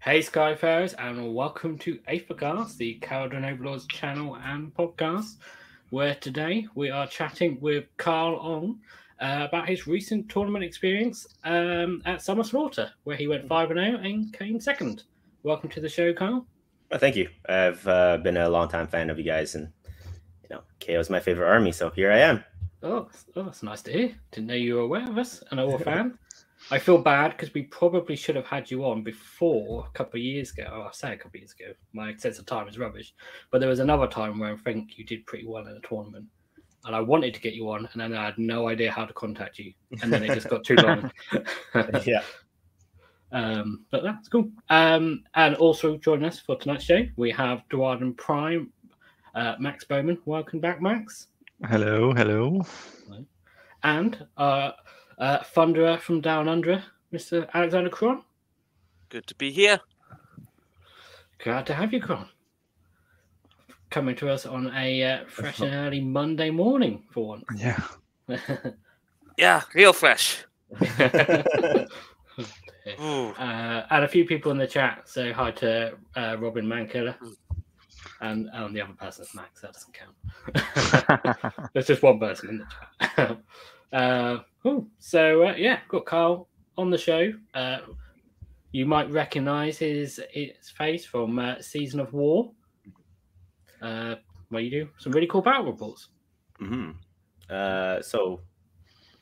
Hey, Skyfarers, and welcome to Aethercast, the Kharadron Overlords channel and podcast, where today we are chatting with Carl Ong uh, about his recent tournament experience um, at Summer Slaughter, where he went 5 0 and came second. Welcome to the show, Carl. Well, thank you. I've uh, been a long-time fan of you guys, and you know, KO is my favorite army, so here I am. Oh, oh, that's nice to hear. Didn't know you were aware of us and our fan. I feel bad because we probably should have had you on before a couple of years ago. Oh, I say a couple of years ago. My sense of time is rubbish. But there was another time where I think you did pretty well in a tournament. And I wanted to get you on, and then I had no idea how to contact you. And then it just got too long. yeah. Um, but that's cool. Um, and also joining us for tonight's show, we have Dwarden Prime, uh, Max Bowman. Welcome back, Max. Hello, hello. And uh, uh, Thunderer from Down Under, Mr. Alexander Cron. Good to be here. Glad to have you, Cron. Coming to us on a uh, fresh and early Monday morning for once. Yeah. Yeah, real fresh. uh, and a few people in the chat say hi to uh, Robin Mankiller. And, and the other person is Max. That doesn't count. There's just one person in the chat. uh, cool. So, uh, yeah, got Carl on the show. Uh, you might recognize his, his face from uh, Season of War, uh, where you do some really cool battle reports. hmm Uh, so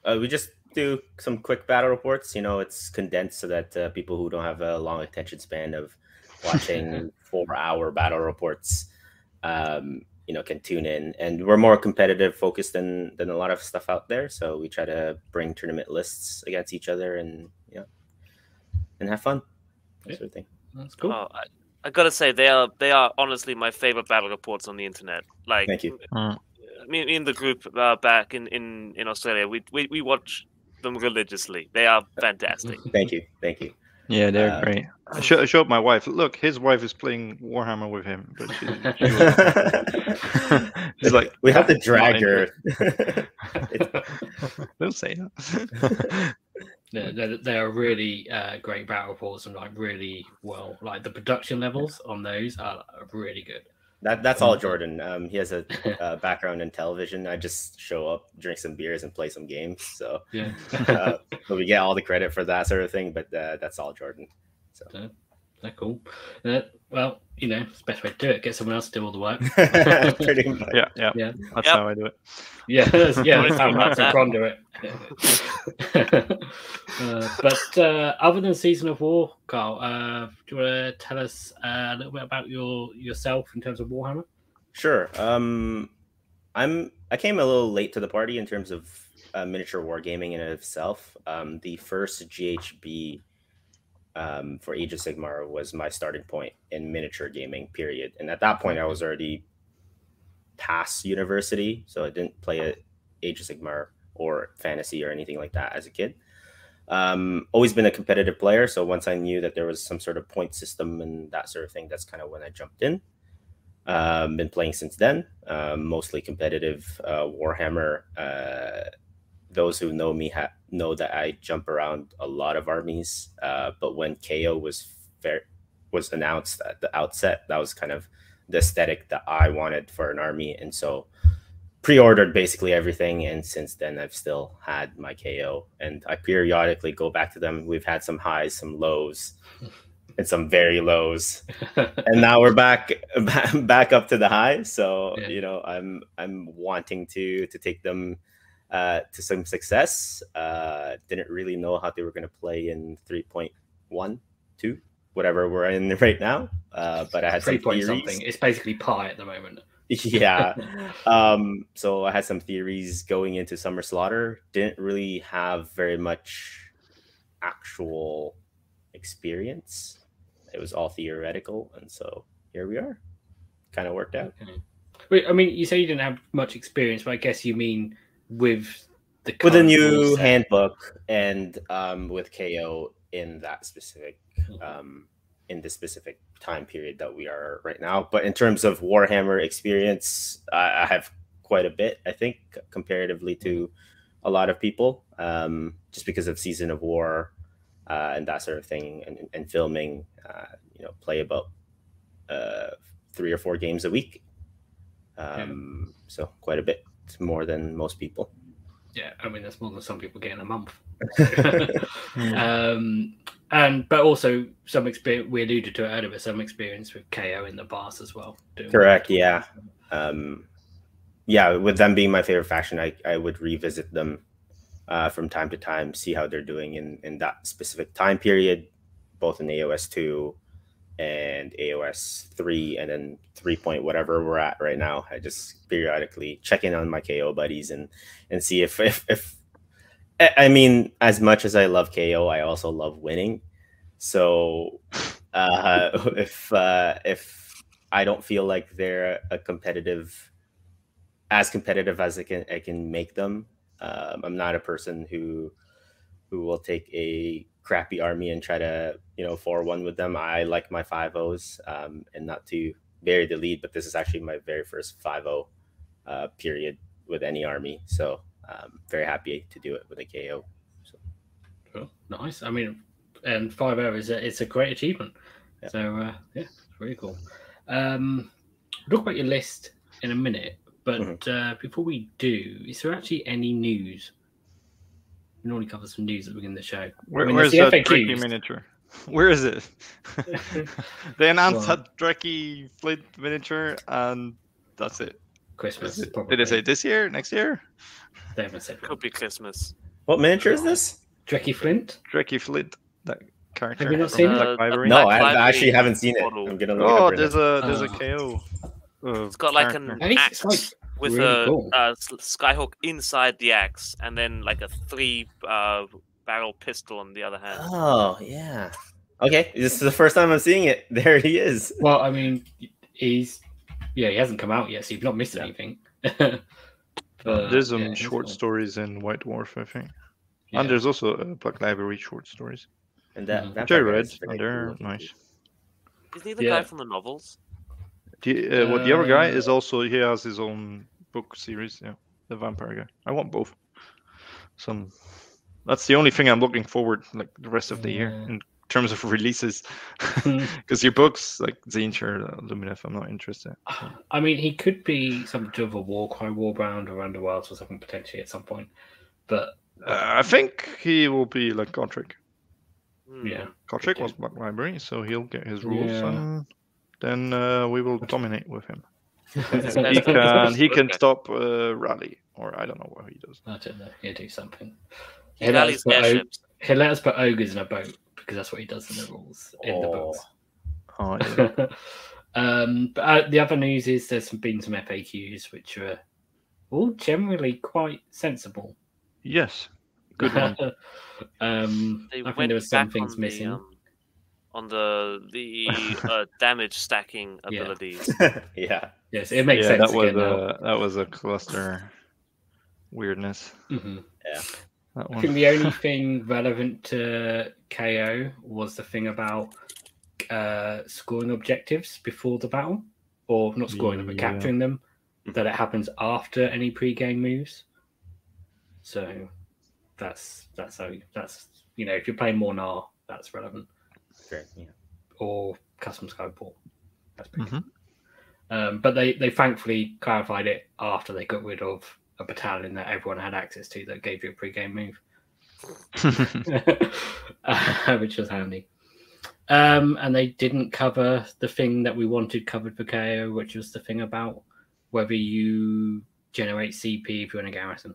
uh, we just do some quick battle reports. You know, it's condensed so that uh, people who don't have a long attention span of watching four-hour battle reports, um, you know, can tune in. And we're more competitive focused than than a lot of stuff out there. So we try to bring tournament lists against each other and you know, and have fun. That Yeah. sort of thing. That's cool. Oh, I, I gotta say they are they are honestly my favorite battle reports on the internet. Like, Thank you. Mm. me in the group uh, back in, in, in Australia, we, we we watch them religiously. They are fantastic. Thank you. Thank you. Yeah, they're Uh, great. I, show, I showed my wife. Look, his wife is playing Warhammer with him, but she, she was- she's like, we have to "Not drag her. Don't say that. They're, they're, they're really uh, great battle reports and like really well, like the production levels on those are really good. That that's all Jordan. Um, he has a uh, background in television. I just show up, drink some beers, and play some games. So, Yeah. uh, but we get all the credit for that sort of thing. But uh, that's all Jordan. So, So, they're cool. Well, you know, it's the best way to do it. Get someone else to do all the work. pretty much. Yeah, yeah, Yeah. That's Yep. how I do it. Yeah, that's, yeah, that's how Honestly, Max and that- do it. uh, but uh, other than Season of War, Carl, uh, do you want to tell us uh, a little bit about your yourself in terms of Warhammer? Sure. Um, I'm. I came a little late to the party in terms of uh, miniature wargaming in itself. Um, the first GHB um, for Age of Sigmar was my starting point in miniature gaming. Period. And at that point, I was already past university, so I didn't play Age of Sigmar or fantasy or anything like that as a kid. Um, always been a competitive player, so once I knew that there was some sort of point system and that sort of thing, that's kind of when I jumped in. Um, been playing since then, um, mostly competitive uh, Warhammer. Uh, those who know me ha- know that I jump around a lot of armies. Uh, but when KO was fair, was announced at the outset, that was kind of the aesthetic that I wanted for an army, and so pre-ordered basically everything. And since then, I've still had my KO, and I periodically go back to them. We've had some highs, some lows, and some very lows and now we're back back up to the high so Yeah. you know i'm i'm wanting to to take them uh to some success. Uh didn't really know how they were going to play in 3.1 2 whatever we're in right now. Uh but i had Three some point theories. something. It's basically pi at the moment. yeah. Um so i had some theories going into summer slaughter. Didn't really have very much actual experience. It was all theoretical and so here we are. Kind of worked out. Okay. Wait, I mean, you say you didn't have much experience, but I guess you mean with the with a new set. handbook and um with ko in that specific um in the specific time period that we are right now but in terms of warhammer experience i, I have quite a bit i think comparatively to a lot of people um just because of season of war uh, and that sort of thing, and, and filming. Uh, you know, play about uh, three or four games a week. Um, So quite a bit more than most people. Yeah, I mean that's more than some people get in a month. um, and but also some experience. We alluded to it earlier, but some experience with KO in the past as well. doing Correct, work. yeah. um, yeah, with them being my favorite faction, I, I would revisit them uh, from time to time, see how they're doing in, in that specific time period, both in AOS 2 and AOS 3, and then 3 point whatever we're at right now. I just periodically check in on my KO buddies and, and see if, if, if, I I mean, as much as I love KO, I also love winning. So uh, if, uh, if I don't feel like they're a competitive as competitive as I can I can make them. Um, I'm not a person who who will take a crappy army and try to you know four one with them. I like my five O's um, and not to bury the lead, but this is actually my very first five O uh, period with any army, so um, very happy to do it with a KO. So Cool. Nice. I mean, and five hours is a, it's a great achievement. Yeah. So uh, yeah, it's really cool. Um, we'll talk about your list in a minute, but Mhm. uh, before we do, is there actually any news? We normally cover some news at the beginning of the show. Where, I mean, where's there's that the Dreki FAQs. miniature? Where is it? they announced Well- that Dreki Flint miniature, and that's it. Christmas. Is it- probably. Did they say this year, next year? They haven't said. Could be Christmas. what miniature is this? Dreki Flint. Dreki Flint, that character. Have you not seen it? Black Uh, Library? No, Black I Library actually haven't seen it. I'm gonna look Oh, it there's right a there's a Oh. KO. uh, It's got like character. an And it's axe like with really a cool. uh, skyhook inside the axe, and then like a three uh, barrel pistol on the other hand. Oh yeah. Okay, this is the first time I'm seeing it. There he is. Well, I mean, he's yeah, he hasn't come out yet, so you've not missed Yeah. anything. Uh, But, there's some yeah, short cool. stories in White Dwarf, I think. Yeah. And there's also uh, Black Library short stories. And that, Mhm. that Jerry part read, very and they're cool nice. Isn't he the Yeah. guy from the novels? The, uh, what the other guy Uh, is also he has his own book series. Yeah, the vampire guy. I want both. Some. That's the only thing I'm looking forward like the rest of the year in terms of releases. Because your books like Zenture, uh, Lumineth, I'm not interested. I mean, he could be something of a war, Warcry, Warbound, or Underworlds or something potentially at some point. But Uh, I think he will be like Gotrek. Hmm. yeah, Gotrek was Black Library, so he'll get his rules, Yeah. and then uh, we will dominate with him. He can he can stop uh, rally, or I don't know what he does. I don't know. He'll do something. He He'll let, us put o- he'll let us put ogres in a boat because that's what he does in the rules in the Oh. books. Oh, yeah. um, but uh, the other news is there's been some FAQs which are all generally quite sensible. yes, good one. um, I think there were some things missing. The, um, on the the uh, damage stacking Yeah. abilities. yeah. yes, it makes yeah, sense that was again now. a that was a cluster weirdness. Mhm. That I one. think the only thing relevant to KO was the thing about uh, scoring objectives before the battle, or not scoring them, but Yeah. capturing them. That it happens after any pre-game moves. So that's that's how that's you know if you're playing more now, that's relevant, Fair, yeah. or custom skyport. That's pretty Mhm. Um, but they they thankfully clarified it after they got rid of a battalion that everyone had access to that gave you a pre-game move. uh, which was handy. Um, and they didn't cover the thing that we wanted covered for KO, which was the thing about whether you generate CP if you're in a garrison.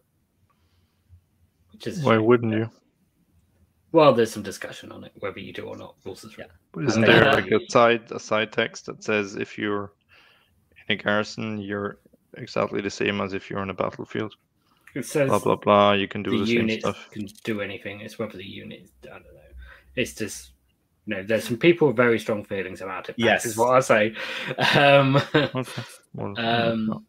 Which is Why shame. wouldn't you? Well, there's some discussion on it whether you do or not. Rules is right. Isn't there yeah. like a side a side text that says if you're in a garrison, you're exactly the same as if you're on a battlefield? It says Blah blah blah. You can do the the, same stuff. can do anything. It's whether the unit, I don't know. It's just, you know, there's some people with very strong feelings about it. Max, Yes. is what I say. Um, Okay. Well, Um,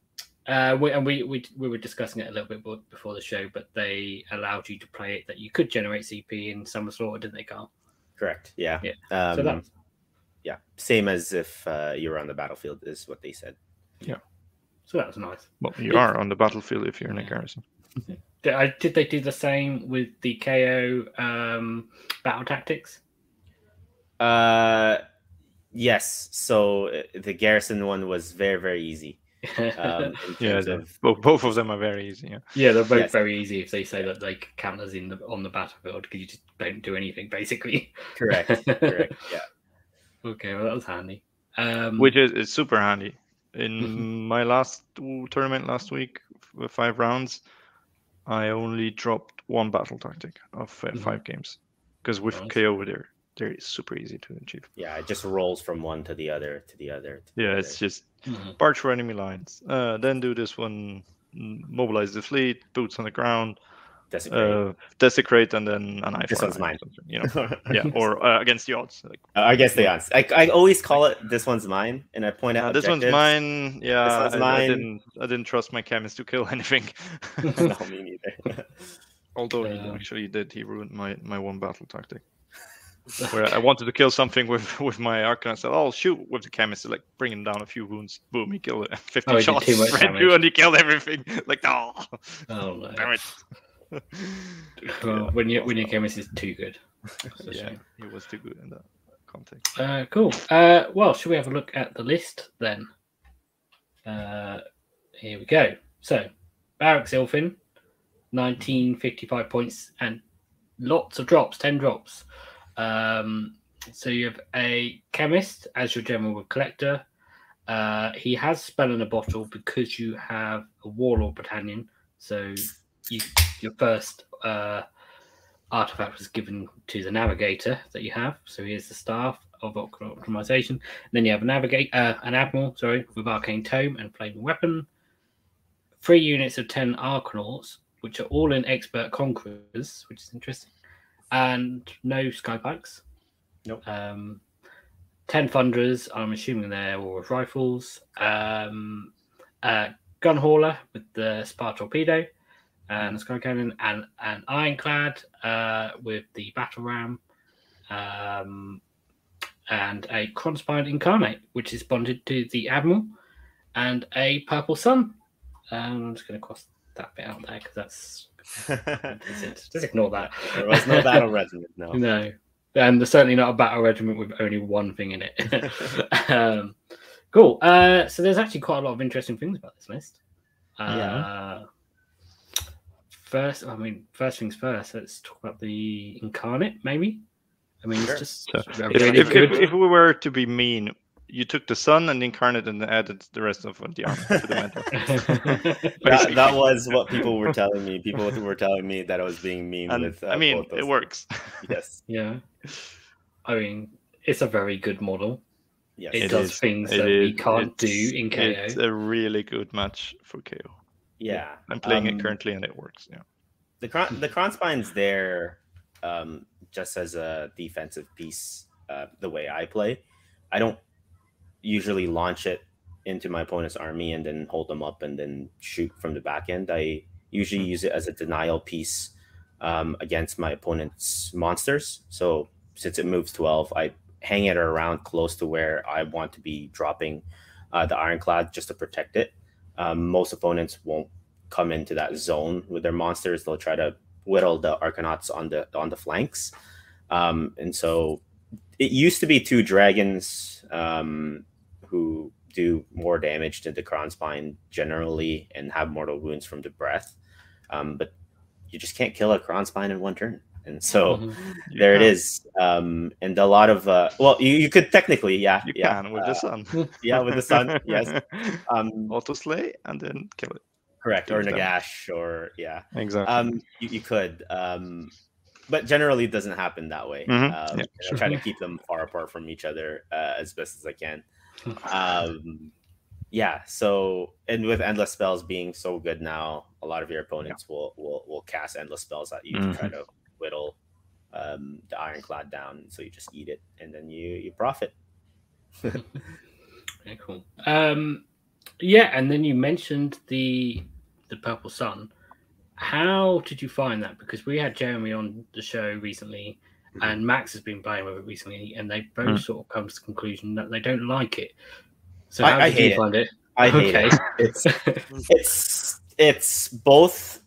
uh, we, and we, we we were discussing it a little bit before the show, but they allowed you to play it that you could generate CP in Summer Slaughter, didn't they, Carl? Correct. Yeah. Yeah. Um, so that yeah. Same as if uh, you were on the battlefield is what they said. Yeah. So that was nice. well, you are on the battlefield if you're in a Yeah. garrison. Did, I, did they do the same with the KO um, battle tactics? Uh, yes. So uh, the garrison one was very very easy. Um, Yeah, of both, both of them are very easy. Yeah. yeah, they're both yes. very easy if they say that they count as in the on the battlefield because you just don't do anything basically. correct, correct. Yeah. Okay, well that was handy. Um, Which is, is super handy. In my last tournament last week, with five rounds, I only dropped one battle tactic of uh, five games. Because with Nice. KO, they're they're super easy to achieve. Yeah, it just rolls from one to the other to the other. To the Yeah, other. it's just mhm. barge for enemy lines. Uh, then do this one, mm, mobilize the fleet, boots on the ground, Desecrate. uh, desecrate, and then an eye This for one's eye mine. You know, yeah, or uh, against the odds. Like Uh, I guess the odds. I, I always call it this one's mine, and I point uh, out this one's mine. Yeah, this one's I, I mine. didn't. I didn't trust my chemist to kill anything. no, me neither. Although he actually did, he ruined my, my one battle tactic. Where I wanted to kill something with with my arc, and I said, "Oh, shoot!" With the chemist, like bring him down a few wounds. Boom, he killed it. Fifty Oh, shots, too much ran damage. through, and he killed everything. Like, oh, Oh damn it! Well, when you when your chemist is too good. Yeah, shame. he was too good in that context. Uh, cool. Uh, well, should we have a look at the list then? Uh, here we go. So, Barak-Zilfin, 1955 points and lots of drops, 10 drops. Um, so you have a chemist as your general collector. Uh, he has spell in a bottle because you have a warlord battalion. So you, your first uh, artifact was given to the navigator that you have. So here's the staff of op- optimization. then you have a navigate, uh, an admiral, sorry, with arcane tome and flaming weapon. Three units of ten arcanauts, which are all in expert conquerors, which is interesting, and no skypikes. Nope. Um, ten thunderers. I'm assuming they're all with rifles. Um, uh, gun hauler with the spar torpedo and a sky cannon, and an ironclad uh, with the battle ram, um, and a Kronspine incarnate, which is bonded to the admiral, and a purple sun. Um, I'm just going to cross that bit out there because that's. just ignore that. there was no battle regiment. No. No, and there's certainly not a battle regiment with only one thing in it. um, cool. Uh, so there's actually quite a lot of interesting things about this list. Uh, Yeah. First, I mean, first things first. Let's talk about the incarnate, maybe. I mean, Sure. it's just So, really if, good. if, if we were to be mean, you took the sun and incarnate and added the rest of the armor to the mentor. That, that was what people were telling me. People were telling me that I was being mean And with. Uh, I mean, it works. Yes. yeah, I mean, it's a very good model. Yes. It, It does is. things It that we is- can't do it's- in It's a really good match for KO. yeah. I'm playing Um, it currently and it works. Yeah. the Cron- the Kronspine's there um, just as a defensive piece. Uh, the way I play, I don't usually launch it into my opponent's army and then hold them up and then shoot from the back end. I usually use it as a denial piece um, against my opponent's monsters. So since it moves twelve, I hang it around close to where I want to be dropping uh, the ironclad just to protect it. Um, most opponents won't come into that zone with their monsters. They'll try to whittle the Arcanauts on the on the flanks. Um, and so it used to be two dragons um, who do more damage to the Kronspine generally and have mortal wounds from the breath. Um, but you just can't kill a Kronspine in one turn. And so Mhm. There it can. is. Um, and a lot of uh, well, you, you could technically, yeah, You yeah, can with uh, the sun. yeah, with the sun, yes. Um, Auto slay and then kill it. correct, or Huge damage. Nagash, or yeah. Exactly. Um, you, you could, um, but generally it doesn't happen that way. Mhm, Um, yeah, and I try to keep them far apart from each other uh, as best as I can. Um, yeah. So, and with endless spells being so good now, a lot of your opponents will will will cast endless spells at you to try to whittle um, the ironclad down. So you just eat it, and then you you profit. Yeah, cool. Um, yeah, and then you mentioned the the purple sun. How did you find that? Because we had Jeremy on the show recently. And Max has been playing with it recently, and they both Mm. sort of come to the conclusion that they don't like it. So I- how I did hate you it. find it? I hate Okay. it. It's it's it's both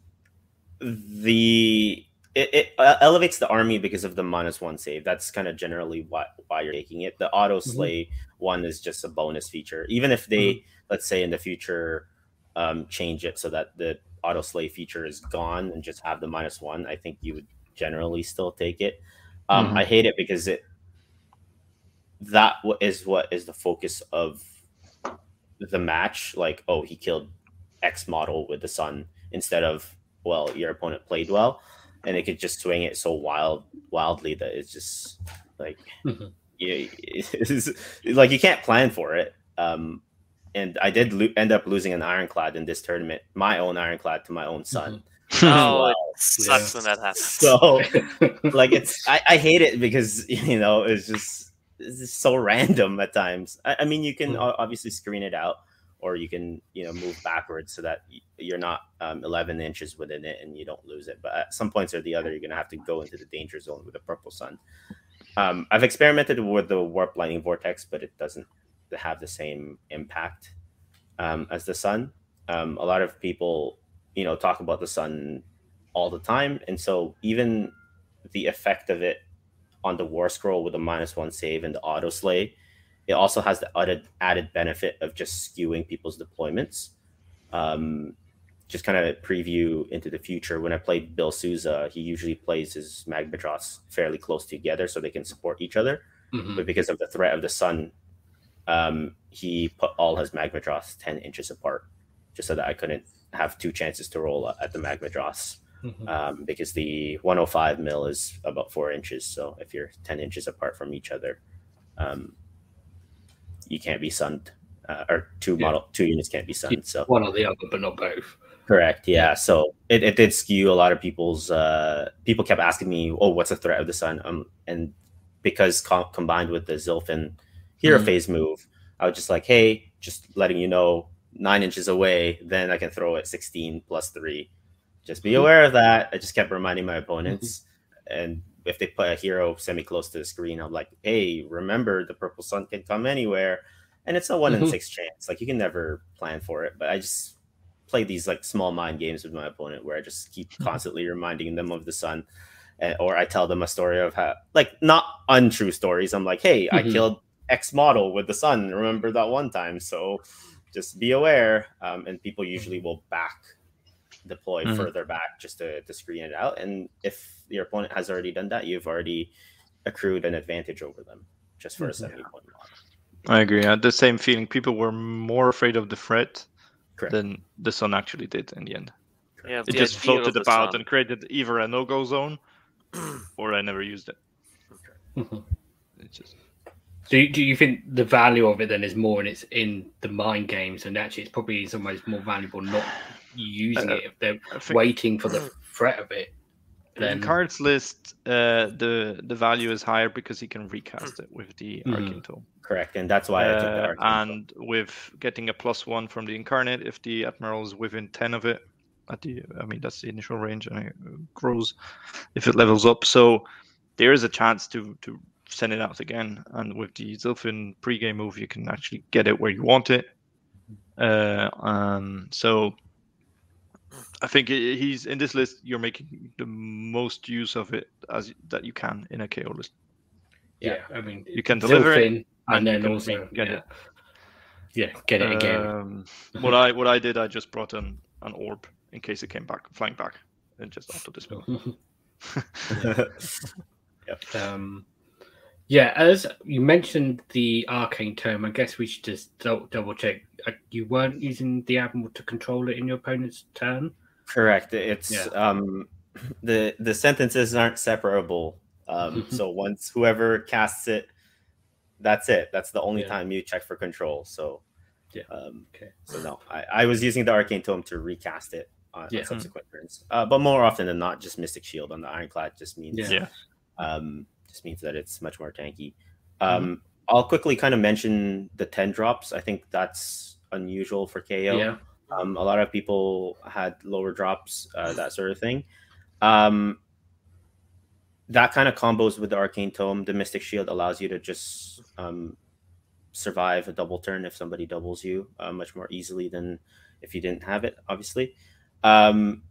the it, it uh, elevates the army because of the minus one save. That's kind of generally why why you're taking it. The auto Mm-hmm. slay one is just a bonus feature. Even if they Mm-hmm. let's say in the future um, change it so that the auto slay feature is gone and just have the minus one, I think you would generally still take it. Um, Mm-hmm. I hate it because it that is what is the focus of the match. Like, oh, he killed X model with the sun instead of well, your opponent played well, and it could just swing it so wild wildly that it's just like Mhm. you, it's, like you can't plan for it. Um, and I did lo- end up losing an ironclad in this tournament, my own ironclad to my own sun. Oh, Wow. it sucks when that happens. So like it's I, I hate it because you know it's just it's just so random at times. I, I mean you can Mhm. obviously screen it out or you can you know move backwards so that you're not um, 11 inches within it and you don't lose it. But at some points or the other, you're gonna have to go into the danger zone with a purple sun. Um, I've experimented with the warp lightning vortex, but it doesn't have the same impact um, as the sun. Um, a lot of people, you know, talk about the sun all the time, and so even the effect of it on the war scroll with a minus one save and the auto slay, it also has the added added benefit of just skewing people's deployments. Um, just kind of a preview into the future. When I played Bill Souza, he usually plays his Magmadroth fairly close together so they can support each other Mhm. but because of the threat of the sun, um, he put all his Magmadroth 10 inches apart just so that I couldn't have two chances to roll at the Magmadroth. Mhm. Um, because the 105 mil is about four inches. So if you're 10 inches apart from each other, um, you can't be sunned. Uh, or two Yeah. model two units can't be sunned. So One or the other, but not both. Correct. Yeah. So it, it did skew a lot of people's. Uh, people kept asking me, "Oh, what's the threat of the sun?" Um, and because co- combined with the Zilfin hero Mhm. phase move, I was just like, "Hey, just letting you know, nine inches away, then I can throw it sixteen plus three. Just be Mhm. aware of that." I just kept reminding my opponents, and if they put a hero semi close to the screen, I'm like, "Hey, remember the purple sun can come anywhere." And it's a one in Mhm. six chance. Like you can never plan for it, but I just play these like small mind games with my opponent where I just keep Mm-hmm. constantly reminding them of the sun, and, or I tell them a story of how like not untrue stories. I'm like, hey, I Mhm. killed X model with the sun. Remember that one time? So just be aware. Um, and people usually will back deploy Mhm. further back just to, to screen it out. And if your opponent has already done that, you've already accrued an advantage over them just for a Mhm. 70 point model. I agree. I had the same feeling. People were more afraid of the threat Correct. than the sun actually did in the end. Yeah, It just floated about sun. and created either a no-go zone, or I never used it. Mhm. It's just Do you, do you think the value of it then is more and it's in the mind games and actually it's probably in some ways more valuable not using Uh, it if they're think waiting for the threat of it? in cards list, uh, the the value is higher because he can recast it with the Mhm. Arcane Tome. Correct. And that's why I took the Uh, Arcane Tome. and with getting a plus one from the incarnate, if the admiral is within ten of it, at the I mean that's the initial range and it uh, grows if it levels up. So there is a chance to to send it out again. And with the Zilfin pregame move, you can actually get it where you want it. Uh, um, so I think he's in this list. You're making the most use of it as that you can in a KO list. yeah, I mean You can deliver it, and and then also get yeah. it. yeah, get it again. Um, what I what I did, I just brought an an orb in case it came back flying back, and just after auto dispel. um, yeah, as you mentioned the arcane tome, I guess we should just dou- double check. Uh, You weren't using the admiral to control it in your opponent's turn. Correct. It's Yeah. um the the sentences aren't separable. Um so once whoever casts it, that's it. That's the only Yeah. time you check for control. So Yeah. Um Okay. so no, I, I was using the arcane tome to recast it on, on subsequent turns. Uh, but more often than not, just Mystic Shield on the Ironclad just means Yeah. Yeah. um, just means that it's much more tanky. Um, I'll quickly kind of mention the 10 drops. I think that's unusual for KO. Yeah, Um, a lot of people had lower drops, uh, that sort of thing. Um, that kind of combos with the Arcane Tome. The Mystic Shield allows you to just um, survive a double turn if somebody doubles you uh, much more easily than if you didn't have it, obviously. Um,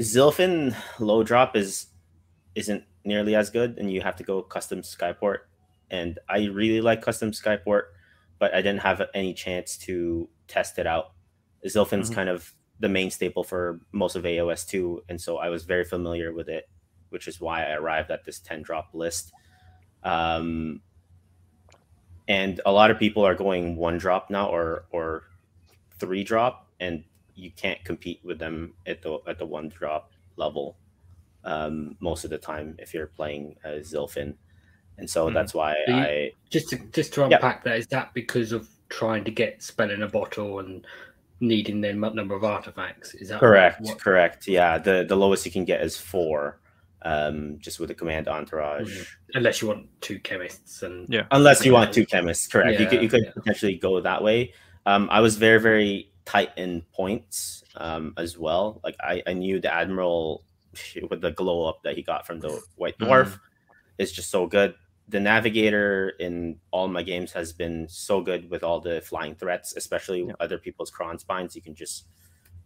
Zilfin low drop is isn't nearly as good, and you have to go custom Skyport. And I really like custom Skyport, but I didn't have any chance to test it out. Zilfin's Mhm. kind of the main staple for most of AOS 2, and so I was very familiar with it, which is why I arrived at this 10 drop list. Um, and a lot of people are going one drop now or or three drop, and you can't compete with them at the at the one drop level um, most of the time if you're playing uh, Zilfin, and so Mhm. that's why Do you- I Just to just to Yeah. unpack that, is that because of trying to get spell in a bottle and needing the number of artifacts? Is that correct what- correct yeah the the lowest you can get is four, um, just with the command entourage. Mhm. unless you want two chemists and Yeah. Unless you want two chemists, correct? you could you could yeah. potentially go that way. Um, I was very very tight in points um, as well. Like I, I knew the admiral with the glow up that he got from the white dwarf is just so good. The navigator in all my games has been so good with all the flying threats, especially Yeah. other people's Kronspines. You can just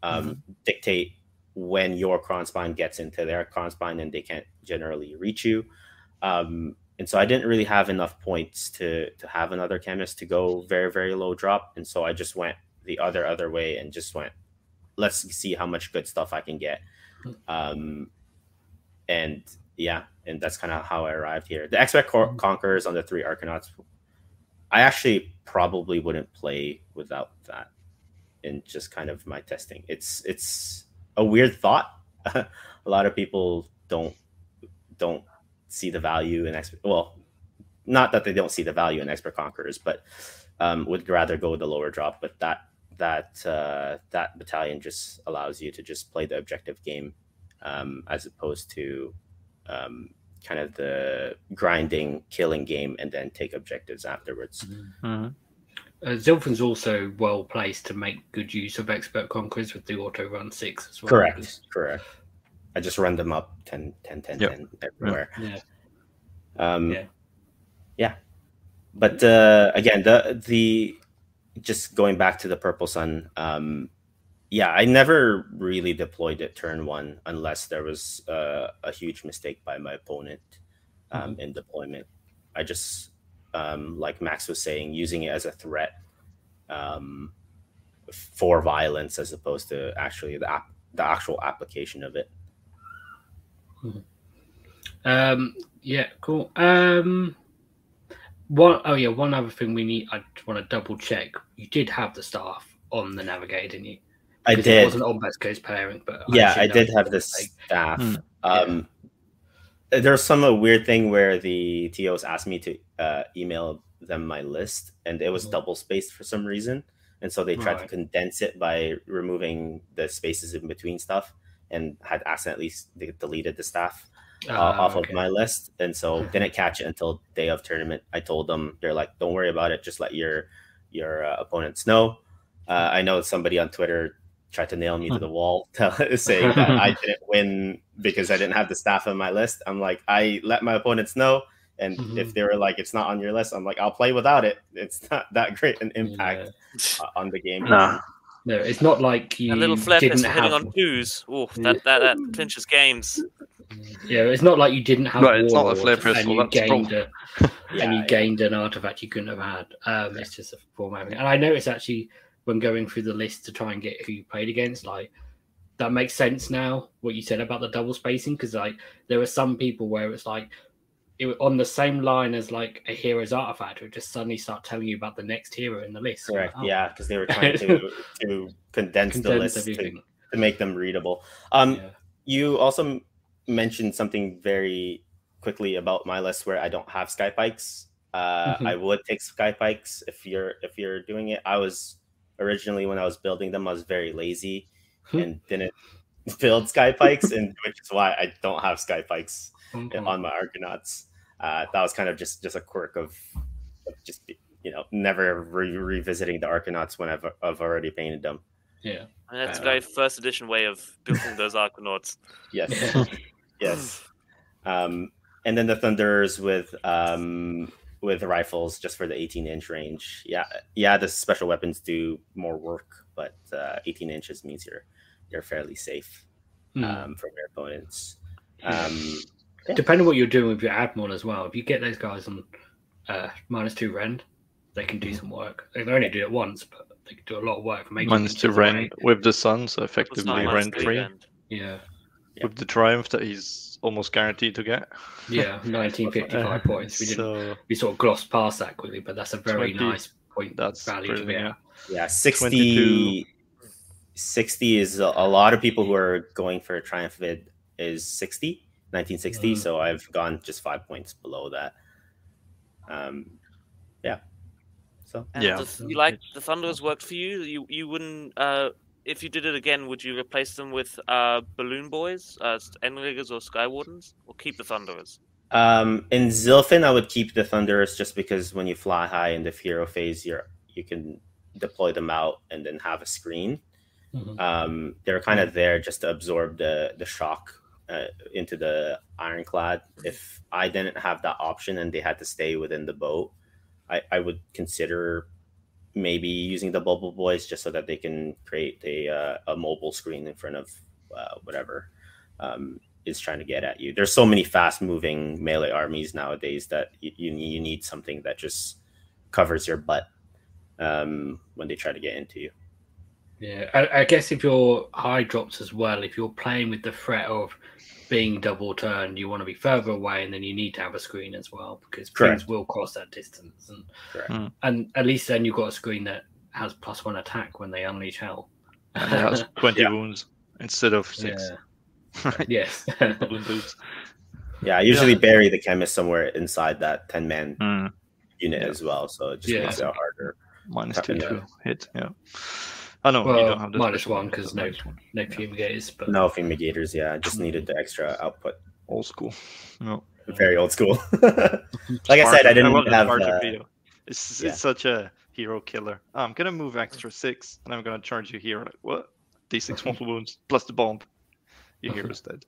um, dictate when your Kronspine gets into their Kronspine, and they can't generally reach you. Um, and so I didn't really have enough points to to have another chemist to go very very low drop, and so I just went the other other way and just went, let's see how much good stuff I can get. Um, and yeah, and that's kind of how I arrived here. The expert Cor- conquerors on the three Arcanauts, I actually probably wouldn't play without that. In just kind of my testing, it's it's a weird thought. a lot of people don't don't see the value in expert. Well, not that they don't see the value in expert conquerors, but um, would rather go with the lower drop. But that that uh, that battalion just allows you to just play the objective game um, as opposed to um, kind of the grinding, killing game, and then take objectives afterwards. Mhm. Uh, Zilfin's also well placed to make good use of expert conquerors with the auto run six as well. Correct, correct. I just run them up 10, 10, 10, Yep. 10 everywhere. Yeah. Um, Yeah. yeah. But uh, again, the the just going back to the purple sun. Um, yeah, I never really deployed it turn one unless there was uh, a huge mistake by my opponent um, in deployment. I just um, like Max was saying, using it as a threat um, for violence as opposed to actually the the actual application of it. Um, yeah, cool. One, oh yeah, one other thing we need. I want to double check. You did have the staff on the navigator, didn't you? I Because It did. wasn't on best case pairing, but yeah, should I did have the this staff. Hmm. Um, There's some uh, weird thing where the TOs asked me to uh, email them my list, and it was Mhm. double spaced for some reason, and so they tried to condense it by removing the spaces in between stuff, and had accidentally deleted the staff uh, off okay. of my list, and so didn't catch it until day of tournament. I told them they're like, "Don't worry about it. Just let your your uh, opponents know." Uh, I know somebody on Twitter tried to nail me to the wall, saying that I didn't win because I didn't have the staff on my list. I'm like, I let my opponents know, and if Mhm. they were like, "It's not on your list," I'm like, "I'll play without it. It's not that great an impact uh, on the game." Nah. No, it's not like you A little flip is didn't hitting have. on twos. Oh, that, that that clinches games. Yeah, it's not like you didn't have. Right, it's not a Warlord flare and you that's gained a, Yeah, and you yeah. gained an artifact you couldn't have had. Um, It's just a formatting. And I noticed actually when going through the list to try and get who you played against, like that makes sense now. What you said about the double spacing, because like there were some people where it's like it on the same line as like a hero's artifact, it would just suddenly start telling you about the next hero in the list. Correct. like, oh, Yeah, because they were trying to to condense, the list to, to make them readable. Um, Yeah. you also m- mentioned something very quickly about my list where I don't have sky pikes. Uh, Mhm. I would take sky pikes if you're if you're doing it. I was originally when I was building them, I was very lazy Hmm. and didn't build sky pikes, and which is why I don't have sky pikes Mhm. on my Arcanauts. Uh, that was kind of just just a quirk of, of just you know never re- revisiting the Arcanauts when I've I've already painted them. Yeah. And that's a Uh, very first edition way of building those Arcanauts. Yes. Yeah. yes. Um, and then the Thunderers with um, with rifles just for the 18 inch range. Yeah, yeah. The special weapons do more work, but uh, 18 inches means you're you're fairly safe. Mm. um, from your opponents. Um, yeah. Depending on what you're doing with your Admiral as well. If you get those guys on uh, minus two rend, they can do some work. They can only do it once, but they can do a lot of work. Minus Two rend away. with the sun, so effectively nine minus rend three three rend. Yeah, Yeah. with the triumph that he's almost guaranteed to get. yeah, 1955 Uh, points. We didn't. So We sort of glossed past that quickly, but that's a very 20 nice point that's value to be yeah, 60, 22. 60 is a, a lot of people who are going for a Triumph vid is 60, 1960. Mhm. So I've gone just five points below that. Um, yeah. So And Yeah. the- you like the Thunderers worked for you? You you wouldn't uh if you did it again, would you replace them with uh Balloon Boys, uh Endriggers or Skywardens? Or keep the Thunderers? Um, in Zilfin, I would keep the Thunderers just because when you fly high in the hero phase, you're you can deploy them out and then have a screen. Mhm. Um, they're kind of there just to absorb the the shock uh, into the ironclad. If I didn't have that option and they had to stay within the boat, I, I would consider maybe using the bubble boys just so that they can create a uh, a mobile screen in front of uh, whatever um, is trying to get at you. There's so many fast moving melee armies nowadays that you, you need- you need something that just covers your butt um, when they try to get into you. Yeah, I, I guess if you're high drops as well, if you're playing with the threat of being double turned, you want to be further away, and then you need to have a screen as well because Correct. things will cross that distance, and Mm. and at least then you've got a screen that has plus one attack when they unleash hell. and it has 20 Yeah. wounds instead of six. Yeah. yes. Balloon boots. Yeah, I usually Yeah. bury the chemist somewhere inside that 10 man Mm, unit Yeah. as well. So it just Yeah. makes it harder. minus two Yeah. to hit. Yeah. I know you Well, don't have the minus special one, because no- minus no fumigators, but No fumigators. Yeah, I just needed the extra output. Old school. No. Very old school. like I said, I didn't love the have. Spartak Uh, video. It's, yeah. it's such a hero killer. Oh, I'm gonna move extra six, and I'm gonna charge you here. Like what? D6 multiple wounds plus the bomb. Your hero's dead.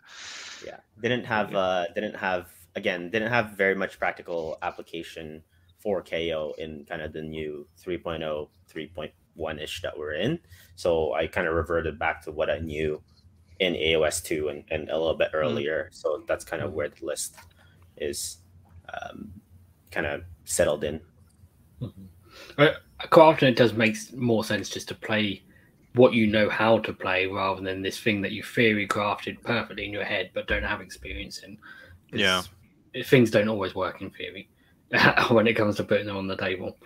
yeah, didn't have. Uh, didn't have. Again, didn't have very much practical application for KO in kind of the new 3.0, 3.1 ish that we're in. So I kind of reverted back to what I knew in AOS 2 and, and a little bit earlier. So that's kind of where the list is um, kind of settled in. Uh, quite often it does make more sense just to play what you know how to play rather than this thing that you theory crafted perfectly in your head but don't have experience in. 'Cause Yeah. Things don't always work in theory when it comes to putting them on the table.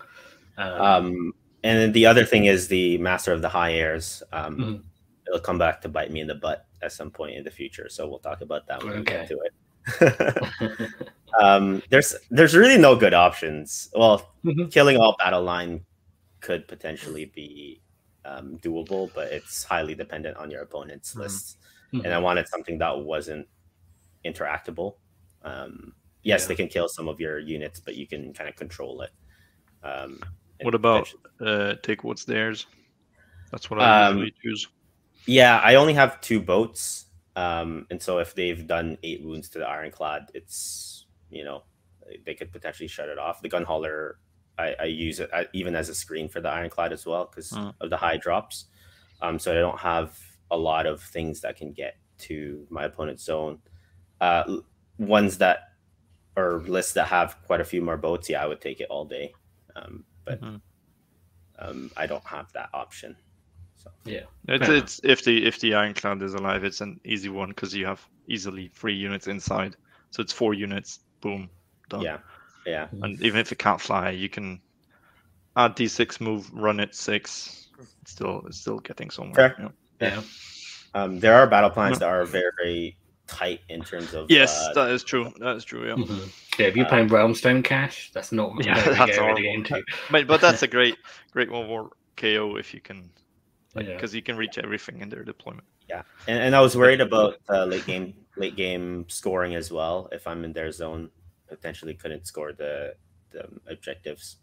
Um, Um, and then the other thing is the Master of the High Airs. Um, Mhm. It'll come back to bite me in the butt at some point in the future. So we'll talk about that when we get to it. um, there's there's really no good options. Well, Mhm. killing all battle line could potentially be um, doable, but it's highly dependent on your opponent's Mhm. lists. Mhm. And I wanted something that wasn't interactable. Um, yes, Yeah. they can kill some of your units, but you can kind of control it. What about uh, take what's theirs? That's what I Um, usually choose. Yeah, I only have two boats, um, and so if they've done eight wounds to the ironclad, it's you know they could potentially shut it off. The gun hauler, I, I use it even as a screen for the ironclad as well because Mm. of the high drops. Um, so I don't have a lot of things that can get to my opponent's zone. Uh, ones that or lists that have quite a few more boats, yeah, I would take it all day. Um, but Mhm. um, I don't have that option. So yeah. It's, fair it's if the if the ironclad is alive, it's an easy one because you have easily three units inside. So it's four units. Boom, done. yeah, yeah. And even if it can't fly, you can add d6 move, run it six. It's still it's still getting somewhere. Fair. Yeah. Yeah. Um, there are battle plans Mhm. that are very, very tight in terms of Yes, uh, that is true. That is true. Yeah. Mhm. Yeah, if you're Uh, playing Realmstone Cache, that's not Yeah, yeah, that's get really horrible. into. But but that's a great great one for KO if you can Yeah. because you can reach everything in their deployment. yeah. And, and I was worried about uh, late game late game scoring as well. If I'm in their zone, potentially couldn't score the the objectives.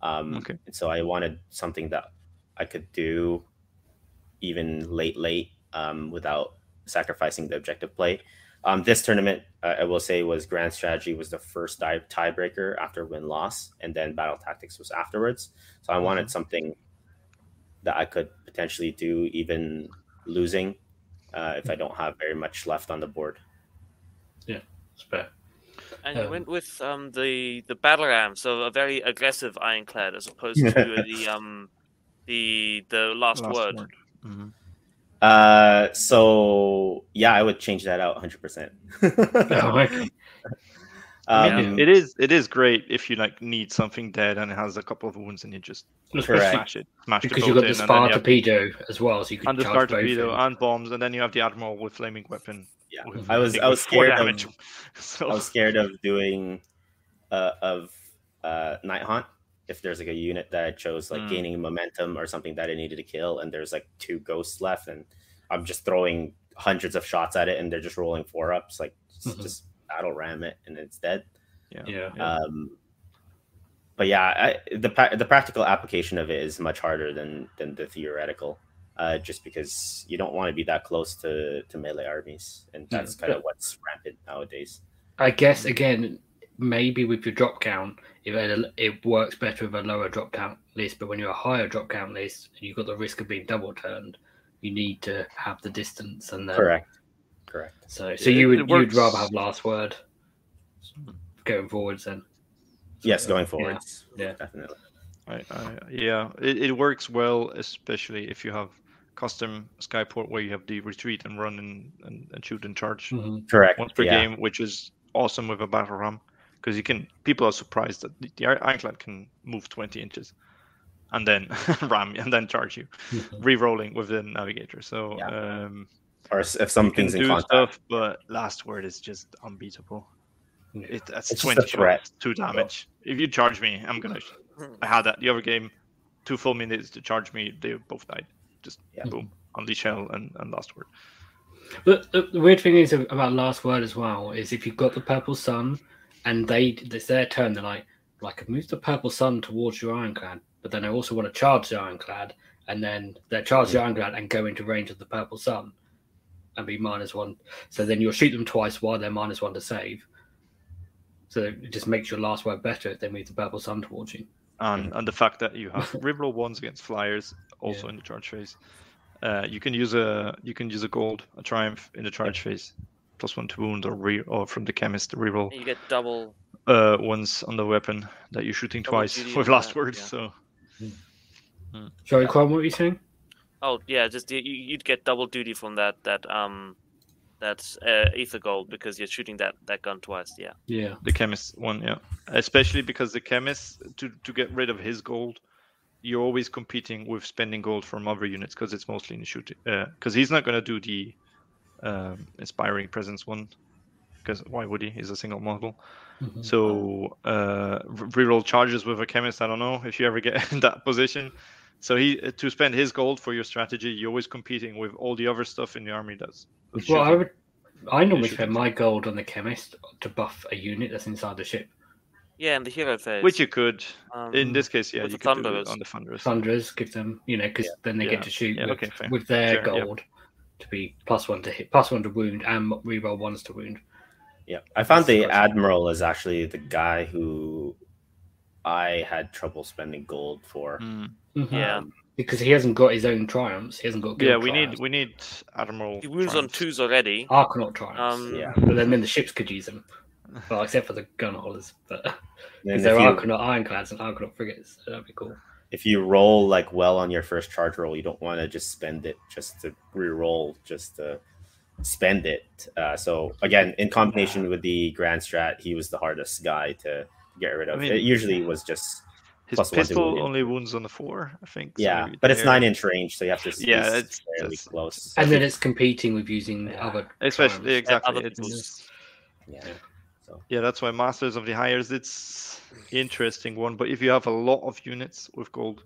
Um, Okay. And so I wanted something that I could do even late late um, without sacrificing the objective play. Um, this tournament, uh, I will say, was grand strategy was the first die- tiebreaker after win loss, and then battle tactics was afterwards. So I wanted something that I could potentially do even losing uh, if I don't have very much left on the board. Yeah, it's fair. And you Um, went with um the the battle ram, so a very aggressive ironclad as opposed to the um the the last, word. Mhm. Uh, so yeah, I would change that out 100. percent Oh, okay. I mean, Um, it is it is great if you like need something dead and it has a couple of wounds and you just Correct. smash it, smash because you've got the in, spar you have- torpedo as well, so you can and the charge torpedo and bombs, and then you have the admiral with flaming weapon. Yeah. with- I was- think I was scared of- So I was scared of doing uh, of uh, Nighthaunt if there's like a unit that I chose like Mm. gaining momentum or something that I needed to kill, and there's like two ghosts left, and I'm just throwing hundreds of shots at it, and they're just rolling four ups, like just, Mhm. just battle ram it, and it's dead. yeah. Yeah. Um, but yeah, I, the the practical application of it is much harder than than the theoretical. Uh, just because you don't want to be that close to, to melee armies, and that's Yeah. kind of what's rampant nowadays. I guess again, maybe with your drop count, if it, it works better with a lower drop count list. But when you're a higher drop count list, and you've got the risk of being double turned, you need to have the distance and the Correct. Correct. So, so It- you would you'd rather have last word going forwards then? Yes, going Yeah. forwards. Yeah. definitely. I, I, yeah, it, it works well, especially if you have custom Skyport where you have the retreat and run and, and, and shoot and charge mm-hmm. Correct. once per yeah. game, which is awesome with a battle ram because you can. People are surprised that the, the ir- ironclad can move 20 inches and then ram and then charge you, re-rolling with the navigator. So Yeah. um, Or if something's in do contact. stuff, but last word is just unbeatable. Yeah. It, that's It's 20 threat. shots, two damage. If you charge me, I'm gonna. I had that the other game, two full minutes to charge me. They both died. Just Yeah. boom, unleash hell and, and last word. But the, the weird thing is about last word as well is if you've got the purple sun and they it's their turn, they're like like move the purple sun towards your ironclad, but then I also want to charge the ironclad, and then they charge the ironclad and go into range of the purple sun and be minus one. So then you'll shoot them twice while they're minus one to save. So it just makes your last word better if they move the purple sun towards you. And and the fact that you have reroll ones against flyers also in the charge phase. Uh, you can use a you can use a gold a triumph in the charge phase, plus one to wound or re or from the chemist reroll You get double. uh ones on the weapon that you're shooting Double twice duty with last that, words. yeah. So Sorry, Quan, what were you saying? Oh yeah, just you, you'd get double duty from that that um that uh, aether-gold because you're shooting that that gun twice. Yeah. Yeah. the chemist one, yeah. Especially because the chemist to to get rid of his gold, you're always competing with spending gold from other units because it's mostly in the shooting. Because he's not gonna do the um, inspiring presence one. Because why would he? He's a single model. Mhm. So uh, re- reroll charges with a chemist. I don't know if you ever get in that position. So he to spend his gold for your strategy, you're always competing with all the other stuff in the army that's. that's Well, I would. I normally spend my gold on the chemist to buff a unit that's inside the ship. Yeah, and the hero phase. Which you could, um, in this case, yeah, with you the could do it on the Thunderers. Thunderers give them, you know, because then they Yeah. get to shoot Yeah, with, okay, with their Sure, yeah. gold to be plus one to hit, plus one to wound, and reroll ones to wound. Yeah, I found the That's- admiral is actually the guy who I had trouble spending gold for. Mm. Yeah. Um, because he hasn't got his own triumphs. He hasn't got. Yeah, guild we need we need Admiral. he wounds on twos already. Arcanaut triumphs. Um, yeah, but then, then the ships could use them. Well, except for the gun holders, but and because if they're you, Arcanaut ironclads and Arcanaut frigates, so that'd be cool. If you roll like well on your first charge roll, you don't want to just spend it just to re-roll, just to spend it. Uh, so again, in combination with the grand strat, he was the hardest guy to get rid of. I of. mean- it usually was just His plus one pistol wound. only wounds on the four, I think. so yeah, but it's nine inch range, so you have to stay Yeah, it's- fairly it's- close. And then it's competing with using Yeah. other. Especially triumphs. exactly. other It's, yeah. So yeah, that's why Masters of the Hires. It's interesting one, but if you have a lot of units with gold,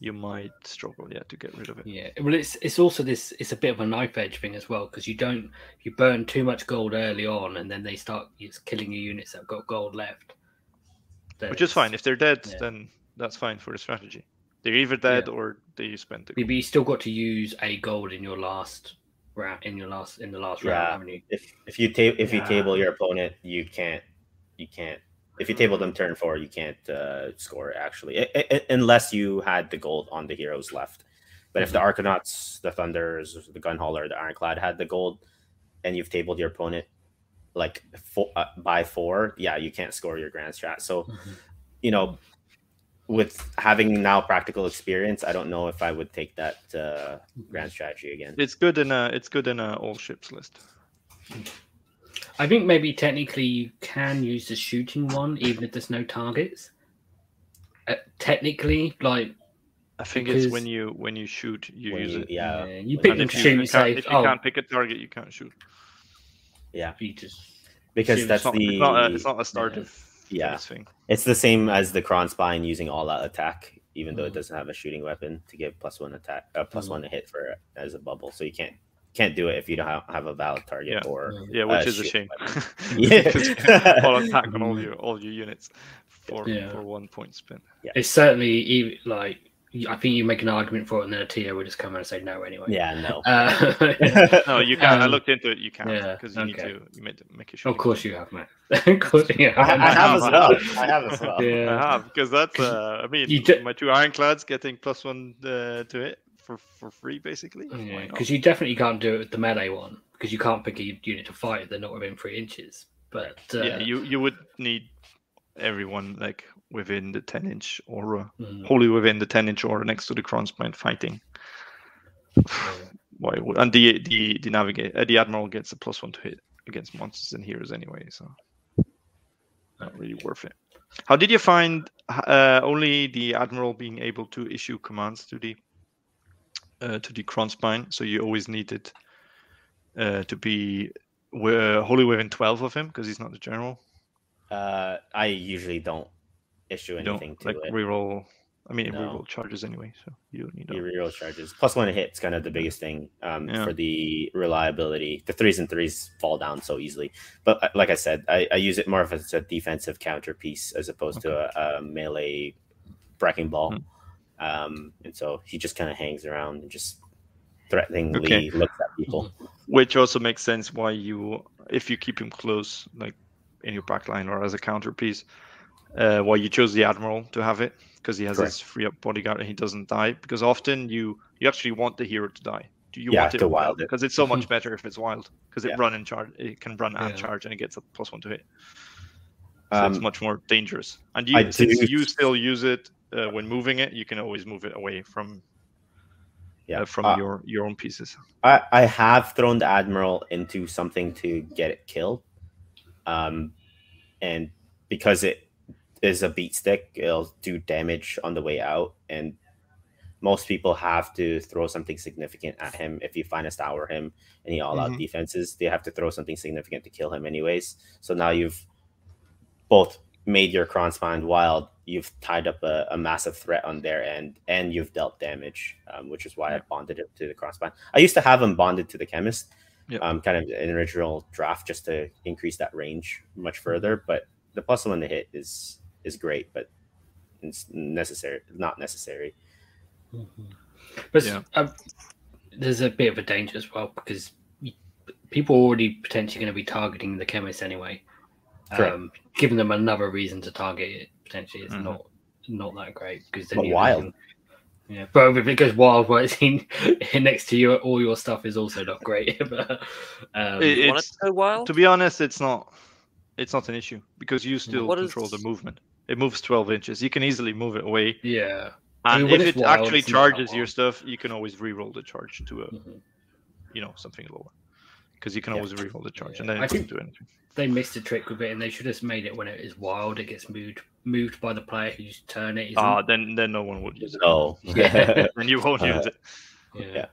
you might struggle, yeah, to get rid of it. Yeah, well, it's it's also this. It's a bit of a knife edge thing as well because you don't you burn too much gold early on, and then they start just killing your units that have got gold left. Then Which is fine. If they're dead, yeah. then that's fine for the strategy. They're either dead Yeah. or they spend the But you still got to use a gold in your last round. In your last in the last round, Yeah. haven't you? if if you ta- if you table your opponent, you can't you can't. If you table them turn four, you can't uh, score actually, I- I- unless you had the gold on the heroes left. But if the Arcanauts, the Thunders, the Gunhauler, the Ironclad had the gold, and you've tabled your opponent like four, uh, by four, yeah, you can't score your grand strat. So, Mhm. you know, with having now practical experience, I don't know if I would take that uh, grand strategy again. It's good in a it's good in a all ships list. I think maybe technically you can use the shooting one even if there's no targets. Uh, technically, like I think Because- it's when you when you shoot you When use you- it. yeah, uh, you pick And and if you, shoot, you say, can't, if you oh, can't pick a target, you can't shoot. yeah, you just because that's It's not, the it's not a, it's not a startive Yeah. Phase thing. It's the same as the Kronspine using all out attack, even though it Mhm. doesn't have a shooting weapon to give plus one attack, uh, plus Mhm. one to hit for as a bubble. So you can't can't do it if you don't have, have a valid target Yeah. or Mm. Yeah, which Uh, is a shame. Yeah. Because all attack on all your all your units for Yeah. for one point spin. it's certainly even like I think you make an argument for it, and then a TO would just come out and say no anyway. yeah, no. Uh, No, you can. I Um, looked into it. You can't yeah, because you need to you made to make a shooting. of course you have, man. of course you have. I, I have as well. I have as well. Yeah. I have because that's. Uh, I mean, You ju- my two ironclads getting plus one uh, to it for for free, basically. Why Yeah, because you definitely can't do it with the melee one because you can't pick a unit to fight if they're not within three inches. But uh, yeah, you you would need everyone like within the ten inch aura, mm, wholly within the ten inch aura next to the Kronspine fighting. Why? would- And the the the navigate uh, the admiral gets a plus one to hit against monsters and heroes anyway, so not really worth it. How did you find uh, only the admiral being able to issue commands to the uh, to the Kronspine? So you always needed uh, to be uh, wholly within twelve of him because he's not the general. Uh, I usually don't issue You don't anything to like it. reroll. I mean, No. reroll charges anyway, so you don't need You to. reroll charges. Plus one hit is kind of the biggest thing um, Yeah. for the reliability. The threes and threes fall down so easily. But uh, like I said, I, I use it more of as a defensive counter piece as opposed to a, a melee wrecking ball. Hmm. Um, and so he just kind of hangs around and just threateningly Okay. looks at people. Which also makes sense why you, if you keep him close, like in your backline or as a counter piece, uh, why you chose the admiral to have it because he has Correct. his free up bodyguard and he doesn't die. Because often you you actually want the hero to die. Do you Yeah, want it to wild? wild it. Because it's so much better if it's wild. Because Yeah. it run and charge, it can run and Yeah. charge, and it gets a plus one to hit. So it's Um, much more dangerous. And you, since do- you still use it uh, when moving it, you can always move it away from yeah, uh, from Uh, your your own pieces. I, I have thrown the admiral into something to get it killed, um, and because it is a beat stick, it'll do damage on the way out, and most people have to throw something significant at him if you find a stour him and he all out Mhm. defenses. They have to throw something significant to kill him, anyways. So now you've both made your Kronspine wild. You've tied up a, a massive threat on their end, and you've dealt damage, um, which is why I bonded it to the Kronspine. I used to have him bonded to the Chemist, Yeah. um, kind of an original draft just to increase that range much further. But the plus one to hit is is great, but it's necessary, not necessary. Mhm. But Yeah. um, there's a bit of a danger as well because people are already potentially going to be targeting the chemist anyway. Correct. Um, giving them another reason to target it potentially is Mhm. not not that great because But wild. Yeah, but if it goes wild, where it's in, next to you, all your stuff is also not great. but, um, It- You want it it's- to wild? To be honest, it's not it's not an issue because you still What control is- the movement. It moves 12 inches. You can easily move it away. yeah. I And mean, when if it actually it's not that charges your stuff, you can always re-roll the charge to a Mhm. you know something lower. Because you can Yeah. always re-roll the charge and Yeah. then I it doesn't do anything. They missed a trick with it, and they should have made it when it is wild. It gets moved moved by the player who's turn it. isn't. Ah, then then no one would use it. Oh, Yeah. And you won't Uh, use it. yeah.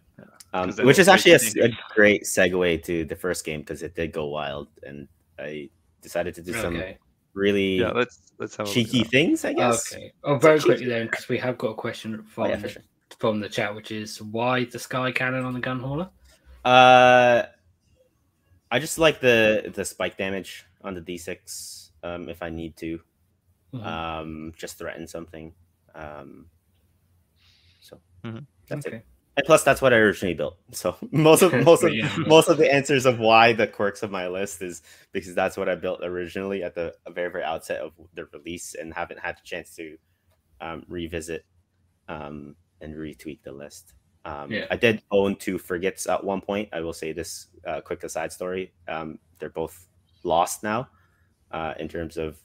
Um, 'Cause then which is actually a, make s- it a great segue to the first game because it did go wild, and I decided to do some Okay. Really Yeah, let's let's have a cheeky that. things, I guess. Okay. Oh, very cheeky quickly then, because we have got a question Oh, from yeah, sure. from the chat, which is why the sky cannon on the gun hauler? Uh, I just like the the spike damage on the d6 um, if I need to, Mhm. um, just threaten something. Um, so Mhm. that's it. And plus, that's what I originally built. So most of most of Yeah. most of the answers of why the quirks of my list is because that's what I built originally at the very very outset of the release, and haven't had the chance to um, revisit um, and retweak the list. Um, Yeah. I did own two frigates at one point. I will say this uh, quick aside story. Um, they're both lost now. Uh, in terms of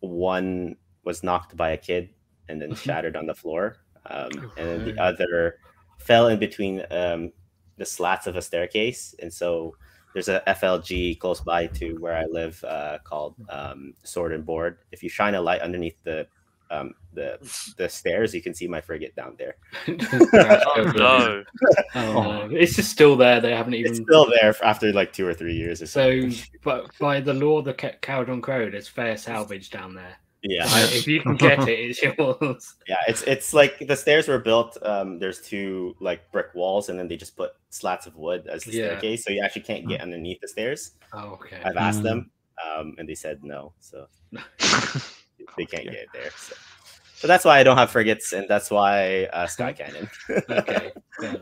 one was knocked by a kid and then shattered on the floor, um, and then the other fell in between um, the slats of a staircase, and so there's a FLG close by to where I live uh, called um, Sword and Board. If you shine a light underneath the um, the the stairs, you can see my frigate down there. Oh no! Oh. It's just still there. They haven't even. It's still there after like two or three years or so. So, but by the law of the Ca- Kharadron Code, there's fair salvage down there. Yeah, if you can get it, it's yours. yeah. It's it's like the stairs were built. Um, there's two like brick walls, and then they just put slats of wood as the Yeah. staircase, so you actually can't get underneath the stairs. Oh, okay. I've asked Mm. them, um, and they said no, so they can't get it there. So. so that's why I don't have frigates, and that's why uh, Sky Cannon. okay, fair.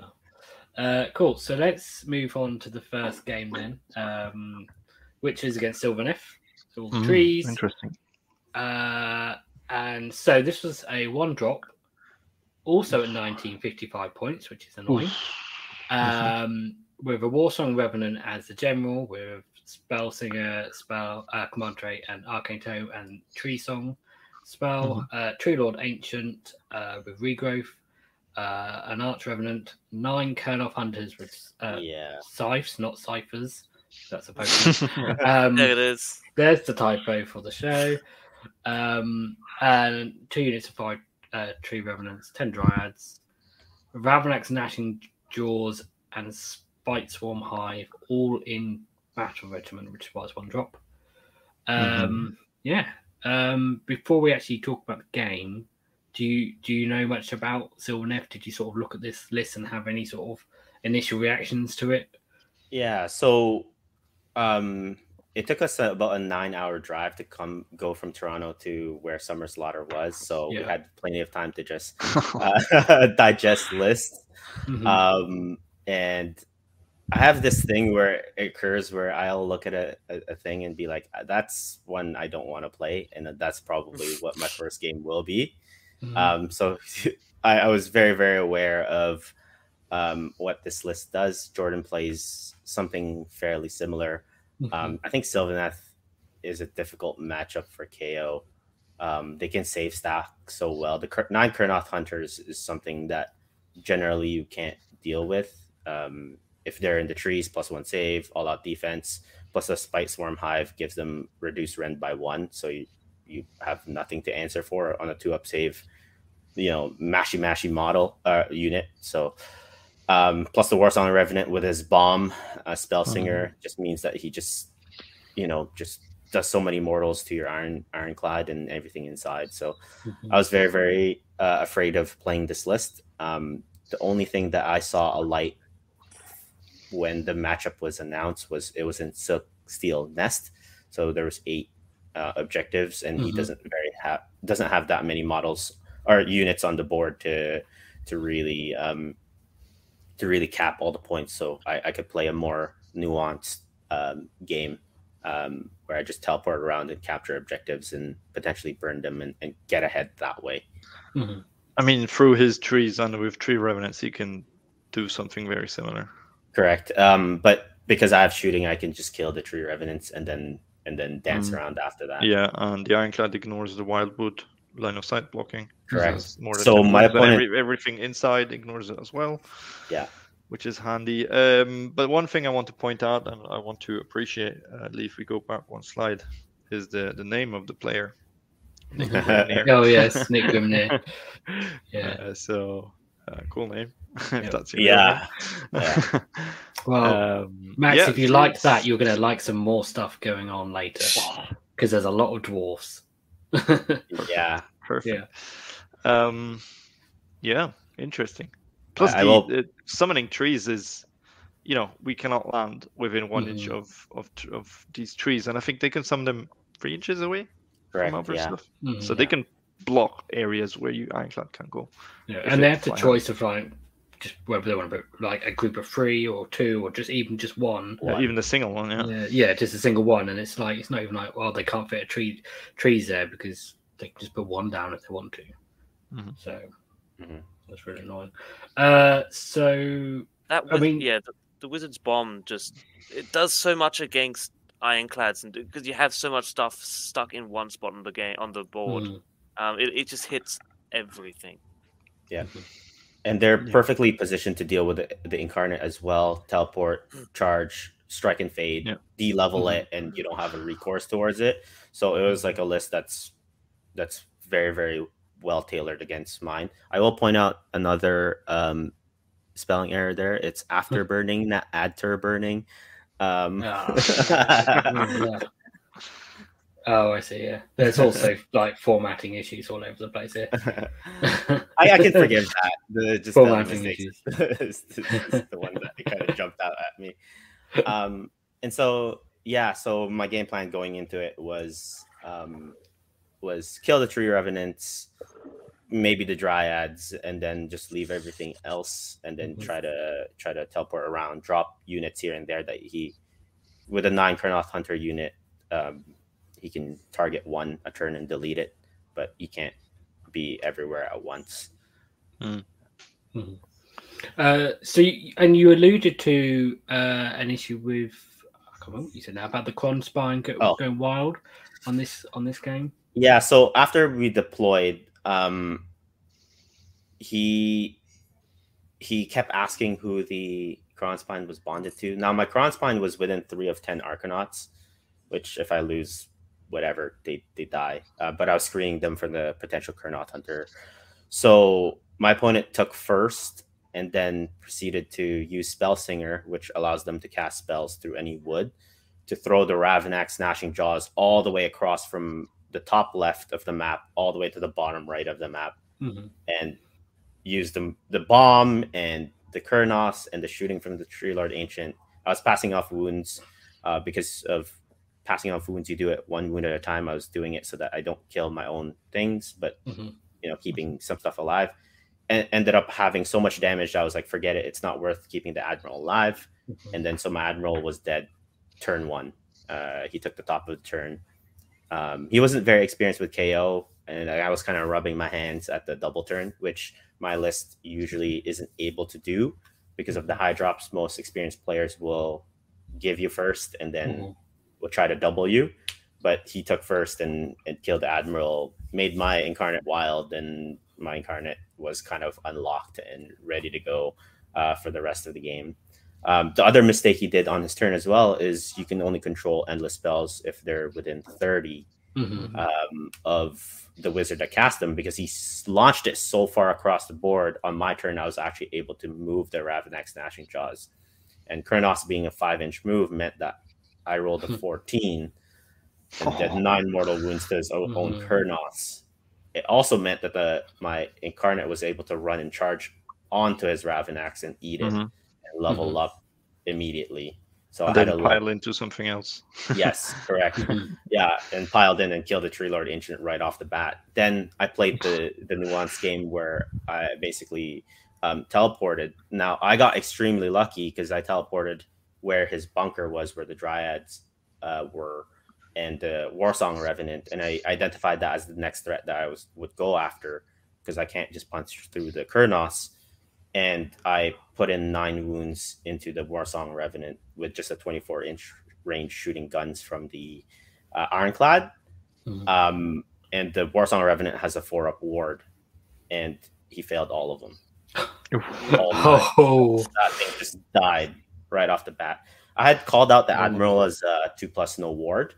Uh, cool. So let's move on to the first game then, um, which is against Sylvaneth. So all Mm, trees. Interesting. Uh, and so this was a one drop, also at 1955 points, which is annoying. Um, with a Warsong Revenant as the general, with Spell Singer, Spell uh, Command Trait, and Arcane Toe and Tree Song spell, uh, Treelord Ancient uh, with Regrowth, uh, an Arch Revenant, nine Kurnoth Hunters with uh, yeah, scythes, not ciphers. That's a Pokemon. um, There it is. there's the typo for the show. Um, and two units of five uh, tree revenants, ten dryads, Ravenak's gnashing jaws, and Spiteswarm Hive, all in battle regiment, which is why it's one drop. Um, Yeah. Um, before we actually talk about the game, do you do you know much about Sylvaneth? Did you sort of look at this list and have any sort of initial reactions to it? yeah. So, um, it took us about a nine-hour drive to come go from Toronto to where Summer Slaughter was, so Yeah. we had plenty of time to just uh, digest lists. Mhm. um and i have this thing where it occurs where i'll look at a, a, a thing and be like that's one i don't want to play and that's probably what my first game will be Mhm. um so I, I was very very aware of um what this list does jordan plays something fairly similar Mhm. um i think sylvaneth is a difficult matchup for ko um they can save stack so well the Kur- nine kurnoth hunters is something that generally you can't deal with. Um, if they're in the trees, plus one save, all out defense, plus a Spiteswarm Hive gives them reduced rend by one, so you you have nothing to answer for on a two up save. You know, mashy mashy model uh, unit. So um, plus the war Warsong Revenant with his bomb uh, spell singer just means that he just you know just does so many mortals to your iron ironclad and everything inside. So Mhm. I was very, very uh, afraid of playing this list. Um, the only thing that I saw a light when the matchup was announced was it was in Silk Steel Nest, so there was eight uh, objectives, and he Mhm. doesn't very have doesn't have that many models or units on the board to to really um, to really cap all the points. So I, I could play a more nuanced um, game um, where I just teleport around and capture objectives and potentially burn them and, and get ahead that way. Mhm. I mean, through his trees and with tree revenants, he can do something very similar. Correct. Um, but because I have shooting, I can just kill the tree revenants and then and then dance Mm. around after that. Yeah, and the ironclad ignores the wildwood line of sight blocking. Correct. More So my points, opponent- every- everything inside ignores it as well. Yeah. Which is handy. Um, but one thing I want to point out, and I want to appreciate, uh, Lee, if we go back one slide, is the, the name of the player. Nick Oh yes, Nick Grimnir. Yeah. Uh, so, uh, cool name. if Yeah. that's your Yeah. name. Yeah. Well, um, Max, yeah, if you like that, you're going to like some more stuff going on later because there's a lot of dwarfs. yeah. Perfect. Um, yeah, interesting. Plus, I the, will- the summoning trees is, you know, we cannot land within one inch Mhm. of, of of these trees, and I think they can summon them three inches away Correct. from other Yeah. stuff, Mhm. so they can block areas where you ironclad can't go. Yeah, and they it have the fly out. choice of like just whether they want to put like a group of three or two or just even just one. Yeah, One. even the single one, yeah. Yeah, yeah, just a single one, and it's like it's not even like well they can't fit a tree trees there because they can just put one down if they want to. Mhm. So Mhm. That's really annoying. Uh, so That I was, mean- yeah, the, the wizard's bomb just it does so much against ironclads, and because you have so much stuff stuck in one spot on the game on the board, mm, um, it, it just hits everything. And they're Yeah. perfectly positioned to deal with the, the incarnate as well. Teleport, charge, strike and fade, Yeah. de-level Mhm. it, and you don't have a recourse towards it. So it was like a list that's that's very very well tailored against mine. I will point out another um, spelling error there. It's after burning, not after burning. Um, Ah. yeah. Oh, I see. Yeah, there's also like formatting issues all over the place here. I, I can forgive that. The just Formatting mistakes is, is the one that kind of jumped out at me. Um, and so yeah, so my game plan going into it was um, was kill the tree revenants, maybe the dryads, and then just leave everything else, and then Mhm. try to try to teleport around, drop units here and there that he with a nine Kurnoth Hunter unit. Um, he can target one a turn and delete it, but he can't be everywhere at once. Uh, so, you, and you alluded to uh, an issue with I can't remember what you said now about the Kronspine go, Oh. going wild on this on this game. Yeah, so after we deployed, um, he he kept asking who the Kronspine was bonded to. Now my Kronspine was within three of ten Arcanauts, which if I lose whatever, they they die. Uh, but I was screening them for the potential Kurnoth Hunter. So my opponent took first and then proceeded to use Spell Singer, which allows them to cast spells through any wood, to throw the Ravenak's Gnashing Jaws all the way across from the top left of the map all the way to the bottom right of the map Mm-hmm. and use the, the bomb and the Kurnos and the shooting from the Treelord Ancient. I was passing off wounds uh, because of passing off wounds. You do it one wound at a time. I was doing it so that I don't kill my own things, but Mhm. you know, keeping some stuff alive. And ended up having so much damage. that I was like, forget it. It's not worth keeping the admiral alive. And then so my admiral was dead turn one. Uh, he took the top of the turn. Um, he wasn't very experienced with KO, and I was kind of rubbing my hands at the double turn, which my list usually isn't able to do because of the high drops. Most experienced players will give you first, and then Mhm. Will try to double you. But he took first and, and killed the admiral, made my incarnate wild, and my incarnate was kind of unlocked and ready to go uh, for the rest of the game. Um, the other mistake he did on his turn as well is you can only control endless spells if they're within 30 Mhm. um, of the wizard that cast them because he launched it so far across the board. On my turn, I was actually able to move the Ravenak's Gnashing Jaws. And Kronos being a five inch move meant that I rolled a 14 and did nine mortal wounds to his own, Mhm. Kurnos. It also meant that the my incarnate was able to run and charge onto his Ravenak's and eat it Mhm. and level up immediately. So and I had to pile into something else. yes, correct. Yeah, and piled in and killed the Treelord Ancient right off the bat. Then I played the the nuance game where I basically um, teleported. Now I got extremely lucky because I teleported where his bunker was, where the Dryads uh, were, and the Warsong Revenant, and I identified that as the next threat that I was would go after because I can't just punch through the Kurnos. And I put in nine wounds into the Warsong Revenant with just a 24 inch range shooting guns from the uh, Ironclad. Mhm. Um, and the Warsong Revenant has a four up ward, and he failed all of them. All. Oh, That thing just died right off the bat. I had called out the Oh. Admiral as uh, two plus no ward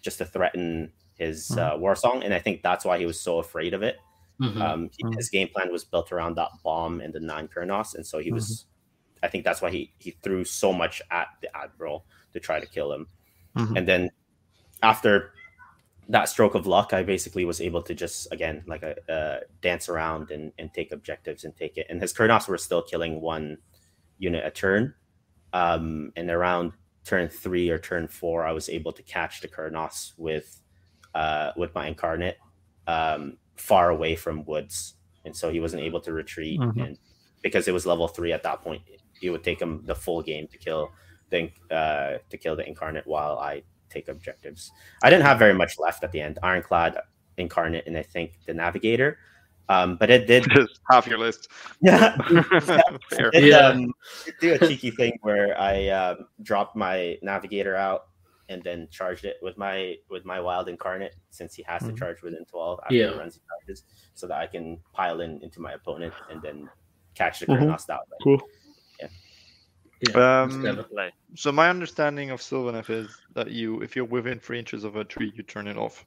just to threaten his uh, Warsong, and I think that's why he was so afraid of it. Mhm. Um, Mhm. His game plan was built around that bomb and the nine Kurnos, and so he was. I think that's why he he threw so much at the admiral to try to kill him. Mhm. And then after that stroke of luck, I basically was able to just again like a uh, dance around and, and take objectives and take it. And his Kurnos were still killing one unit a turn. Um, and around turn three or turn four, I was able to catch the Kurnos with uh, with my incarnate um, far away from woods, and so he wasn't able to retreat. Mhm. And because it was level three at that point, it would take him the full game to kill the uh, to kill the incarnate while I take objectives. I didn't have very much left at the end. Ironclad, incarnate, and I think the navigator. Um, but it did Just half your list. yeah, Fair. it, Yeah. um, it do a cheeky thing where I um, dropped my navigator out and then charged it with my with my wild incarnate since he has to Mhm. charge within 12 after Yeah. he runs the charges so that I can pile in into my opponent and then catch the Mhm. Kurnos that way. Cool. Yeah, that's Um, So my understanding of Sylvaneth is that you, if you're within three inches of a tree, you turn it off.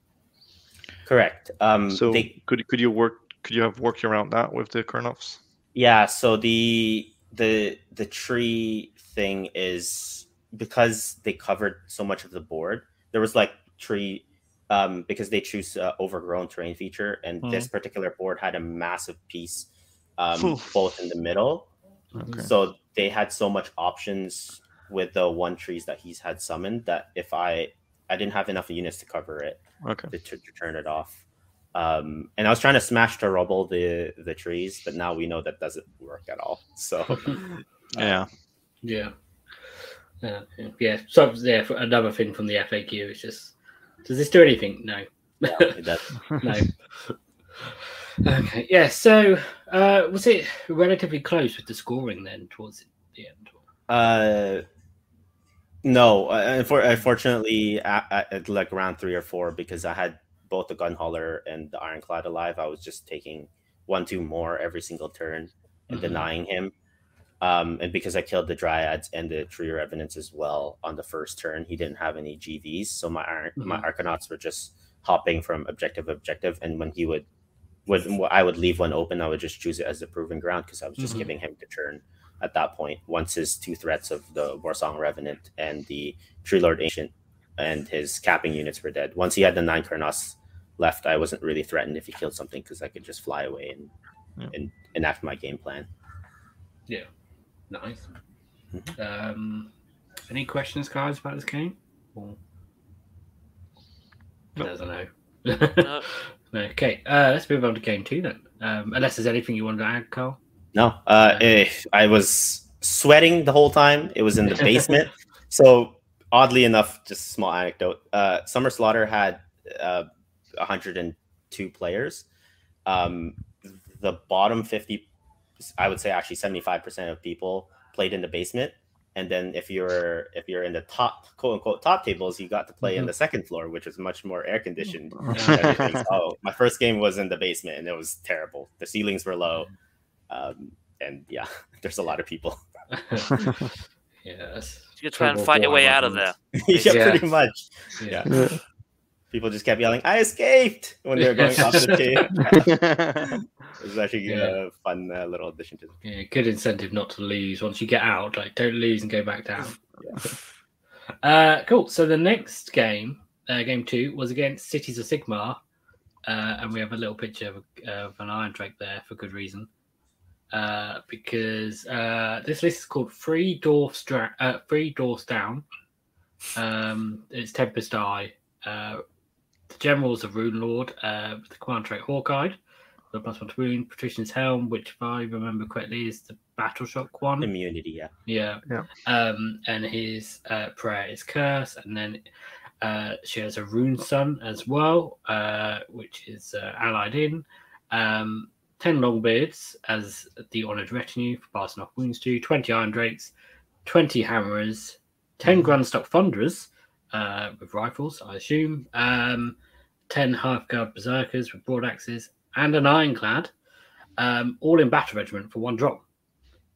Correct. Um, So they could could you work? Could you have worked around that with the Kurnoffs? Yeah, so the the the tree thing is because they covered so much of the board. There was like tree um because they choose uh, overgrown terrain feature and this particular board had a massive piece um both in the middle. Okay. So they had so much options with the one trees that he's had summoned that if I I didn't have enough units to cover it Okay. to, to turn it off. Um, and I was trying to smash to rubble the the trees, but now we know that doesn't work at all. So Yeah. Yeah. Yeah, yeah, yeah. So yeah, for- another thing from the FAQ is just, does this do anything? No. yeah, it does. no. Okay. Yeah. So, uh, was it relatively close with the scoring then towards the end? Uh, no, uh, unfor- unfortunately, at, at, at like round three or four, because I had both the gun hauler and the ironclad alive, I was just taking one, two more every single turn and Mhm. denying him. Um, and because I killed the dryads and the tree revenants as well on the first turn, he didn't have any GVs, so my iron, my arcanauts were just hopping from objective to objective. And when he would, would I would leave one open, I would just choose it as a proving ground because I was just Mhm. giving him the turn at that point. Once his two threats of the Warsong Revenant and the Treelord Ancient and his capping units were dead. Once he had the nine Kurnos left, I wasn't really threatened if he killed something because I could just fly away and Yeah. and enact my game plan. Yeah, nice. Mhm. Um, any questions, guys, about this game? Or... No. Doesn't know. No. Okay, uh, let's move on to game two then. Um, unless there's anything you wanted to add, Carl. No, uh, eh, I was sweating the whole time. It was in the basement. so oddly enough, just a small anecdote. Uh, Summer Slaughter had uh, 102 players. Um, the bottom 50, I would say actually 75% of people played in the basement. And then if you're if you're in the top quote unquote top tables, you got to play in Mhm. the second floor, which is much more air conditioned. Yeah. So my first game was in the basement, and it was terrible. The ceilings were low, um, and yeah, there's a lot of people. yeah, that's You try and Trouble fight your way out of there. yeah, Yeah. pretty much. Yeah. Yeah. People just kept yelling, "I escaped!" when they were going off the tape. It was actually Yeah. a fun uh, little addition to. yeah, good incentive not to lose once you get out. Like, don't lose and go back down. Uh, cool. So the next game, uh, game two, was against Cities of Sigmar, uh, and we have a little picture of, of an Iron Drake there for good reason. Uh, because uh, this list is called Free Dwarfs Dra- uh, Free Dwarfs Down. Um, it's Tempest Eye. Uh, the generals of Rune Lord, uh, the command trait Hawkeye, the plus one to wound, Patrician's Helm, which if I remember correctly is the Battle Shock one. Immunity, yeah. Yeah. Yeah. Um, and his uh, prayer is curse, and then uh, she has a Runeson as well, uh, which is uh, allied in. Um, ten longbeards as the honoured retinue for passing off wounds to. Twenty iron drakes, twenty hammerers, 10 Grundstok thunderers uh, with rifles, I assume. Um, ten Hearthguard berserkers with broad axes, and an ironclad, um, all in battle regiment for one drop.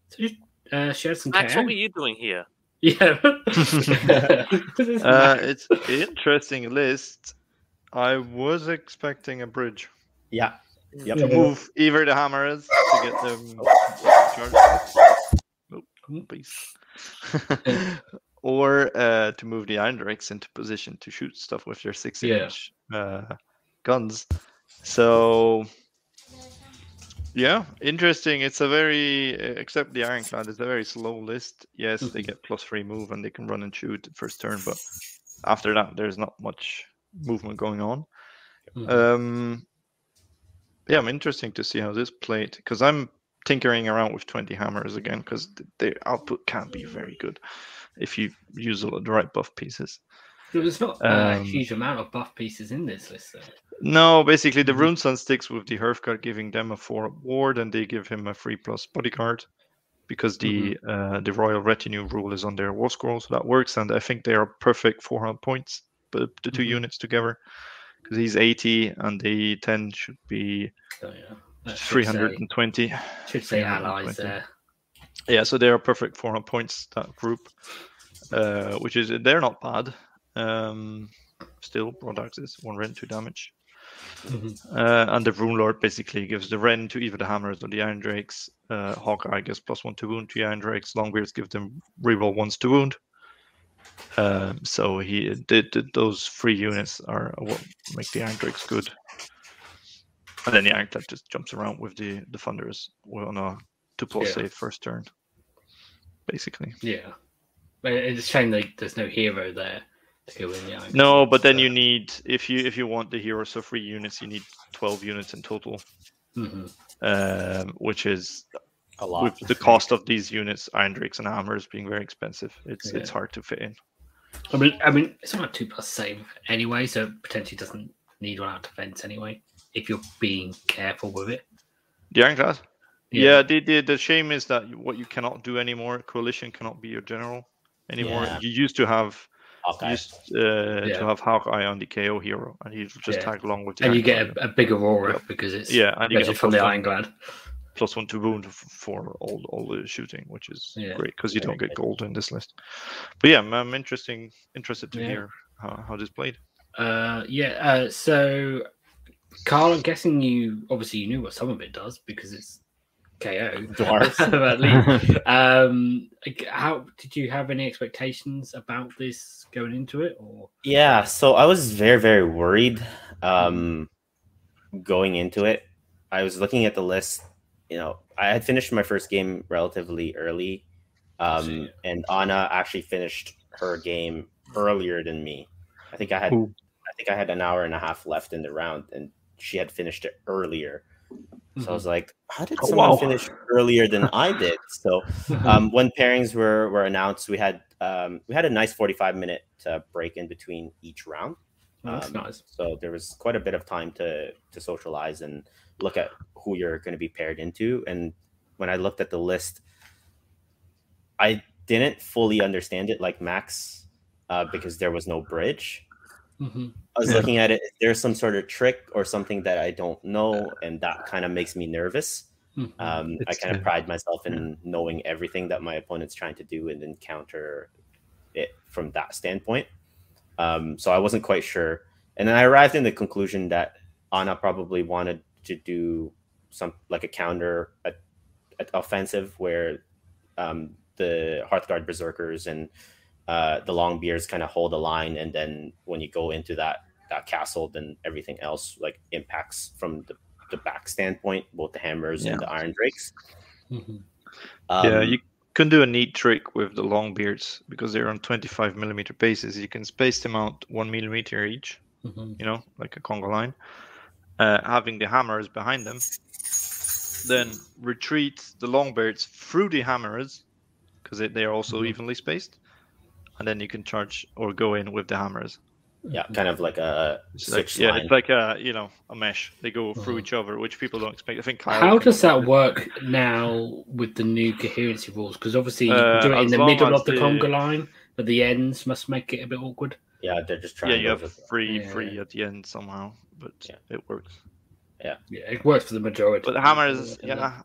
So just uh, share some Max, care. what were you doing here? Yeah. uh, it's an interesting list. I was expecting a bridge Yeah. Yep. to Yeah. move either the hammers to get them charged. Nope, or uh, to move the Iron Drakes into position to shoot stuff with their six Yeah. inch uh, guns. So, yeah, interesting. It's a very, except the Ironclad, it's a very slow list. Yes, they Mhm. get plus three move and they can run and shoot the first turn, but after that, there's not much movement going on. Mhm. Um, yeah, I'm interesting to see how this played because I'm tinkering around with 20 hammers again because the output can't be very good if you use all of the right buff pieces. There was not uh, a Um, huge amount of buff pieces in this list, though. No, basically the Mhm. Runeson sticks with the Hearthguard giving them a four ward and they give him a free plus bodyguard because the uh, the royal retinue rule is on their war scroll, so that works. And I think they are perfect 400 points, but the 2 Mhm. units together, because he's 80 and the 10 should be So yeah, that should 320. say, should say allies there. Yeah, so they are perfect 400 points that group, uh, which is they're not bad. Um, still, broad axes, one rend, two damage. Mhm. Uh, and the Rune Lord basically gives the Ren to either the Hammers or the Iron Drakes. Uh, Hawkeye gives plus one to wound to Iron Drakes. Longbeards give them reroll ones to wound. Um, so he did those three units are what make the Drakes good. And then the Ironclad just jumps around with the the Thunders on a two plus Yeah. save first turn. Basically. Yeah, but it's a shame that there's no hero there to go in the. No, but then so- you need if you if you want the hero so three units, you need twelve units in total. Mhm. Um, which is A lot. with the cost of these units, Iron Drakes and Hammers being very expensive, it's it's hard to fit in. I mean, I mean, it's not a two plus save anyway, so it potentially doesn't need one out of defense anyway. If you're being careful with it. The Ironclad? Yeah, the, the the shame is that what you cannot do anymore, Coalition cannot be your general anymore. Yeah. You used to have Hawkeye. used uh, Yeah. to have Hawkeye on the KO hero, and he just Yeah. tag along with the and you get a, a bigger aura Yeah. because it's yeah, and you get from the Iron ironclad. Plus one to wound for all all the shooting, which is Yeah. great because you don't get good. gold in this list. But yeah, I'm, I'm interesting interested to Yeah. hear how, how this played. Uh, yeah. Uh, so, Carl, I'm guessing you obviously you knew what some of it does because it's KO. Dwarves. At least. um, how did you have any expectations about this going into it, or Yeah, so I was very, very worried um, going into it. I was looking at the list. You know, I had finished my first game relatively early, um, and Anna actually finished her game earlier than me. I think I had, Ooh. I think I had an hour and a half left in the round, and she had finished it earlier. So I was like, "How did Oh, someone wow. finish earlier than I did?" So um, when pairings were were announced, we had um, we had a nice forty five minute uh, break in between each round. Oh, that's um, nice. So there was quite a bit of time to to socialize and look at who you're going to be paired into. And when I looked at the list, I didn't fully understand it like Max uh, because there was no bridge. hmm I was Yeah. looking at it. Is there some sort of trick or something that I don't know, and that kind of makes me nervous. Um, I kind of pride myself in knowing everything that my opponent's trying to do and then counter it from that standpoint. Um, so I wasn't quite sure. And then I arrived in the conclusion that Anna probably wanted to do some like a counter a, a offensive where um, the Hearthguard Berserkers and uh, the Longbeards kind of hold a line, and then when you go into that that castle, then everything else like impacts from the, the back standpoint, both the hammers and the Iron Drakes. hmm yeah, Um, you can do a neat trick with the long beards because they're on 25 millimeter bases. You can space them out one millimeter each, hmm you know, like a conga line. Uh, having the hammers behind them, then retreat the longbeards through the hammers because they, they are also Mhm. evenly spaced, and then you can charge or go in with the hammers. yeah, kind of like a It's like, switch yeah, line. it's like a you know a mesh. They go through Mhm. each other, which people don't expect. I think. Kyle How does that with it. work now with the new coherency rules? Because obviously you Uh, can do it in the middle of the, the- conga line, but the ends must make it a bit awkward. Yeah, they're just trying. Yeah, you have free Yeah. free at the end somehow, but Yeah. it works. Yeah, yeah, it works for the majority. But the of people, hammers, yeah,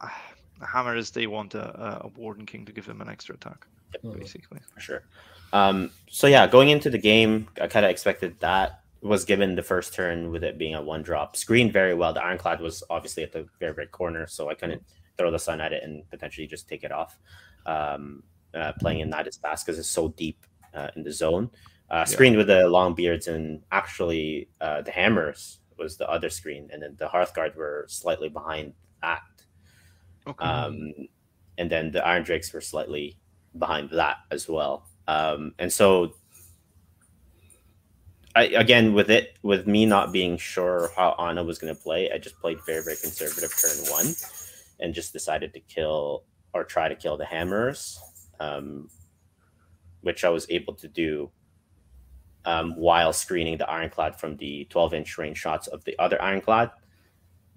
the hammers they want a, a- a warden king to give them an extra attack, Mhm. basically. for sure. Um, so yeah, going into the game, I kind of expected that. Was given the first turn with it being a one drop, screened very well. The ironclad was obviously at the very very corner, so I couldn't throw the sun at it and potentially just take it off. Um, uh, playing in that is fast because it's so deep uh, in the zone. Uh, screened with the long beards and actually uh, the hammers was the other screen, and then the hearthguard were slightly behind that. Okay. um, and then the Iron Drakes were slightly behind that as well. Um, and so, I again with it with me not being sure how Anna was going to play, I just played very very conservative turn one, and just decided to kill or try to kill the hammers, um, which I was able to do. Um, while screening the ironclad from the 12 inch range shots of the other ironclad,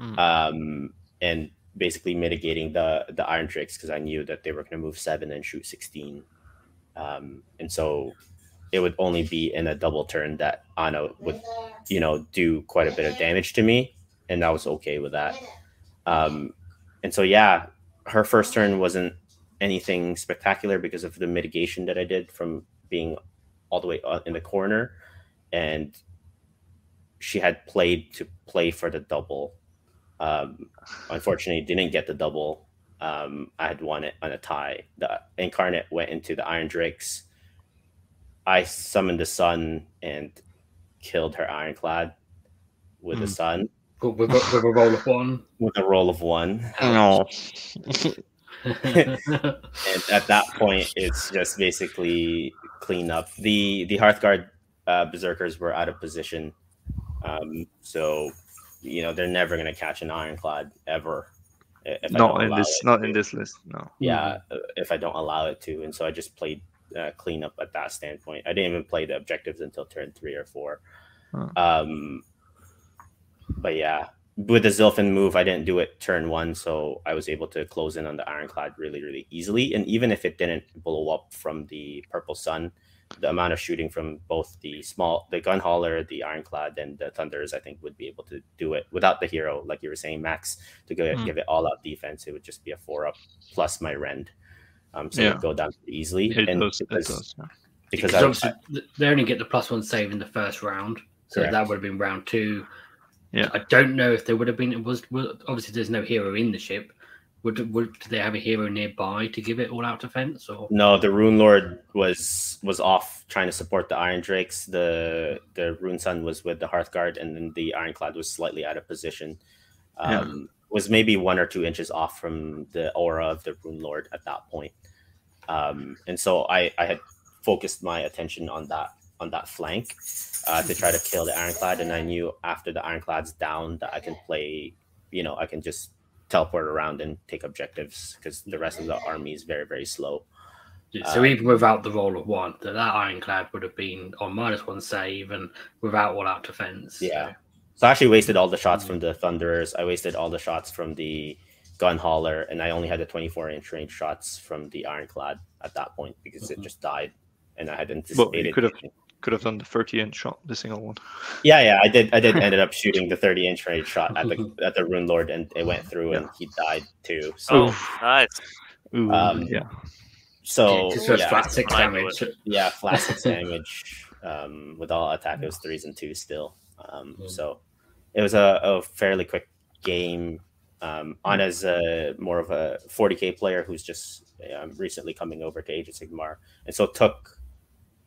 Mm. um, and basically mitigating the the Iron Drakes because I knew that they were going to move seven and shoot 16, um, and so it would only be in a double turn that Anna would, you know, do quite a bit of damage to me, and I was okay with that. Um, and so yeah, her first turn wasn't anything spectacular because of the mitigation that I did from being all the way uh, in the corner, and she had played to play for the double. Um, unfortunately, didn't get the double. Um, I had won it on a tie. The incarnate went into the Iron Drakes. I summoned the sun and killed her ironclad with the Hmm. sun With, with, a- with a roll of one. with a roll of one. No. and at that point it's just basically clean up the the hearthguard uh, berserkers were out of position um so you know they're never going to catch an ironclad ever if not in this not to. in this list. No. yeah uh, if i don't allow it to and so i just played uh, clean up at that standpoint i didn't even play the objectives until turn three or four Huh. um but yeah with the Zilfin move, I didn't do it turn one, so I was able to close in on the Ironclad really, really easily. And even if it didn't blow up from the Purple Sun, the amount of shooting from both the small, the gun hauler, the Ironclad, and the Thunders, I think would be able to do it without the hero, like you were saying, Max, to go Hmm. give it all out defense. It would just be a four up plus my rend. Um, so it Yeah. would go down pretty easily. It and does. It because, does. yeah. because Because I, obviously th- they only get the plus one save in the first round, so Correct. that would have been round two. Yeah. I don't know if there would have been. It was, was obviously there's no hero in the ship. Would would do they have a hero nearby to give it all out defense or? No, the Rune Lord was was off trying to support the Iron Drakes. The the Runeson was with the Hearthguard, and then the Ironclad was slightly out of position. Yeah. Um, Was maybe one or two inches off from the aura of the Rune Lord at that point. Um, and so I I had focused my attention on that on that flank uh, to try to kill the Ironclad, and I knew after the Ironclad's down that I can play. You know, I can just teleport around and take objectives because the rest of the army is very very slow. So Uh, even without the roll of one, that that ironclad would have been on minus one save and without all out defense. Yeah. So I actually wasted all the shots from the Thunderers. I wasted all the shots from the Gun Hauler, and I only had the 24 inch range shots from the Ironclad at that point because it Mhm. just died, and I had Well, anticipated. you could have could have done the 30 inch shot, the single one. Yeah, yeah, I did. I did ended up shooting the 30 inch range shot at the at the Rune Lord, and it went through, and he died too. So, Oh, nice. Ooh, Um, yeah. so just yeah, flat six damage. yeah, flat six damage um, with all attack. It was threes and twos still. Um, Mm. So it was a, a fairly quick game. Um, Anna's uh, more of a 40k player who's just um, recently coming over to Age of Sigmar, and so took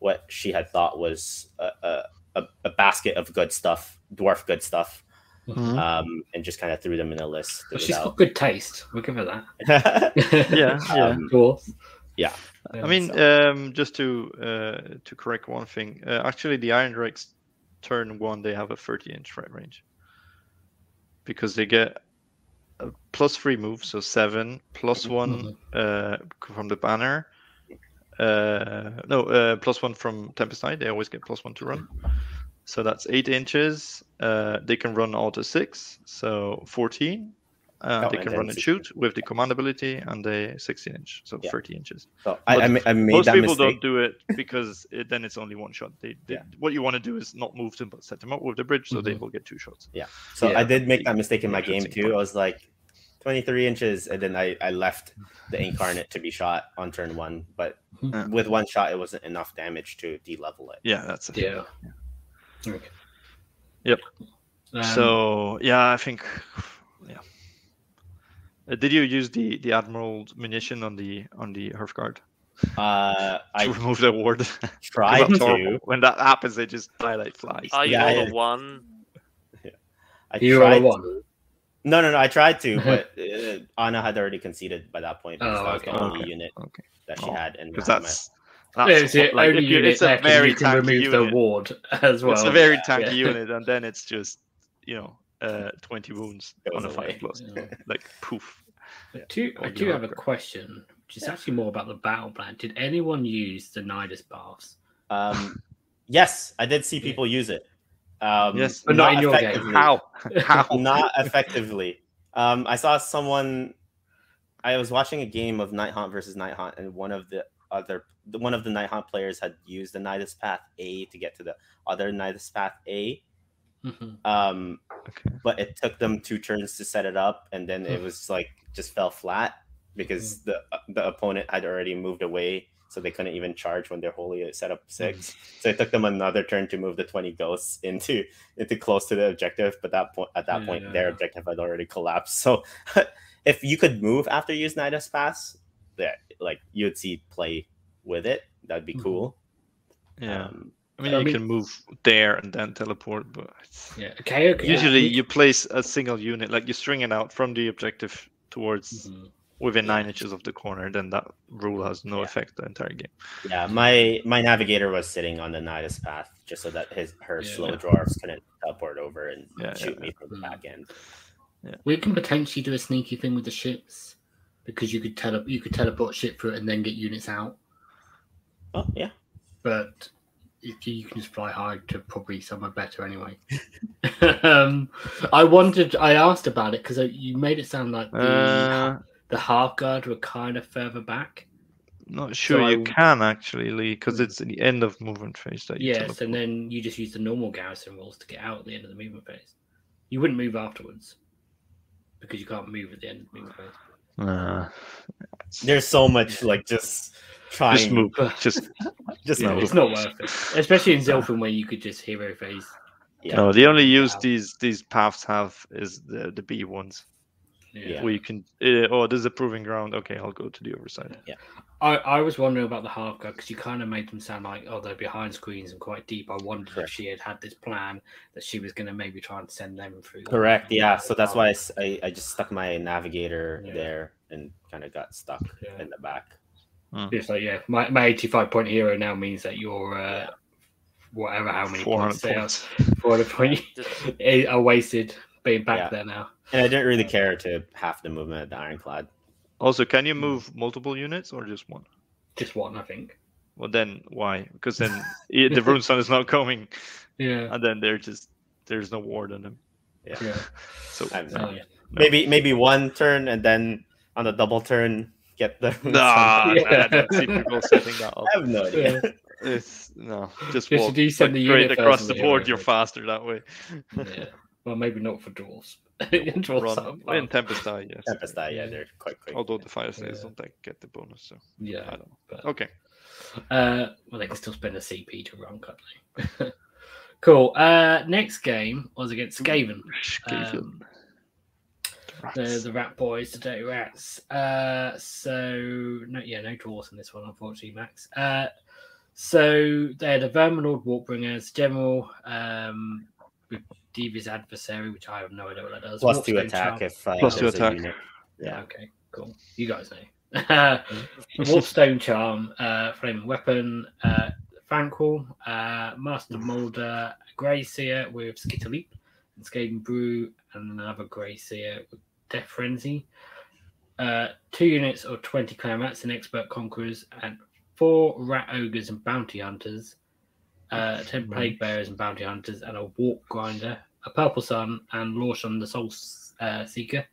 what she had thought was a, a, a, a basket of good stuff, dwarf good stuff, Mhm. um, and just kind of threw them in a list. But she's without- got good taste. We'll give her that. Yeah, yeah. Um, Dwarf. yeah. I mean, um, just to uh, to correct one thing, uh, actually, the Iron Drakes turn one they have a 30 inch threat range because they get a plus three move, so seven plus one uh, from the banner. Uh, no, uh, plus one from Tempest Eye. They always get plus one to run. So that's eight inches. Uh, they can run all to six, so 14. Uh, Oh, they can run and 16. shoot with the command ability and the 16 inch, so Yeah. 30 inches. so I, I, ma- I made Most that people mistake. don't do it because it, then it's only one shot. They, they Yeah. what you want to do is not move them, but set them up with the bridge, so they Mhm. will get two shots. Yeah. So Yeah. I did make that mistake in my game too. I was like 23 inches, and then I, I left the incarnate to be shot on turn one. But Yeah. with one shot, it wasn't enough damage to de-level it. Yeah, that's it. Yeah. Okay. Yep. Um, so yeah, I think yeah. Uh, did you use the the admiral munition on the on the Hearthguard Uh, to I remove the ward? tried to. When that happens, they just die like flies. Oh, you Yeah, rolled yeah. a one. Yeah. I you roll a one. to. No, no, no. I tried to, but uh, Anna had already conceded by that point because Oh, that was okay. the only Okay. unit Okay, that she Oh, had, and because my- that's Yeah, that's it's the like, only unit it's a very you can tanky remove the ward as well. it's a very Yeah. tanky Yeah. unit, and then it's just you know uh, 20 wounds on a away. five plus, Yeah. like poof. I do, I do have a question, which is actually more about the battle plan. Did anyone use the Nidus paths? Um, Yes, I did see people use it. Um, Yes, But not in your game. effectively. How? How? not effectively. Um, I saw someone. I was watching a game of Nighthaunt versus Nighthaunt, and one of the other one of the Nighthaunt players had used the Nidus Path A to get to the other Nidus Path A. Mhm. Um, Okay. but it took them two turns to set it up, and then it was like just fell flat because the the opponent had already moved away, so they couldn't even charge when their holy set up six. So it took them another turn to move the twenty ghosts into into close to the objective. But that point at that Yeah, point, yeah, their yeah. objective had already collapsed. So if you could move after you use Nidus Pass, that like you would see play with it. That'd be Mhm. cool. Yeah. Um, I mean, I you mean- can move there and then teleport, but. Yeah. Okay. okay. usually you place a single unit, like you string it out from the objective towards Mhm. Within nine inches of the corner. Then that rule has no Yeah. effect the entire game. Yeah, my my navigator was sitting on the Nidus path just so that his her Yeah. slow dwarfs couldn't teleport over and Yeah, shoot yeah, me from the Mm. back end. We can potentially do a sneaky thing with the ships because you could tele you could teleport ship through it and then get units out. Oh yeah, But if you, you can just fly high to probably somewhere better anyway. um, I wanted, I asked about it because you made it sound like the, Uh, the Hearthguard were kind of further back. not sure I you w- can actually, Lee, because it's at the end of movement phase that you Yes, teleport. and then you just use the normal garrison rules to get out at the end of the movement phase. You wouldn't move afterwards because you can't move at the end of the movement phase. Uh, there's so much like just trying, just move. Just just Yeah, move. it's not worth it, especially in Zilfin where you could just hero phase. Yeah. no. The only use Wow. these these paths have is the the B ones, Yeah. where you can. Uh, oh, there's a proving ground. Okay, I'll go to the other side. I, I was wondering about the Hearthguard because you kind of made them sound like oh they're behind screens and quite deep. I wondered if she had had this plan that she was going to maybe try and send them through. Correct. Yeah. So that's why I, I just stuck my navigator Yeah. there and kind of got stuck Yeah. in the back. It's like yeah, my, my eighty five point hero now means that you're uh, Yeah. whatever how many Four points hundred they are, points. four hundred point Just- are wasted being back Yeah. there now. And I didn't really care to half the movement of the ironclad. Also, can you move multiple units or just one? Just one, I think. Well, then why? Because then the Runeson is not coming, Yeah. and then they're just there's no ward on them. Yeah. Yeah. So I have no Oh, idea. Maybe maybe one turn and then on the double turn get the. nah, Yeah. I don't see people setting that up. I have no idea. It's no, just Just walk do send like, the straight unit across the board. You're faster that way. yeah. Well, maybe not for dwarves. dwarves Run. aren't in fast. Tempest Eye, yes. Tempest Eye, yeah, they're quite quick. Although the fire snails Yeah. don't like, get the bonus, so yeah, I Yeah. don't know. But, Okay. Uh, well, they can still spend a CP to run Cuddly. cool. Uh, next game was against Skaven. Skaven. Um, The the rats. the Rat Boys, the Dirty Rats. Uh, so no, yeah, no dwarves in this one, unfortunately, Max. Uh, so they're the Verminlord Warbringers, General, um, with Adversary, which I have no idea what that does. Plus two Warpstone attack Charm. if uh, Plus two attack. Yeah. Yeah. Okay. Cool. You guys know. Warpstone Charm, uh, Flaming Weapon, uh, Thanquol, uh, Master Molder, Grey Seer with Skitterleap, and Skaven Brew, and another Grey Seer with Death Frenzy. Uh, two units of 20 clan rats and expert conquerors, and four rat ogres and bounty hunters, uh, 10 plague bearers and bounty hunters, and a warp grinder, a purple sun, and Lauchon the Soul uh, Seeker.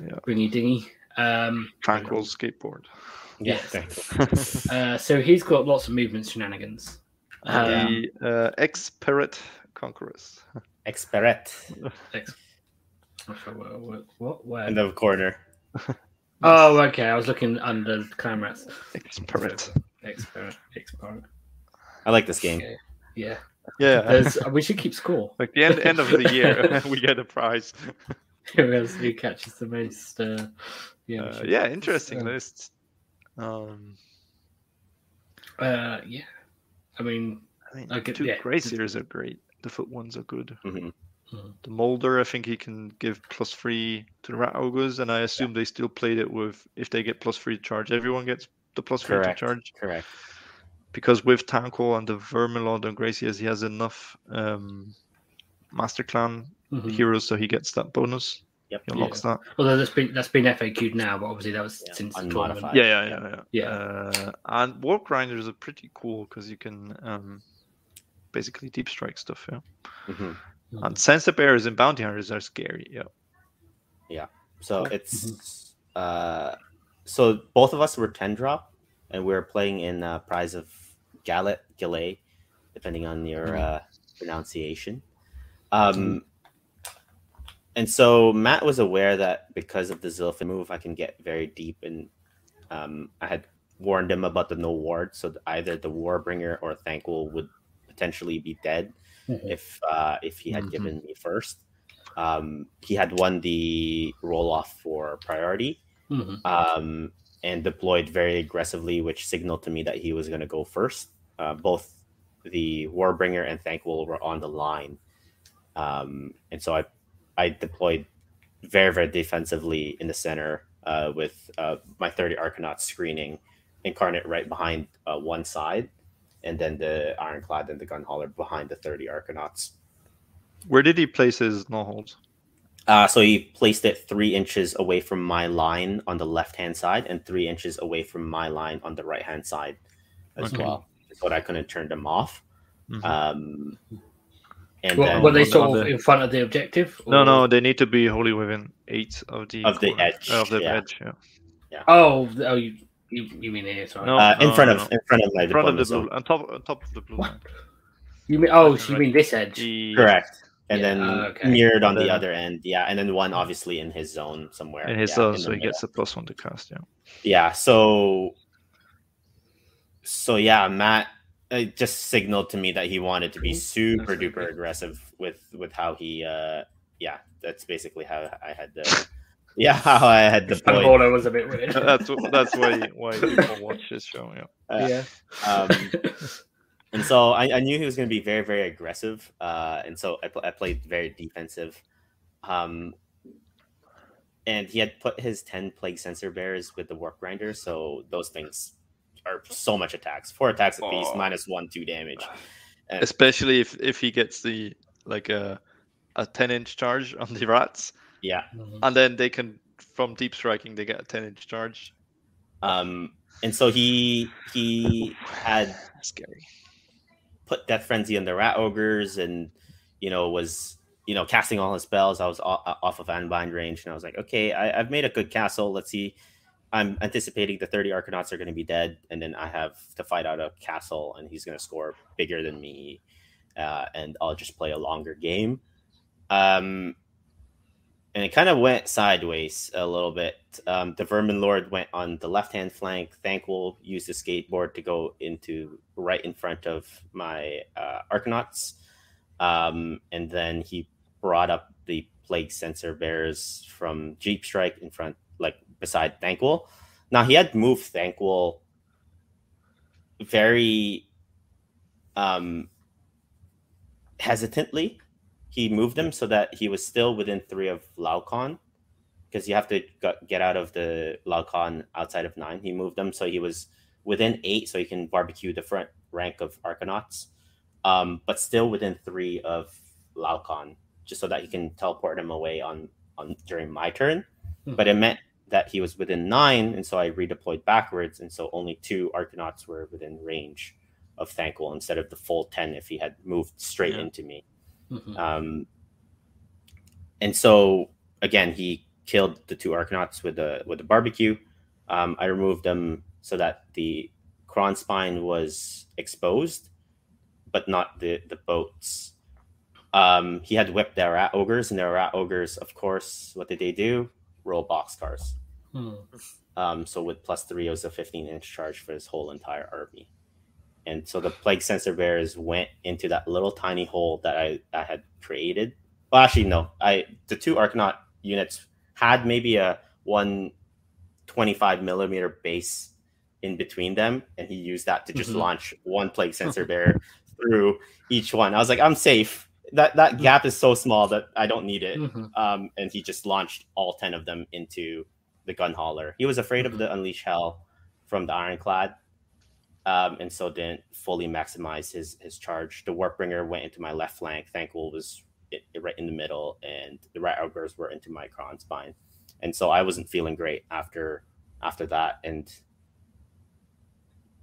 Yeah. Bring you dingy. Um, Thanquol skateboard. Yeah. Yes. thank uh, so he's got lots of movement shenanigans. Um, the uh, ex-Pirate Conquerors. Experet ex- what? what, what where? in the corner. Oh, okay. I was looking under clan rats. Ex-Pirate. Expert. Expert. I like this game. Okay. Yeah. Yeah. There's, we should keep score. like the end, end of the year, we get a prize. Who else who catches the most? Uh, yeah. Uh, should- yeah, interesting uh, list. Um, Uh, yeah. I mean, I mean, I get- two yeah. Grey Seers are great. The foot ones are good. Mhm. The Molder, I think he can give plus three to the Rat Ogres, and I assume they still played it with if they get plus three to charge, everyone gets the plus three Correct. to charge. Correct. Because with Tanko and the Verminlord and Grey Seers, he has enough um, Master Clan mhm. heroes, so he gets that bonus. Yep. He unlocks that. although that's been that's been FAQ'd now, but obviously that was Yeah, since the unmodified. tournament. Yeah, yeah, yeah, yeah. Yeah. Uh, and Warp Grinders are pretty cool because you can, um, basically deep strike stuff. Yeah. Mhm. And censer bearers and bounty hunters are scary. Yeah. So it's uh, so both of us were ten drop, and we were playing in uh, prize of Gallet Gillet, depending on your Mhm. uh, pronunciation. Um, and so Matt was aware that because of the Zilfin move, I can get very deep, and um, I had warned him about the no ward, so either the Warbringer or Thanquol would potentially be dead Mhm. if uh, if he had Mhm. given me first. Um, he had won the roll off for priority Mhm. um, and deployed very aggressively, which signaled to me that he was going to go first. Uh, both the Warbringer and Thanquol were on the line, um, and so I I deployed very very defensively in the center uh, with uh, my thirty Arcanauts screening Incarnate right behind uh, one side, and then the Ironclad and the Gun Hauler behind the thirty Arcanauts. Where did he place his no holds? Uh, so he placed it three inches away from my line on the left hand side and three inches away from my line on the right hand side as Okay. well. So that I couldn't turn them off. Mhm. Um, and What, then were they on the- sort of the- in front of the objective? No, or- no, they need to be wholly within eight of the Of the corner- edge, Of the yeah. edge, yeah. Oh, oh, you, you, you mean here? Sorry. No. uh, in front of no. in front of my In front of the deployment blue, zone. on top, on top of the blue What? line. You mean? Oh, so you mean this edge? The- Correct. And Yeah, then oh, okay. mirrored on And the other end, yeah, and then one obviously in his zone somewhere. In his yeah, zone, in so the he gets a plus one to cast. Yeah. Yeah, so so yeah, Matt uh, just signaled to me that he wanted to be super That's duper aggressive with with how he uh yeah, that's basically how I had the yeah, how I had The deployed. Baller was a bit weird. that's that's why why people watch this show. Yeah. Uh, yeah. um, and so I, I knew he was going to be very very aggressive uh, and so I, pl- I played very defensive um, and he had put his 10 plague censer bears with the warp grinder so those things are so much attacks four attacks a piece Oh. minus one two damage and, Especially if if he gets the like a a ten inch charge on the rats, yeah Mhm. and then they can from deep striking they get a ten inch charge. um, and so he he had Scary. put death frenzy on the rat ogres and you know was you know casting all his spells i was off of unbind range and i was like okay I, i've made a good castle let's see i'm anticipating the 30 arcanauts are going to be dead and then i have to fight out a castle and he's going to score bigger than me uh, and i'll just play a longer game um and it kind of went sideways a little bit. Um, the Vermin Lord went on the left hand flank. Thanquol used the skateboard to go into right in front of my uh, Arcanauts. Um, and then he brought up the Plague Sensor Bears from Deep Strike in front, like beside Thanquol. Now he had moved Thanquol very um, hesitantly he moved him so that he was still within three of Lauchon because you have to get- out of the Lauchon outside of nine. He moved them so he was within eight, so he can barbecue the front rank of Arcanauts, um, but still within three of Lauchon, just so that he can teleport him away on on during my turn. Hmm. But it meant that he was within nine, and so I redeployed backwards, and so only two Arcanauts were within range of Thanquol instead of the full ten if he had moved straight Yeah. into me. Mhm. Um, and so again, he killed the two Arcanauts with the with the barbecue. Um, I removed them so that the Kronspine was exposed, but not the the boats. Um, he had whipped their rat ogres, and their rat ogres, of course, what did they do? Roll boxcars. Mhm. Um, so with plus three, it was a 15 inch charge for his whole entire army. And so the plague censer bears went into that little tiny hole that I, I had created. Well, actually, no. I the two Arcanaut units had maybe a one 25 millimeter base in between them, and he used that to just Mhm. launch one plague censer bear through each one. I was like, I'm safe. That that gap is so small that I don't need it Mhm. um, and he just launched all 10 of them into the gun hauler. He was afraid of the unleash hell from the ironclad, um, and so didn't fully maximize his his charge. The warpbringer went into my left flank. Thanquol was i- right in the middle, and the rat ogres were into my Kronspine. And so I wasn't feeling great after after that, and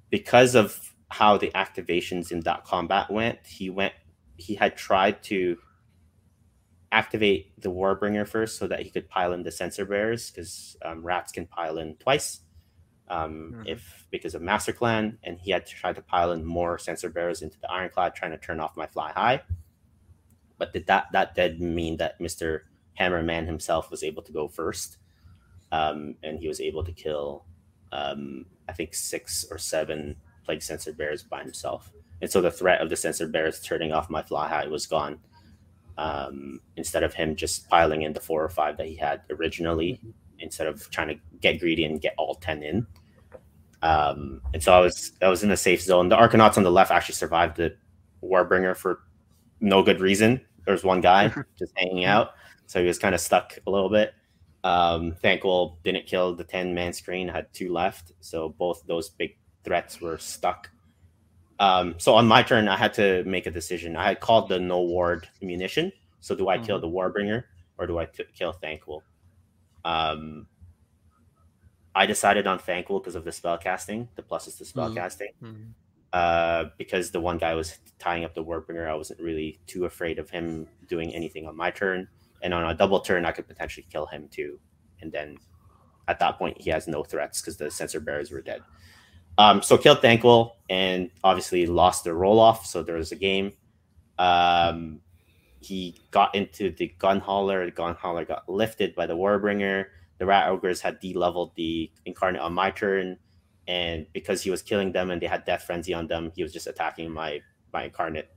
because of how the activations in that combat went. He went he had tried to activate the Warbringer first so that he could pile in the censer bearers because um, rats can pile in twice um, Mhm. if because of Master Clan, and he had to try to pile in more censer bearers into the Ironclad, trying to turn off my fly high. But did that that did mean that Mister Hammerman himself was able to go first, um, and he was able to kill, um, I think six or seven plague censer bears by himself. And so the threat of the censer bears turning off my fly high was gone. Um, instead of him just piling in the four or five that he had originally, instead of trying to get greedy and get all ten in. Um, and so I was I was in a safe zone. The Arcanauts on the left actually survived the Warbringer for no good reason. There was one guy just hanging out, so he was kind of stuck a little bit. Um, Thanquol didn't kill the ten man screen. Had two left, so both those big threats were stuck. Um, so on my turn, I had to make a decision. I had called the no ward munition. So do I kill the Warbringer or do I t- kill Thanquol? Um, I decided on Thanquol because of the spell casting, the pluses to spell Mhm. casting. Mhm. Uh, because the one guy was tying up the Warbringer, I wasn't really too afraid of him doing anything on my turn. And on a double turn, I could potentially kill him too. And then at that point, he has no threats because the censer bearers were dead. Um, so killed Thanquol and obviously lost the roll off. So there was a game. Um, he got into the gun hauler. The gun hauler got lifted by the Warbringer. The Rat Ogres had de-leveled the Incarnate on my turn, and because he was killing them and they had Death Frenzy on them, he was just attacking my my Incarnate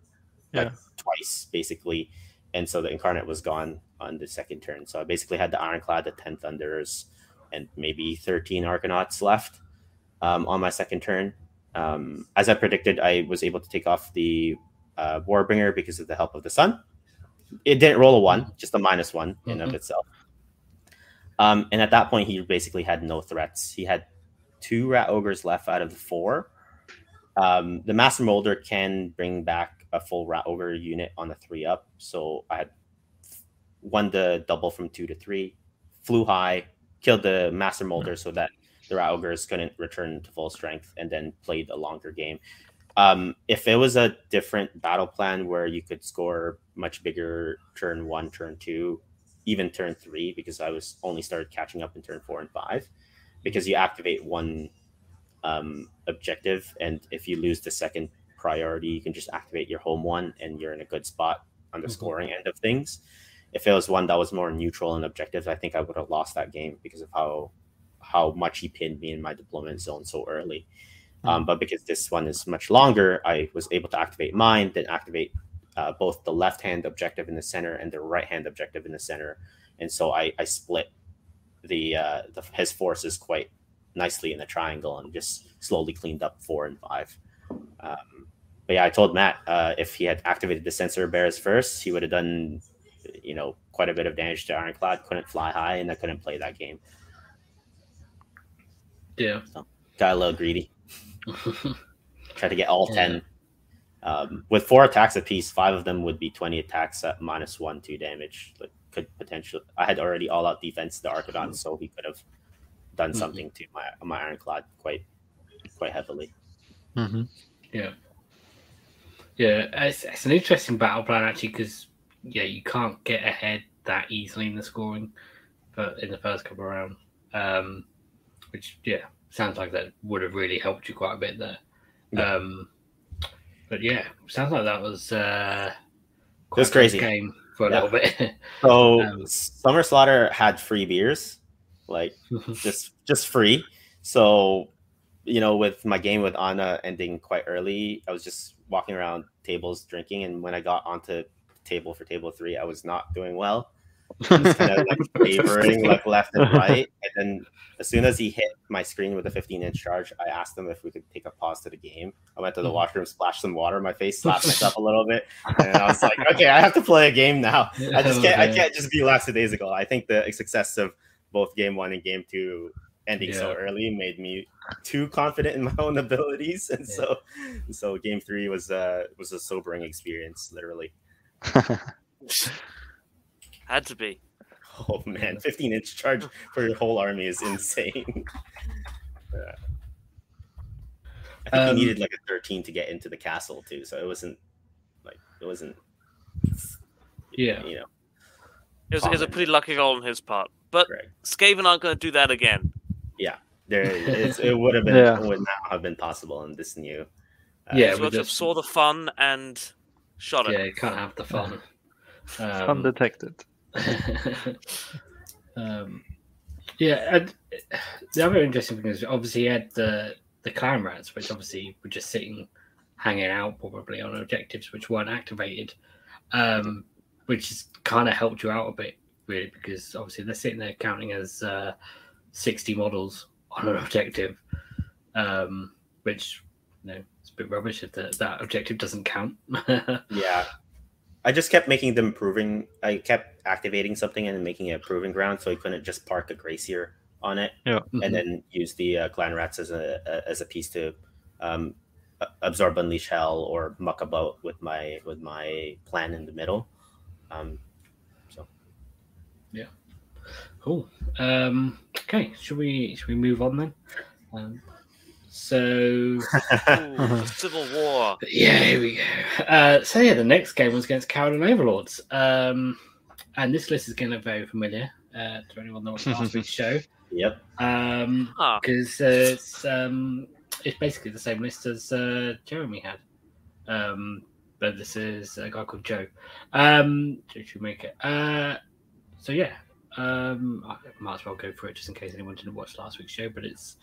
like twice basically, and so the Incarnate was gone on the second turn. So I basically had the Ironclad, the Ten Thunders, and maybe thirteen Arcanauts left um, on my second turn. Um, as I predicted, I was able to take off the uh, Warbringer because of the help of the Sun. It didn't roll a one, just a minus one in of itself. Um, and at that point, he basically had no threats. He had two rat ogres left out of the four. Um, the master molder can bring back a full rat ogre unit on a three up. So I had won the double from two to three, flew high, killed the master molder so that the rat couldn't return to full strength, and then played a longer game. Um, if it was a different battle plan where you could score much bigger turn one, turn two, even turn three, because I was only started catching up in turn four and five, because you activate one um, objective, and if you lose the second priority, you can just activate your home one, and you're in a good spot on the Mhm. scoring end of things. If it was one that was more neutral and objective, I think I would have lost that game because of how how much he pinned me in my deployment zone so early. Um, but because this one is much longer, I was able to activate mine, then activate uh, both the left hand objective in the center and the right hand objective in the center, and so I, I split the, uh, the his forces quite nicely in the triangle and just slowly cleaned up four and five. Um, but yeah, I told Matt uh, if he had activated the censer bears first, he would have done you know quite a bit of damage to Ironclad. Couldn't fly high, and I couldn't play that game. Yeah. So, Got a little greedy. Tried to get all ten. Um, with four attacks apiece, five of them would be twenty attacks at minus one two damage. Like could potentially. I had already all out defense the Archidon, so he could have done Mhm. something to my my Ironclad quite quite heavily. Mm-hmm. Yeah, it's, it's an interesting battle plan actually because yeah, you can't get ahead that easily in the scoring, but in the first couple of rounds, um, which yeah, sounds like that would have really helped you quite a bit there. Yeah. Um, but yeah, sounds like that was uh, quite was crazy. game for a Yeah. little bit. So Um, Summer Slaughter had free beers, like just just free. So you know, with my game with Anna ending quite early, I was just walking around tables drinking, and when I got onto table for table three, I was not doing well. Just kind of like favoring like left and right, and then as soon as he hit my screen with a 15 inch charge, I asked him if we could take a pause to the game. I went to the Mhm. washroom, splashed some water in my face, slapped myself a little bit, and I was like, okay, I have to play a game now. I just can't. I can't just be lackadaisical. I think the success of both game one and game two ending so early made me too confident in my own abilities, and so so game three was uh was a sobering experience, literally. Had to be. Oh man, 15 inch charge for your whole army is insane. I think Um, he needed like a 13 to get into the castle too, so it wasn't like it wasn't. Yeah. You know, It was, it was a pretty lucky goal on his part. But correct. Skaven aren't going to do that again. Yeah, there, it's, it would have been Yeah. would not have been possible in this new. uh, Yeah, so we we just just- saw the fun and shot it. Yeah, you can't have the fun. Um, Undetected. um, yeah, and the other interesting thing is obviously he had the the clan rats, which obviously were just sitting, hanging out probably on objectives which weren't activated, um, which has kind of helped you out a bit really because obviously they're sitting there counting as uh, sixty models on an objective, um, which you know it's a bit rubbish if the, that objective doesn't count. Yeah. I just kept making them proving. I kept activating something and making it a proving ground, so he couldn't just park a Grey Seer on it Mm-hmm. and then use the uh, clan rats as a, a as a piece to um, absorb unleash hell or muck about with my with my plan in the middle. Um, so yeah, Cool. Um, okay, should we should we move on then? Um, so Ooh. Civil War. yeah, here we go. Uh, so yeah, the next game was against Kharadron Overlords, um, and this list is going to look very familiar uh, to anyone that watched last week's show yep, because Huh. uh, it's um, it's basically the same list as uh, Jeremy had. Um, but this is a guy called Joe. Um, Joe Shoemaker. Uh, so yeah, um, I might as well go for it just in case anyone didn't watch last week's show. But it's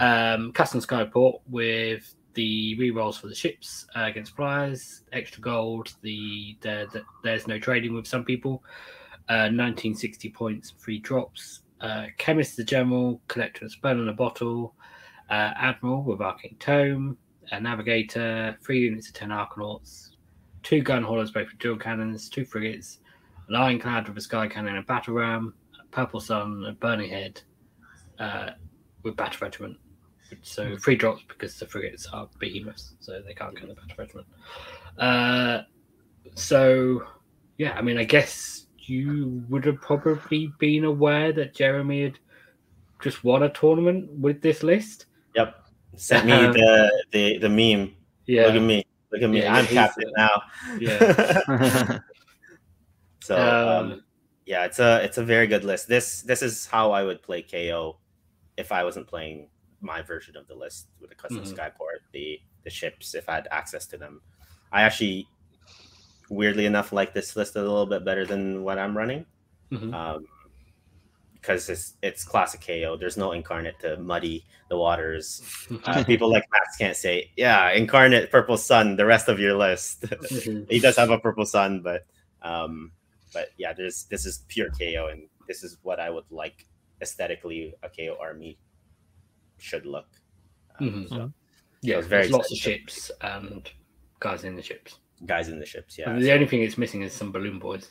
um, custom skyport with the rerolls for the ships uh, against flyers, extra gold. The, the, the there's no trading with some people. Uh, 1960 points, free drops. Uh, Khemist the General, Collector of Spell in a Bottle, uh, Admiral with Arcane Tome, a Navigator, three units of 10 Arcanauts, two gun haulers, both with dual cannons, two frigates, an Ironclad with a Sky Cannon and a Battle Ram, Purple Sun, a Burning Head uh, with Battle Regiment. So three drops because the frigates are behemoths, so they can't in the Battle Regiment. Uh, so, yeah, I mean, I guess you would have probably been aware that Jeremy had just won a tournament with this list. yep. Sent me Um, the, the the meme. Yeah, Look at me. Look at me. Yeah, I'm captain now. yeah. so um, Um, yeah, it's a it's a very good list. This this is how I would play KO if I wasn't playing my version of the list with the custom Mhm. skyport, the the ships if I had access to them. I actually weirdly enough like this list a little bit better than what I'm running. Mhm. Um because it's it's classic KO. There's no incarnate to muddy the waters. Uh, people like Max can't say, yeah, incarnate purple sun, the rest of your list. Mhm. he does have a purple sun, but um, but yeah, there's this is pure KO, and this is what I would like aesthetically a KO army should look. Um, Mhm. so, yeah, was very there's lots of excited. ships and guys in the ships. guys in the ships, yeah. And the only thing it's missing is some balloon boys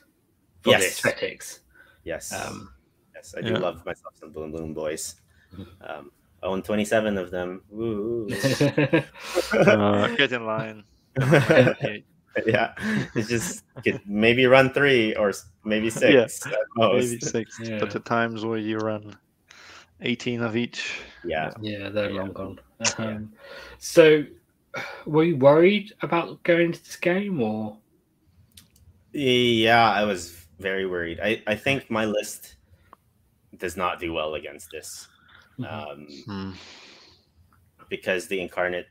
for the Yes. aesthetics. yes, Um, yes, I do Yeah. love myself some Bloom Bloom boys. Mhm. Um, I own 27 of them. Woo. Uh, get in line. yeah, it's just could maybe run three or maybe six at most. Maybe six. Yeah. But the times where you run 18 of each. Yeah, yeah, they're Yeah. long gone. Um, So, were you worried about going into this game, or Yeah, I was very worried. I, I think my list does not do well against this um, Hmm. because the incarnate,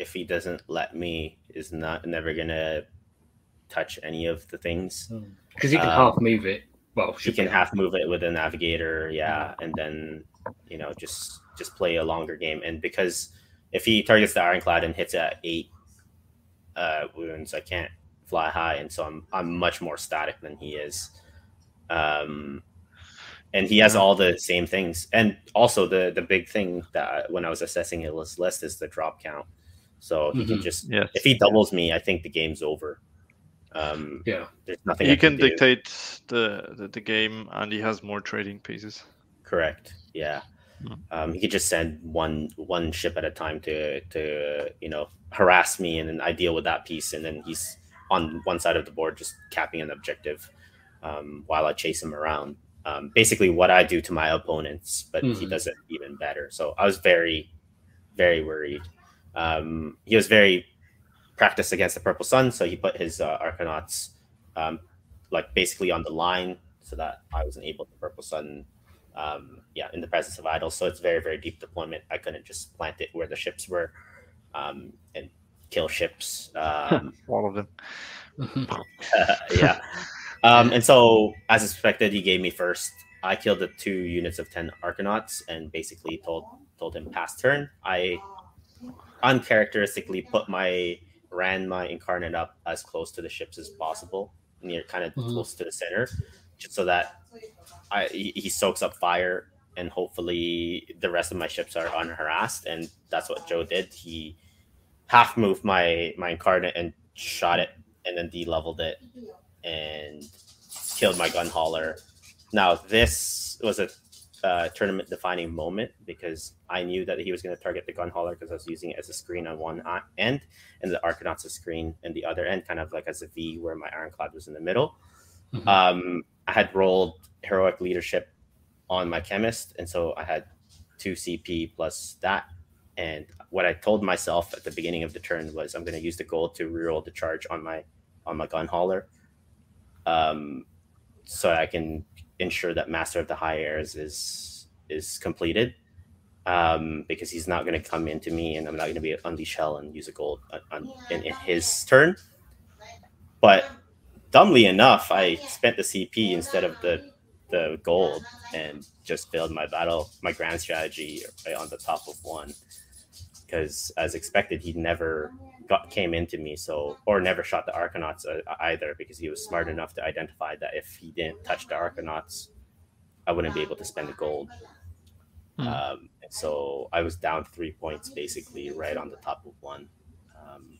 if he doesn't let me, is not never gonna touch any of the things. because you can Um, half move it? Well, He can half move it with a navigator, yeah, and then you know just just play a longer game. And because if he targets the ironclad and hits at eight uh, wounds, I can't fly high, and so I'm I'm much more static than he is. Um, and he has all the same things, and also the the big thing that when I was assessing his list is the drop count. So he can Mhm. just Yes. if he doubles me, I think the game's over. Um, Yeah. there's nothing He I can do. dictate the, the the game, and he has more trading pieces. Correct. Yeah. Hmm. Um, he could just send one one ship at a time to to you know harass me, and then I deal with that piece, and then he's on one side of the board just capping an objective um, while I chase him around. Um, basically, what I do to my opponents, but he Mhm. does it even better. So I was very, very worried. Um, he was very practiced against the Purple Sun, so he put his uh, Arcanauts um, like basically on the line so that I wasn't able to Purple Sun. Um, yeah, in the presence of idols, so it's very very deep deployment. I couldn't just plant it where the ships were um, and kill ships. Um, All of them. yeah. Um, and so, as expected, he gave me first. I killed the two units of ten Arcanauts and basically told told him pass turn. I uncharacteristically put my ran my incarnate up as close to the ships as possible, near kind of Mhm. close to the center, just so that I he, he soaks up fire and hopefully the rest of my ships are unharassed. And that's what Joe did. He half moved my my incarnate and shot it, and then de-leveled it and killed my gun hauler. Now this was a uh, tournament defining moment because I knew that he was going to target the gun hauler because I was using it as a screen on one end and the Arcanauts a screen and the other end, kind of like as a V where my Ironclad was in the middle. Mhm. Um, I had rolled heroic leadership on my Khemist, and so I had two CP plus that. And what I told myself at the beginning of the turn was I'm going to use the gold to reroll the charge on my on my gun hauler, um, so I can ensure that Master of the High Airs is is completed. Um, because he's not going to come into me, and I'm not going to be unleash hell and use a gold on, on, in, in his turn. But dumbly enough, I spent the CP instead of the the gold and just build my battle, my grand strategy on the top of one. Because as expected, he never got came into me, so or never shot the Arcanauts uh, either, because he was smart enough to identify that if he didn't touch the Arcanauts, I wouldn't be able to spend the gold. Hmm. Um, so I was down three points, basically right on the top of one. Um,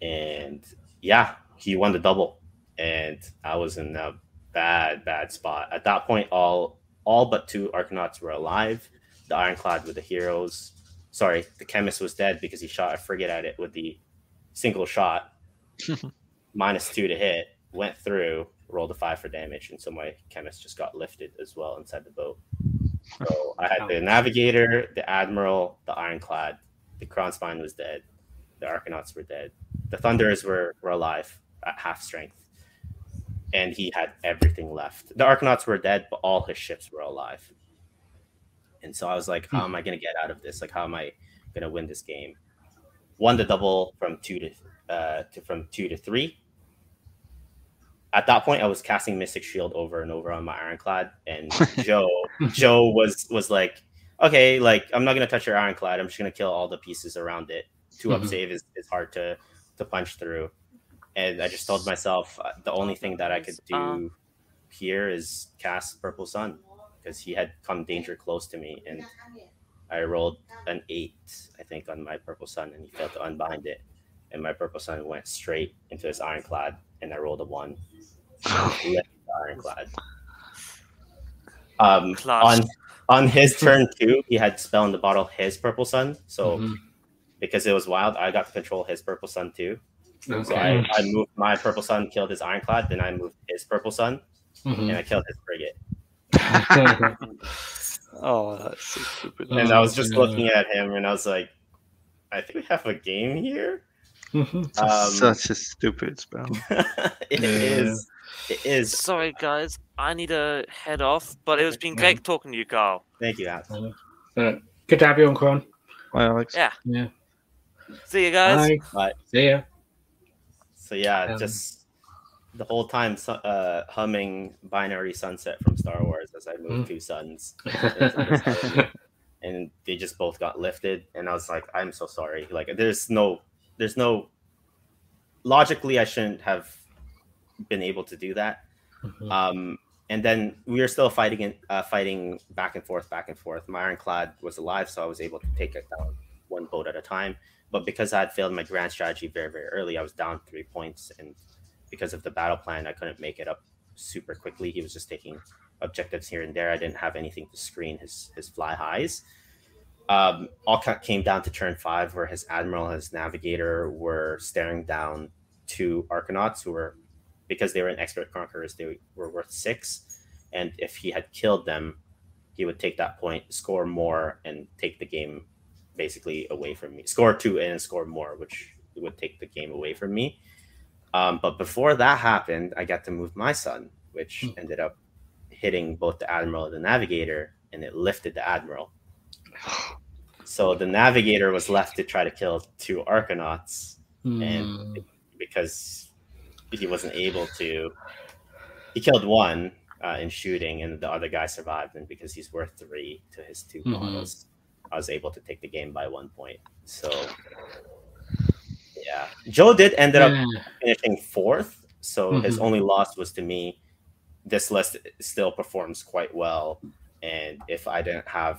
and yeah, he won the double, and I was in a bad, bad spot. At that point, all all but two Arcanauts were alive. The Ironclad with the heroes. Sorry, the Khemist was dead because he shot a frigate at it with the single shot, minus two to hit. Went through, rolled a five for damage, and so my Khemist just got lifted as well inside the boat. So I had the navigator, the admiral, the ironclad. The Kronspine was dead. The Arcanauts were dead. The Thunderers were, were alive at half strength. And he had everything left. The Arcanauts were dead, but all his ships were alive. And so I was like, how am I going to get out of this? Like, how am I going to win this game? Won the double from two to, uh, to from two to three. At that point, I was casting Mystic Shield over and over on my Ironclad, and Joe Joe was was like, okay, like I'm not gonna touch your Ironclad. I'm just gonna kill all the pieces around it. 2 up Mhm. save is, is hard to to punch through, and I just told myself uh, the only thing that I could do Um, here is cast Purple Sun because he had come danger close to me, and I rolled an eight, I think, on my Purple Sun, and he failed to unbind it, and my Purple Sun went straight into his Ironclad, and I rolled a one. Ironclad. Um, Class. on on his turn two, he had spell in the bottle his Purple Sun, so Mhm. because it was wild, I got to control his Purple Sun too. So I, I moved my Purple Sun, killed his Ironclad, then I moved his Purple Sun, and Mhm. I killed his frigate. Oh, that's so stupid. and I was just yeah. looking at him, and I was like, I think we have a game here. Um, Such a stupid spell. it Yeah. is. It is. Sorry, guys. I need to head off, but it was been Yeah. great talking to you, Carl. Thank you, Alex. Uh, good to have you on, Kron. Hi, Alex. Yeah. Yeah. See you guys. Bye. Bye. See ya. So yeah, Um, just the whole time uh, humming "Binary Sunset" from Star Wars as I moved Mm. two suns, and they just both got lifted, and I was like, I'm so sorry. Like, there's no, there's no. Logically, I shouldn't have been able to do that. Mhm. Um, and then we were still fighting in, uh, fighting back and forth, back and forth. My ironclad was alive, so I was able to take it down one boat at a time. But because I had failed my grand strategy very, very early, I was down three points, and because of the battle plan, I couldn't make it up super quickly. He was just taking objectives here and there. I didn't have anything to screen his his fly highs. Um, all came down to turn five, where his admiral his navigator were staring down two Arcanauts who were because they were in expert conquerors, they were worth six. And if he had killed them, he would take that point, score more, and take the game basically away from me. Score two and score more, which would take the game away from me. Um, but before that happened, I got to move my sun, which Hmm. ended up hitting both the admiral and the navigator, and it lifted the admiral. So the navigator was left to try to kill two arcanauts Hmm. and because he wasn't able to, he killed one uh, in shooting, and the other guy survived. And because he's worth three to his 2 Mhm. models, I was able to take the game by one point. So, yeah, Joe did ended up Yeah. finishing fourth, so his Mhm. only loss was to me. This list still performs quite well, and if I didn't have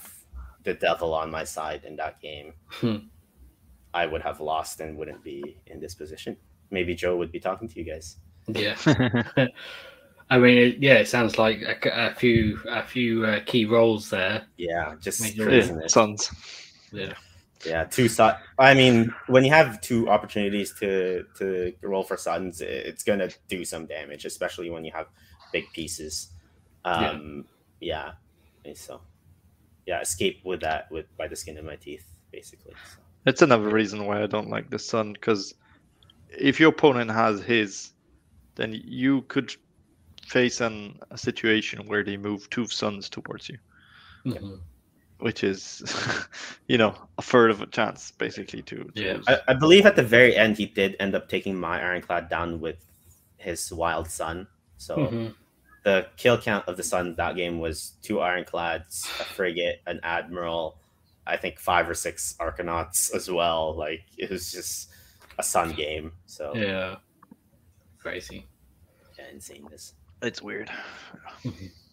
the devil on my side in that game, Hmm. I would have lost and wouldn't be in this position. Maybe Joe would be talking to you guys. Yeah. I mean, yeah, it sounds like a, a few a few uh, key roles there. Yeah, just Make yeah, craziness. sons. Yeah. Yeah, two side. I mean, when you have two opportunities to to roll for suns, it's gonna do some damage, especially when you have big pieces. Um, yeah. And So, yeah, escape with that with by the skin of my teeth, basically. So, It's another reason why I don't like the sun because if your opponent has his, then you could face an, a situation where they move two suns towards you, Mhm. Which is, you know, a third of a chance basically to. to Yeah. I, I believe at the very end he did end up taking my ironclad down with his wild sun. So Mhm. the kill count of the sun that game was two ironclads, a frigate, an admiral, I think five or six arcanauts as well. Like it was just a sun game. So yeah, crazy. Yeah. Crazy. insaneness. It's weird.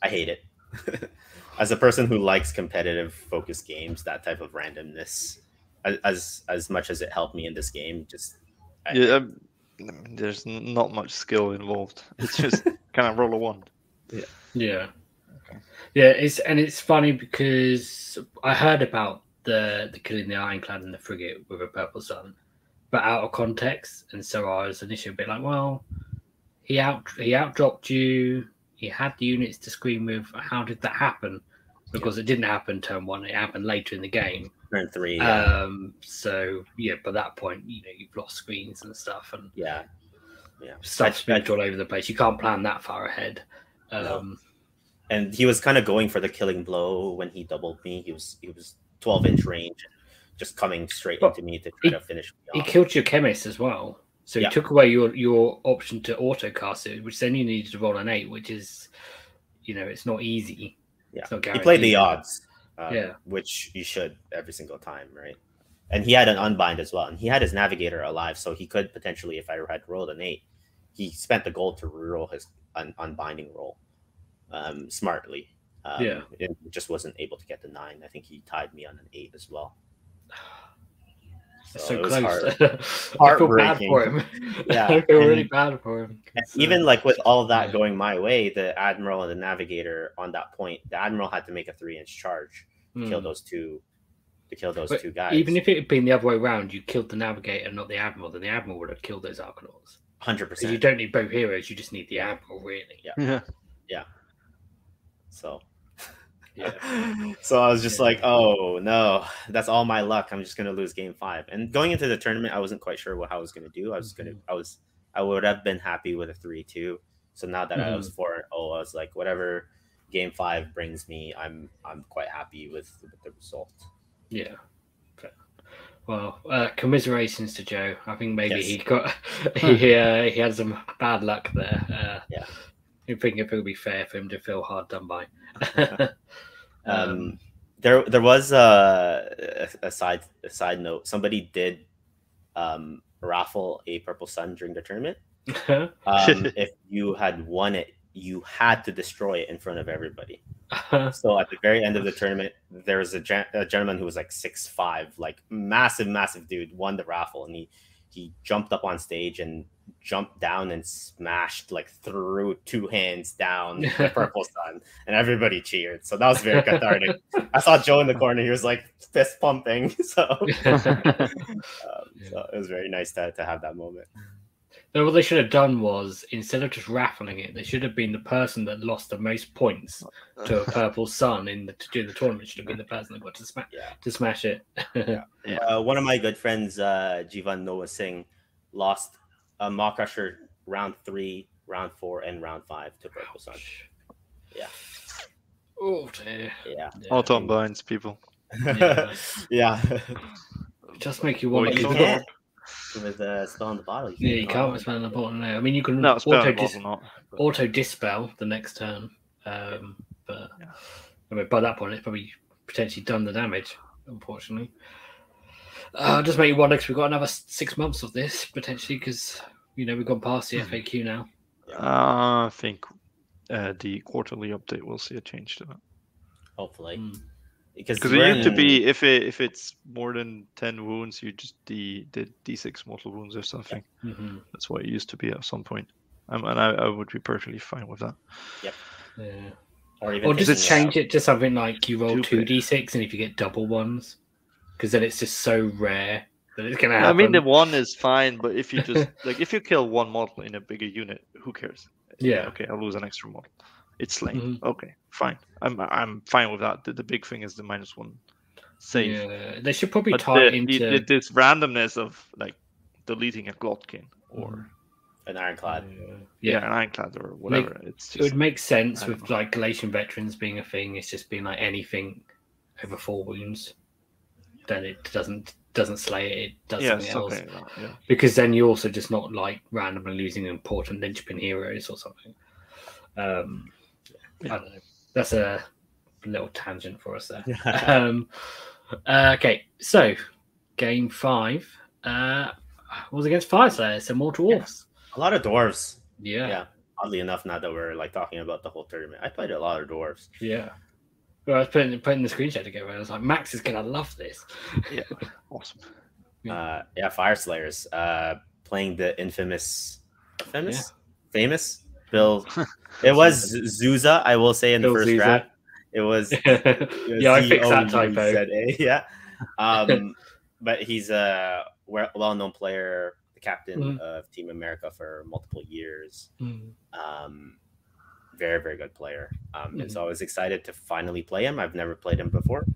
I hate it. as a person who likes competitive focused games, that type of randomness, as as, as much as it helped me in this game, just I- Yeah, um, there's not much skill involved. It's just kind of roll a one. Yeah. Yeah, it's and it's funny because I heard about the the killing the ironclad and the frigate with a purple sun, but out of context, and so I was initially a bit like, well, he out he outdropped you. He had the units to screen with. How did that happen? Because it didn't happen turn one. It happened later in the game. turn three. Yeah, Um. So yeah, by that point, you know, you've lost screens and stuff, and yeah. yeah. stuff's all over the place. You can't plan that far ahead. No. Um. and he was kind of going for the killing blow when he doubled me. He was he was twelve inch range, just coming straight Well, into me to try he- to finish me He killed your Khemist as well. So he Yeah. took away your your option to auto cast it, which then you needed to roll an eight, which is, you know, it's not easy. Yeah, It's not he played the odds. um, Yeah. which you should every single time, right? And he had an unbind as well, and he had his navigator alive, so he could potentially, if I had rolled an eight, he spent the gold to reroll his un- unbinding roll um, smartly. Um, Yeah. and just wasn't able to get the nine. I think he tied me on an eight as well. So, it was close. hard. I feel bad Heartbreaking. for him. Yeah, I feel really bad for him. And 'cause, even like with all that yeah. going my way, the admiral and the navigator on that point, the admiral had to make a three inch charge to kill hmm. those two, to kill those But two guys. Even if it had been the other way around, you killed the navigator, not the admiral, then the admiral would have killed those Arcanauts. hundred Because you don't need both heroes; you just need the admiral, really. Yeah. Yeah. So Yeah. so I was just Yeah. like, oh no, that's all my luck. I'm just gonna lose game five. And going into the tournament, I wasn't quite sure what I was gonna do. I was gonna, I was, I would have been happy with a three-two. So now that I was four, oh, I was like, whatever game five brings me, I'm, I'm quite happy with, with the result. Yeah. Well, uh, commiserations to Joe. I think maybe Yes. he got he uh, he had some bad luck there. Uh, Yeah. I think it would be fair for him to feel hard done by. Um, there, there was a, a side, a side note. Somebody did um, raffle a purple sun during the tournament. um, if you had won it, you had to destroy it in front of everybody. So at the very end of the tournament, there was a, gen- a gentleman who was like six five, like massive, massive dude, won the raffle, and he he jumped up on stage and jumped down and smashed like threw two hands down the purple sun, and everybody cheered. So that was very cathartic. I saw Joe in the corner; he was like fist pumping. So, um, so it was very nice to to have that moment. No, what they should have done was instead of just raffling it, they should have been the person that lost the most points to a purple sun in the to do the tournament should have been the person that got to smash Yeah. to smash it. Uh, one of my good friends, uh, Jivan Noah Singh, lost a Maw-krusha round three, round four, and round five to break Purple Sun. Yeah. Oh dear. Yeah. Yeah. Auto binds people. Yeah. yeah. Just make you Well, want you you to. can't- can't. With uh, spell on the bottle. Yeah, you can't with spell on the bottom now. I mean, you can No, auto, dis- was not. auto dispel the next turn, um, but Yeah. I mean, by that point, it's probably potentially done the damage. Unfortunately, uh, just make you wonder because we've got another six months of this potentially because you know we've gone past the FAQ now. Uh, I think uh, the quarterly update will see a change to that. Hopefully. Mm. Because Because it used to be if it if it's more than ten wounds, you just d did d six mortal wounds or something. hmm That's what it used to be at some point. Um, and I, I would be perfectly fine with that. Yeah. or even Or just change out- it to something like you roll two d six, and if you get double ones, because then it's just so rare that it's gonna happen. I mean, the one is fine, but if you just like if you kill one model in a bigger unit, who cares? Yeah. Okay, I'll lose an extra model. It's slain. Mhm. Okay, fine. I'm I'm fine with that. The, the big thing is the minus one save. Yeah, they should probably But tie the, into. the, the- this randomness of like deleting a Glotkin or an ironclad. yeah, yeah, an ironclad or whatever. it's it would make sense I don't with like Galletian veterans being a thing. It's just being like anything over four wounds, then it doesn't doesn't slay it. It does yeah, something else. like that, yeah. Because then you're also just not like randomly losing important linchpin heroes or something. Um, I don't know. That's a little tangent for us there. um, uh, okay, so game five uh, was against Fyreslayer, so more dwarfs. A lot of dwarves. Yeah, yeah. Yeah. Oddly enough, now that we're like talking about the whole tournament, I played a lot of dwarves. Well, I was putting putting the screenshot together. I was like, Max is gonna love this. yeah, Awesome. Yeah. Uh, yeah, Fyreslayers. Uh, playing the infamous, famous, famous Bill. It was Zuza, I will say in the first Zuza. draft. It was yeah, I fixed that typo. Yeah. Um, but he's a well-known player, the captain Mhm. of Team America for multiple years. Mm. Um, very, very good player. Um, And Mhm. so I was excited to finally play him. I've never played him before.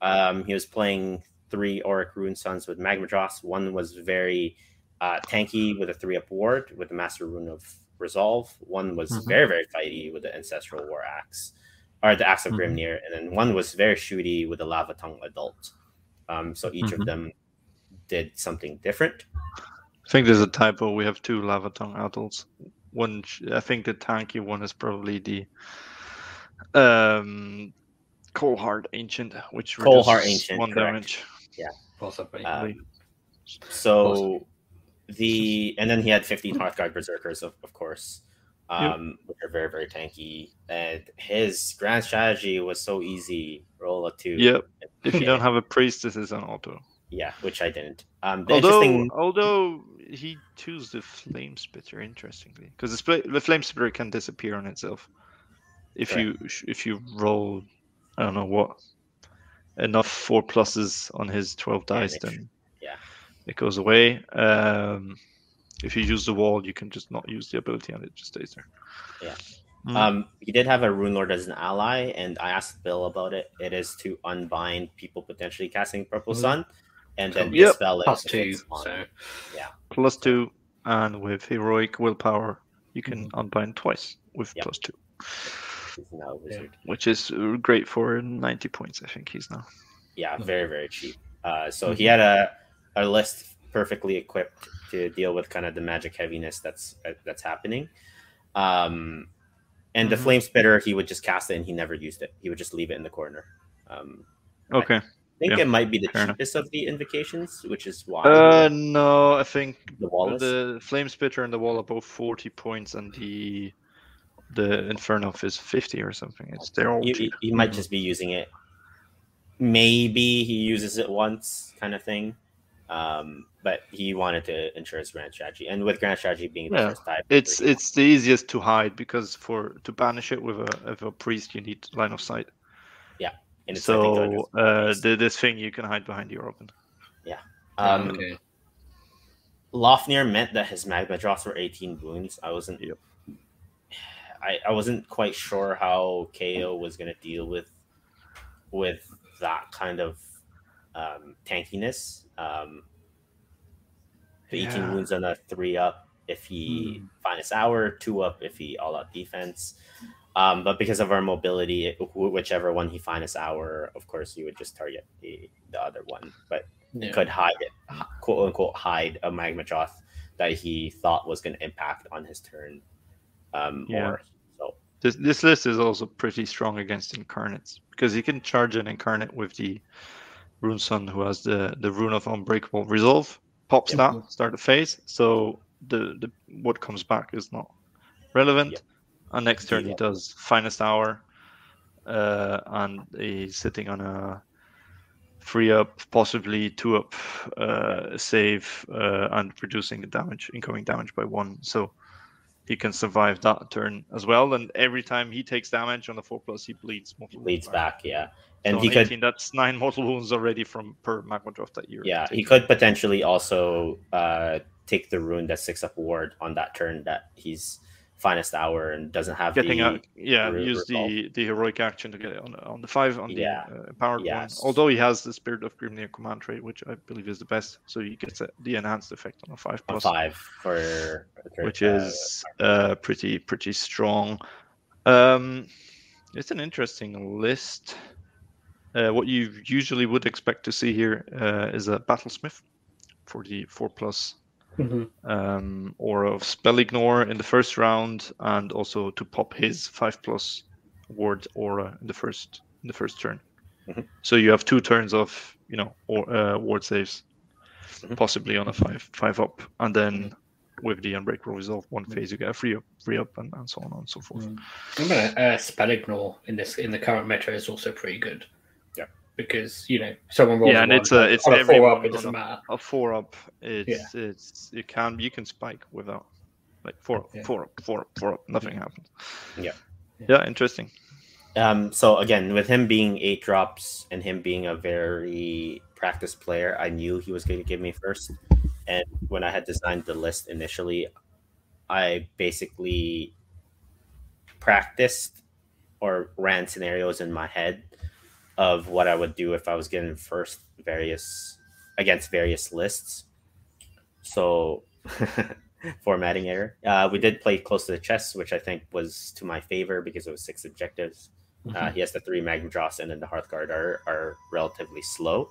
Um, he was playing three Auric Runesons with Magmadroths. One was very uh, tanky with a three up ward with the Master Rune of Resolve. One was Mhm. very, very fighty with the Ancestral War Axe, or the Axe of Mhm. Grimnir. And then one was very shooty with the Lava Tongue Adult. Um, so each of them did something different. I think there's a typo. We have two lava tongue adults. One, I think the tanky one is probably the um, Cold Heart Ancient, which Cold Heart Ancient, one correct. damage. Possibly. Uh, believe. So the and then he had 15 Hearthguard Berzerkers, of, of course, um, which are very very tanky. And his grand strategy was so easy: roll a two. Yep. If you don't have a priest, this is an auto. Yeah, which I didn't. Um, Although, interesting, although he chose the flame spitter, interestingly, because the, flame spitter can disappear on itself if you if you roll, I don't know what, enough four pluses on his twelve dice, Damage. then Yeah. it goes away. Um, if you use the wall, you can just not use the ability, and it just stays there. Yeah. Mm. um, he did have a Runelord as an ally, and I asked Bill about it. It is to unbind people potentially casting Purple Mhm. Sun, and then Yep. dispel it Plus two. it's on- So plus two, and with heroic willpower, you can unbind twice with Yep. plus two, he's now a wizard. which is uh, great for ninety points. I think he's now. yeah very very cheap uh, so Mm-hmm. he had a, a list perfectly equipped to deal with kind of the magic heaviness that's uh, that's happening um, and the Mhm. flame spitter he would just cast it and he never used it he would just leave it in the corner um, Okay. i think Yeah, it might be the fair enough. cheapest of the invocations which is why Uh, no, I think the wall is the flame spitter and the wall are both forty points, and the the inferno is fifty or something. It's they're all he, cheap. he- he might just be using it maybe he uses it once kind of thing um, but he wanted to ensure his grand strategy and with grand strategy being the Yeah, first type It's it's the easiest to hide because for to banish it with a with a priest, you need line of sight. And it's, I think, So uh, the, this thing you can hide behind your open. Yeah. Um, okay. Lofnir meant that his Magmadroths were 18 wounds. I wasn't. Yep. I, I wasn't quite sure how KO was going to deal with with that kind of um, tankiness. Um, the 18 Yeah. wounds on a three up if he Hmm. finest hour, two up if he all out defense. Um, but because of our mobility, whichever one he finest hour, of course, you would just target the, the other one. But Yeah. could hide it, quote unquote, hide a Magmadroth that he thought was going to impact on his turn um, Yeah. more. So This this list is also pretty strong against incarnates because you can charge an incarnate with the Runeson who has the the rune of unbreakable resolve, pops Yep. that, start the phase. So the, the what comes back is not relevant. Yep. And next turn he does finest hour, uh, and he's sitting on a free up, possibly two up uh, save, uh, and reducing the damage, incoming damage by one. So he can survive that turn as well. And every time he takes damage on the four plus, he bleeds. multiple leads wounds back, yeah. And So he on could 18, that's nine mortal wounds already from per Magmadroth that year. Yeah, he could potentially also uh, take the rune that six up ward on that turn that he's finest hour and doesn't have getting the, out. Yeah, re- use the the heroic action to get it on the, on the five on Yeah. the uh, empowered Yes. one. Although he has the spirit of Grimnir command trait, which I believe is the best, so he gets a, the enhanced effect on a five on plus. five for which uh, is uh, pretty pretty strong. Um, it's an interesting list. Uh, what you usually would expect to see here uh, is a battlesmith for the four plus Mhm. um, or of spell ignore in the first round, and also to pop his five plus ward aura in the first in the first turn. Mhm. So you have two turns of you know or uh, ward saves, Mhm. possibly on a five five up, and then with the unbreakable resolve one phase you get a free up free up and, and so on and so forth. Mm. I'm gonna uh, spell ignore in this in the current meta is also pretty good. Yeah. because you know someone rolls Yeah, a and one, it's a- it's on a four everyone up, it doesn't a- matter. A four up, it's it's you can you can spike without like four up, Yeah. four up, four up, four up, nothing happens. Yeah. Yeah, interesting. Um, so again, with him being eight drops and him being a very practiced player, I knew he was going to give me first. And when I had designed the list initially, I basically practiced or ran scenarios in my head of what I would do if I was getting first various against various lists. So formatting error. Uh, we did play close to the chest, which I think was to my favor because it was six objectives. Uh, he has the three Magmadroths and then the Hearthguard are, are relatively slow.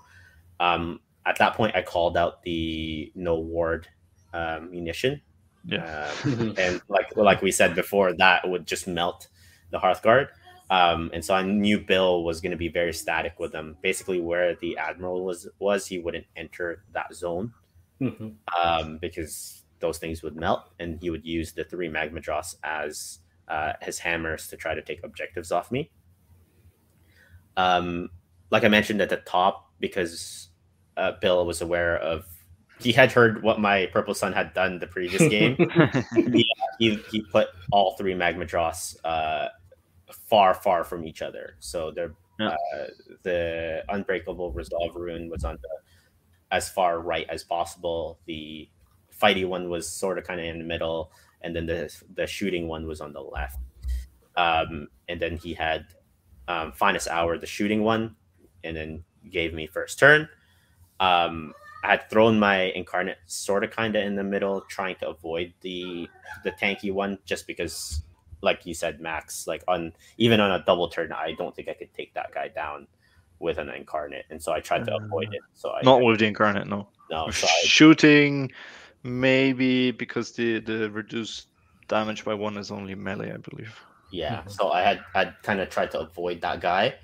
Um, at that point, I called out the no ward um, munition. Yeah. Um, and like like we said before, that would just melt the Hearthguard. Um, and so I knew Bill was going to be very static with them. Basically, where the Admiral was was he wouldn't enter that zone Mhm. um, because those things would melt, and he would use the three Magmadroths as uh, his hammers to try to take objectives off me. Um, like I mentioned at the top, because uh, Bill was aware of, he had heard what my Purple Sun had done the previous game. he he put all three Magmadroths uh, far far from each other. So they're Yeah. uh, the unbreakable resolve rune was on the as far right as possible. The fighty one was sort of kind of in the middle, and then the the shooting one was on the left. Um, and then he had um, finest hour, the shooting one, and then gave me first turn. Um, I had thrown my incarnate sort of kind of in the middle, trying to avoid the the tanky one, just because, like you said, Max, like on even on a double turn, I don't think I could take that guy down with an incarnate, and so I tried to Uh, avoid it. So I Not with the incarnate, no. no, so I, Shooting, maybe because the the reduced damage by one is only melee, I believe. yeah. Mhm. So I had I kind of tried to avoid that guy,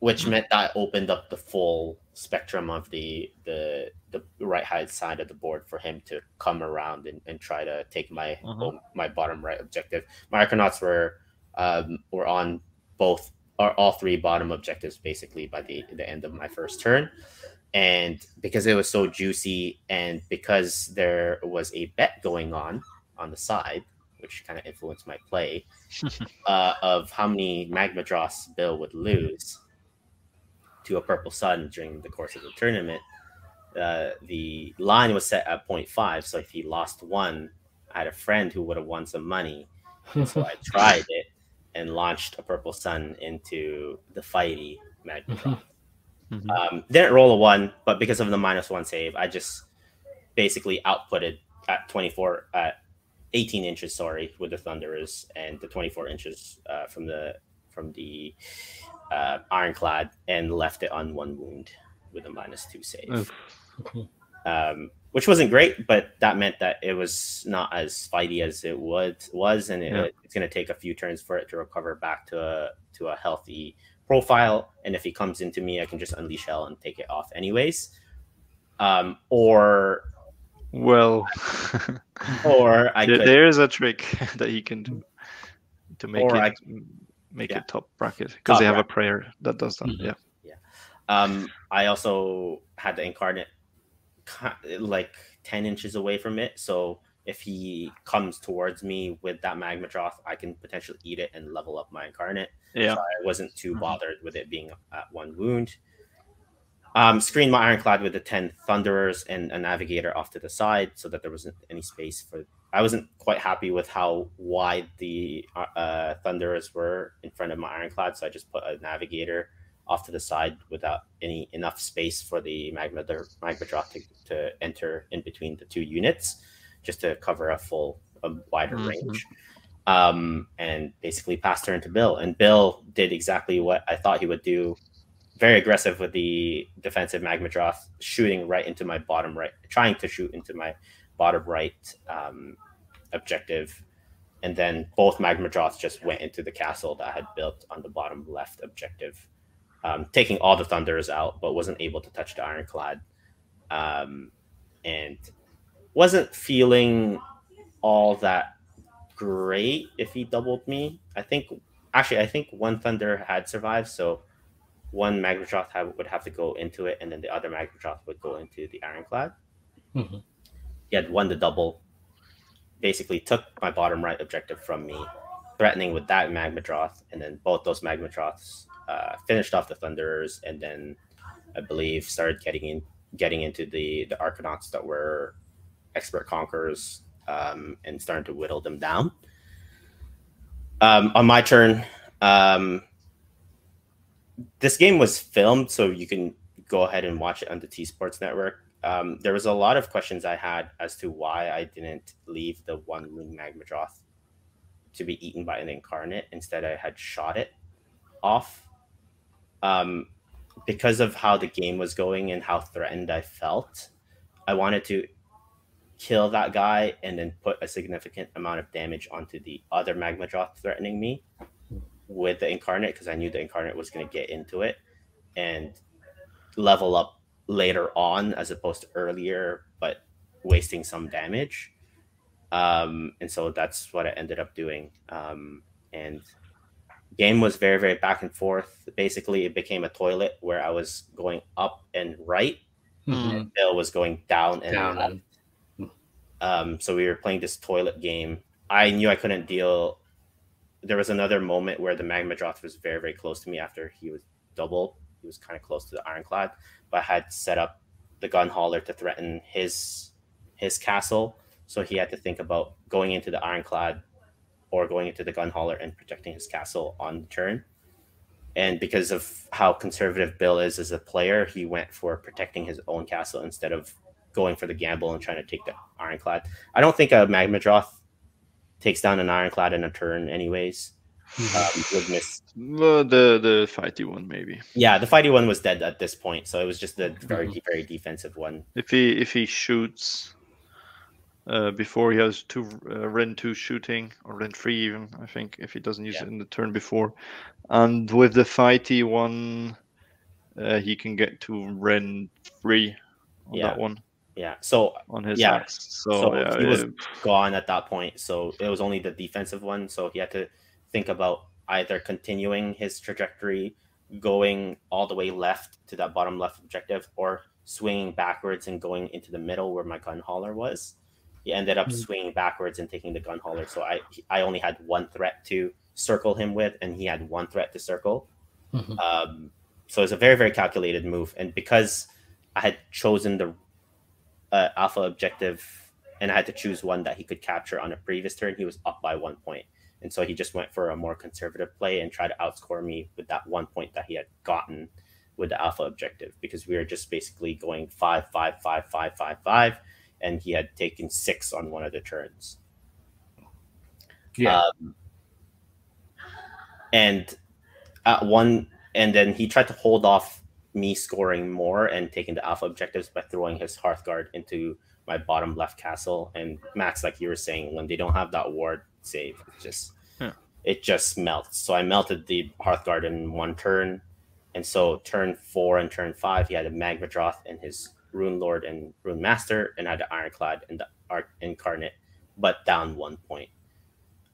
which meant that I opened up the full spectrum of the the the right hand side of the board for him to come around and, and try to take my oh, my bottom right objective. My Arcanauts were um, were on both or all three bottom objectives basically by the the end of my first turn. And because it was so juicy, and because there was a bet going on on the side, which kind of influenced my play, uh, of how many Magma Dross Bill would lose to a Purple Sun during the course of the tournament, uh, the line was set at 0.5. So if he lost one, I had a friend who would have won some money. So I tried it and launched a purple sun into the fighty Magmadroth. Mhm. Um, didn't roll a one, but because of the minus one save, I just basically outputted at 24 at 18 inches, sorry, with the Thunderers and the 24 inches uh, from the from the uh, Ironclad and left it on one wound with a minus two save, um, which wasn't great, but that meant that it was not as fighty as it would was, and it, Yeah. it's going to take a few turns for it to recover back to a to a healthy profile. And if he comes into me, I can just unleash hell and take it off anyways. Um, or Well, or I there- could there is a trick that he can do to make it I- make yeah. it top bracket because they have bracket. a prayer that does that. Mhm. Yeah. Um, I also had the incarnate like 10 inches away from it. So if he comes towards me with that magma Magmadroth, I can potentially eat it and level up my incarnate. Yeah. So I wasn't too Mhm. bothered with it being at one wound. Um, screened my Ironclad with the 10 Thunderers and a Navigator off to the side so that there wasn't any space for. I wasn't quite happy with how wide the uh, Thunderers were in front of my Ironclad, so I just put a Navigator off to the side without any enough space for the magma the Magmadroth to, to enter in between the two units just to cover a full a wider Mhm. range um and basically passed her into bill and bill did exactly what i thought he would do very aggressive with the defensive Magmadroth shooting right into my bottom right trying to shoot into my bottom right um objective and then both Magmadroths just went into the castle that I had built on the bottom left objective um, taking all the thunders out, but wasn't able to touch the ironclad, um, and wasn't feeling all that great if he doubled me. I think actually, I think one thunder had survived, so one Magmadroth had, would have to go into it, and then the other Magmadroth would go into the ironclad. Mhm. He had won the double, basically took my bottom right objective from me, threatening with that Magmadroth, and then both those Magmadroths uh, finished off the Thunderers, and then I believe started getting in, getting into the the Arcanauts that were expert conquerors, um, and starting to whittle them down. Um, on my turn, um, this game was filmed, so you can go ahead and watch it on the T Sports Network. Um, there was a lot of questions I had as to why I didn't leave the one wing Magmadroth to be eaten by an incarnate. Instead, I had shot it off. Um, because of how the game was going and how threatened I felt, I wanted to kill that guy and then put a significant amount of damage onto the other Magmadroth threatening me with the incarnate because I knew the incarnate was going to get into it and level up later on as opposed to earlier, but wasting some damage. Um, and so that's what I ended up doing. Um, and game was very, very back and forth. Basically, it became a toilet where I was going up and right, Mhm. and Bill was going down and Down left. Um, so we were playing this toilet game. I knew I couldn't deal. There was another moment where the Magmadroth was very, very close to me after he was double. He was kind of close to the Ironclad, but had set up the gun hauler to threaten his his castle. So he had to think about going into the Ironclad or going into the gun hauler and protecting his castle on the turn. And because of how conservative Bill is as a player, he went for protecting his own castle instead of going for the gamble and trying to take the ironclad. I don't think a Magmadroth takes down an ironclad in a turn, anyways. Um, would miss. Well, the the fighty one maybe. Yeah, the fighty one was dead at this point, so it was just the very Mhm. very defensive one. If he if he shoots uh, before he has two uh, Ren two shooting or Ren three even I think if he doesn't use Yeah. it in the turn before, and with the fighty one, uh, he can get to Ren three on Yeah. that one Yeah, so on his Yeah. axe. So, So yeah, he was- gone at that point. So it was only the defensive one. So he had to think about either continuing his trajectory, going all the way left to that bottom left objective, or swinging backwards and going into the middle where my gun hauler was. He ended up Mhm. swinging backwards and taking the gun hauler. So I I only had one threat to circle him with, and he had one threat to circle. Mhm. Um, so it's a very very calculated move, and because I had chosen the uh, alpha objective, and I had to choose one that he could capture on a previous turn. He was up by one point, and so he just went for a more conservative play and tried to outscore me with that one point that he had gotten with the alpha objective because we were just basically going five, five, five, five, five, five, and he had taken six on one of the turns. Yeah. Um, and at one, and then he tried to hold off me scoring more and taking the alpha objectives by throwing his Hearthguard into my bottom left castle. And Max, like you were saying, when they don't have that ward save, it just Yeah. it just melts. So I melted the Hearthguard in one turn, and so turn four and turn five, he had a Magmadroth and his Runelord and Rune Master, and I had the Ironclad and the Arc Incarnate, but down one point.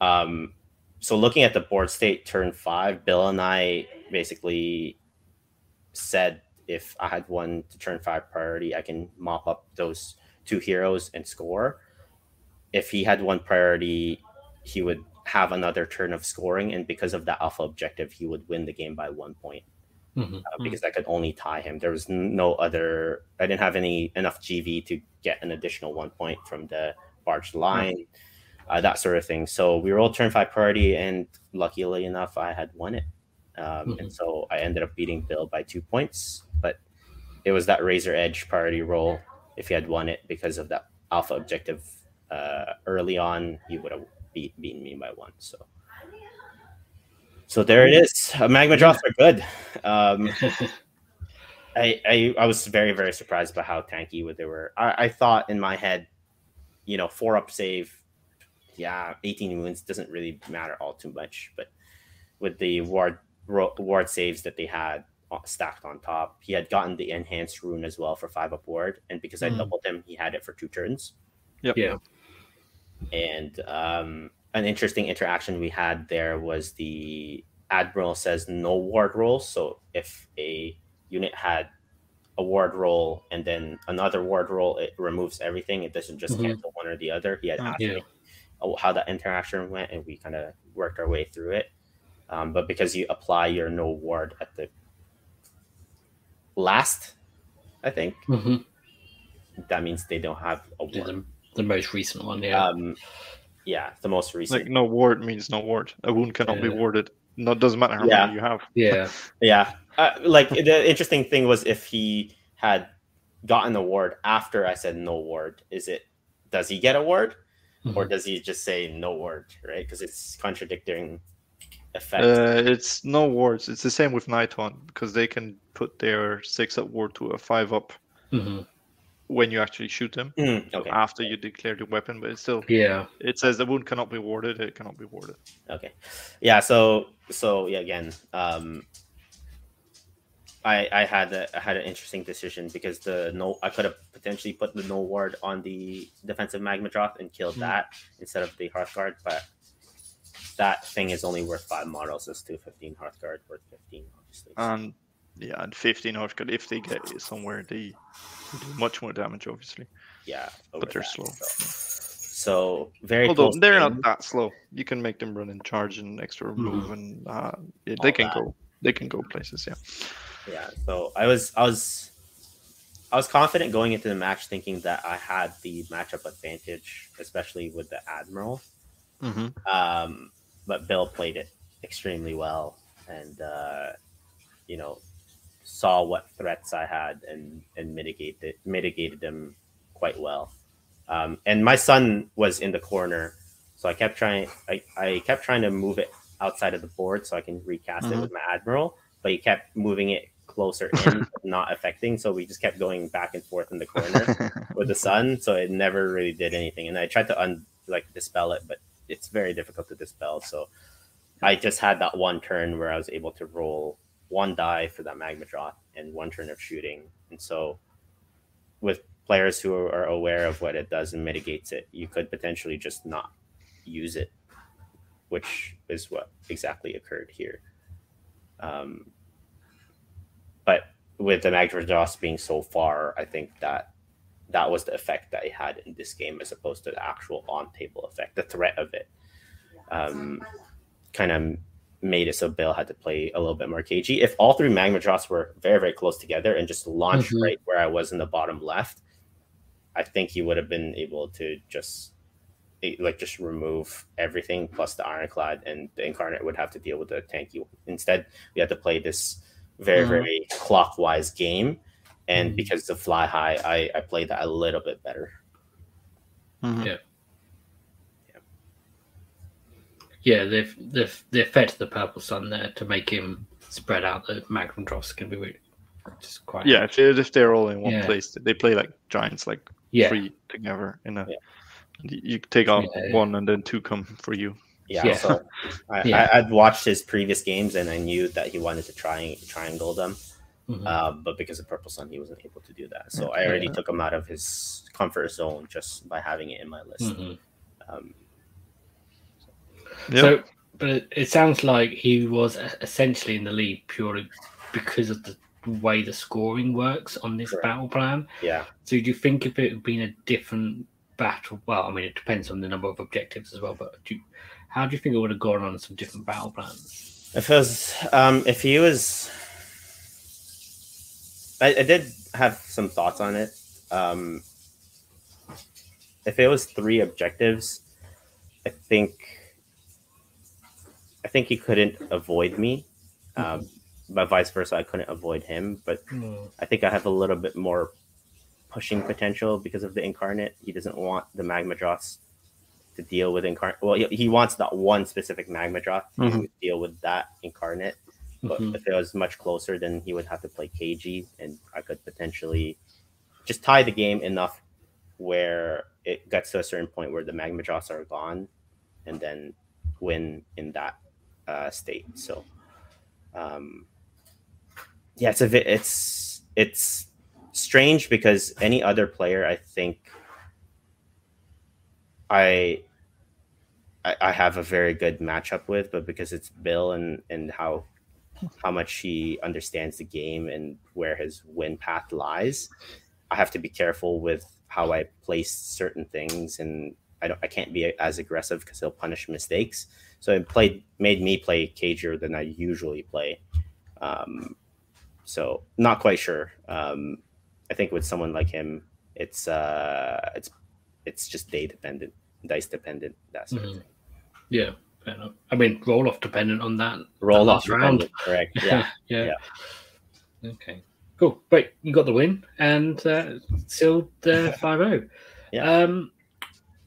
Um, so looking at the board state, turn five, Bill and I basically said if I had one to turn five priority, I can mop up those two heroes and score. If he had one priority, he would have another turn of scoring, and because of the alpha objective, he would win the game by one point Mhm. uh, because I could only tie him. There was no other. I didn't have any enough GV to get an additional one point from the barge line, uh, that sort of thing. So we rolled turn five priority, and luckily enough, I had won it. Um, And so I ended up beating Bill by two points, but it was that razor edge priority roll. If he had won it because of that alpha objective uh, early on, he would have beat beaten me by one. So. So there it is. Uh, Magmadroths are good. Um, I, I I was very very surprised by how tanky they were. I, I thought in my head, you know, four up save, yeah, eighteen wounds doesn't really matter all too much. But with the ward ward saves that they had uh, stacked on top, he had gotten the enhanced rune as well for five up ward, and because I Mhm. doubled him, he had it for two turns. Yep. Yeah. And um, an interesting interaction we had there was the admiral says no ward rolls. So if a unit had a ward roll and then another ward roll, it removes everything. It doesn't just Mhm. cancel one or the other. He had Mm, asked yeah. me oh, how that interaction went, and we kind of worked our way through it. Um, but because you apply your no ward at the last, I think Mhm. that means they don't have a ward. The, the most recent one. Yeah. Um, yeah, the most recent. Like no ward means no ward. A wound cannot be Yeah. warded. No, doesn't matter how Yeah. many you have. yeah. Yeah, uh, like the interesting thing was if he had gotten a ward after I said no ward, is it does he get a ward or Mhm. does he just say no ward? Right, because it's contradicting effect. Uh, it's no wards. It's the same with Nighthaunt because they can put their six up ward to a five up Mhm. When you actually shoot them Mm, okay, after you declare the weapon. But it's still Yeah. it says the wound cannot be warded. It cannot be warded. okay, yeah. So so yeah, again, um, I I had a, I had an interesting decision because the no I could have potentially put the no ward on the defensive magmadroth and killed Hmm. that instead of the Hearthguard, but that thing is only worth five models. It's two fifteen Hearthguard worth fifteen, obviously. And yeah, and 15 Hearthguard, if they get somewhere, they do much more damage, obviously. yeah, But they're that, slow. So, so very Although close they're game. not that slow. You can make them run and charge and extra Mhm. move, and uh, yeah, All they can that. go. They can go places. Yeah. Yeah, so I was I was I was confident going into the match, thinking that I had the matchup advantage, especially with the admiral. Mm-hmm. Um, but Bill played it extremely well, and uh, you know saw what threats I had and and mitigated mitigated them quite well. Um, and my son was in the corner, so I kept trying. I, I kept trying to move it outside of the board so I can recast it Mhm. with my admiral, but he kept moving it closer in, not affecting. So we just kept going back and forth in the corner with the sun, so it never really did anything. And I tried to un like dispel it, but it's very difficult to dispel. So I just had that one turn where I was able to roll one die for that Magmadroth and one turn of shooting. And so with players who are aware of what it does and mitigates it, you could potentially just not use it, which is what exactly occurred here. Um, but with the Magmadroth being so far, I think that that was the effect that it had in this game as opposed to the actual on table effect, the threat of it. Um, kind of made it so Bill had to play a little bit more cagey. If all three Magmadroths were very very close together and just launched Mhm. right where I was in the bottom left, I think he would have been able to just eh, like just remove everything plus the ironclad and the incarnate would have to deal with the tanky one. Instead, we had to play this very Mhm. very clockwise game, and Mhm. because the fly high, I I played that a little bit better. Mhm. Yeah. Yeah, the the the effect of the purple sun there to make him spread out the Magmadroths can be really just quite Yeah, if, they- if they're all in one Yeah. place, they play like giants, like yeah three together in a. Yeah. You you take out Yeah. one, and then two come for you. Yeah, Yeah. so I, Yeah. I, I'd watched his previous games and I knew that he wanted to try and triangle them, Mhm. uh, but because of Purple Sun, he wasn't able to do that. So I already took him out of his comfort zone just by having it in my list. Mhm. Um, Yeah. So, but it, it sounds like he was essentially in the lead purely because of the way the scoring works on this Correct. battle plan. yeah, So, do you think if it had been a different battle? Well, I mean, it depends on the number of objectives as well. But do you, how do you think it would have gone on some different battle plans? if it was, um, if he was, I, I did have some thoughts on it. Um, if it was three objectives, I think I think he couldn't avoid me. Um, but vice versa, I couldn't avoid him. But I think I have a little bit more pushing potential because of the incarnate. He doesn't want the Magmadroths to deal with incarnate. Well, he, he wants that one specific Magmadroth to Mhm. deal with that incarnate. But Mhm. if it was much closer, then he would have to play KG, and I could potentially just tie the game enough where it gets to a certain point where the Magmadroths are gone, and then win in that uh, state. So, um, yeah, it's a it's it's strange because any other player, I think, I. I I have a very good matchup with, but because it's Bill and and how how much he understands the game and where his win path lies, I have to be careful with how I place certain things, and I don't I can't be as aggressive because he'll punish mistakes. So it played made me play cagier than I usually play. Um, so not quite sure. Um, I think with someone like him, it's uh, it's it's just day dependent, dice dependent, that sort of Mhm. thing. Yeah. I mean, roll off dependent on that. Roll off round. dependent, correct? Yeah, yeah. Okay. Cool. Great. You got the win and uh, sealed uh, 5 0. Yeah. Um,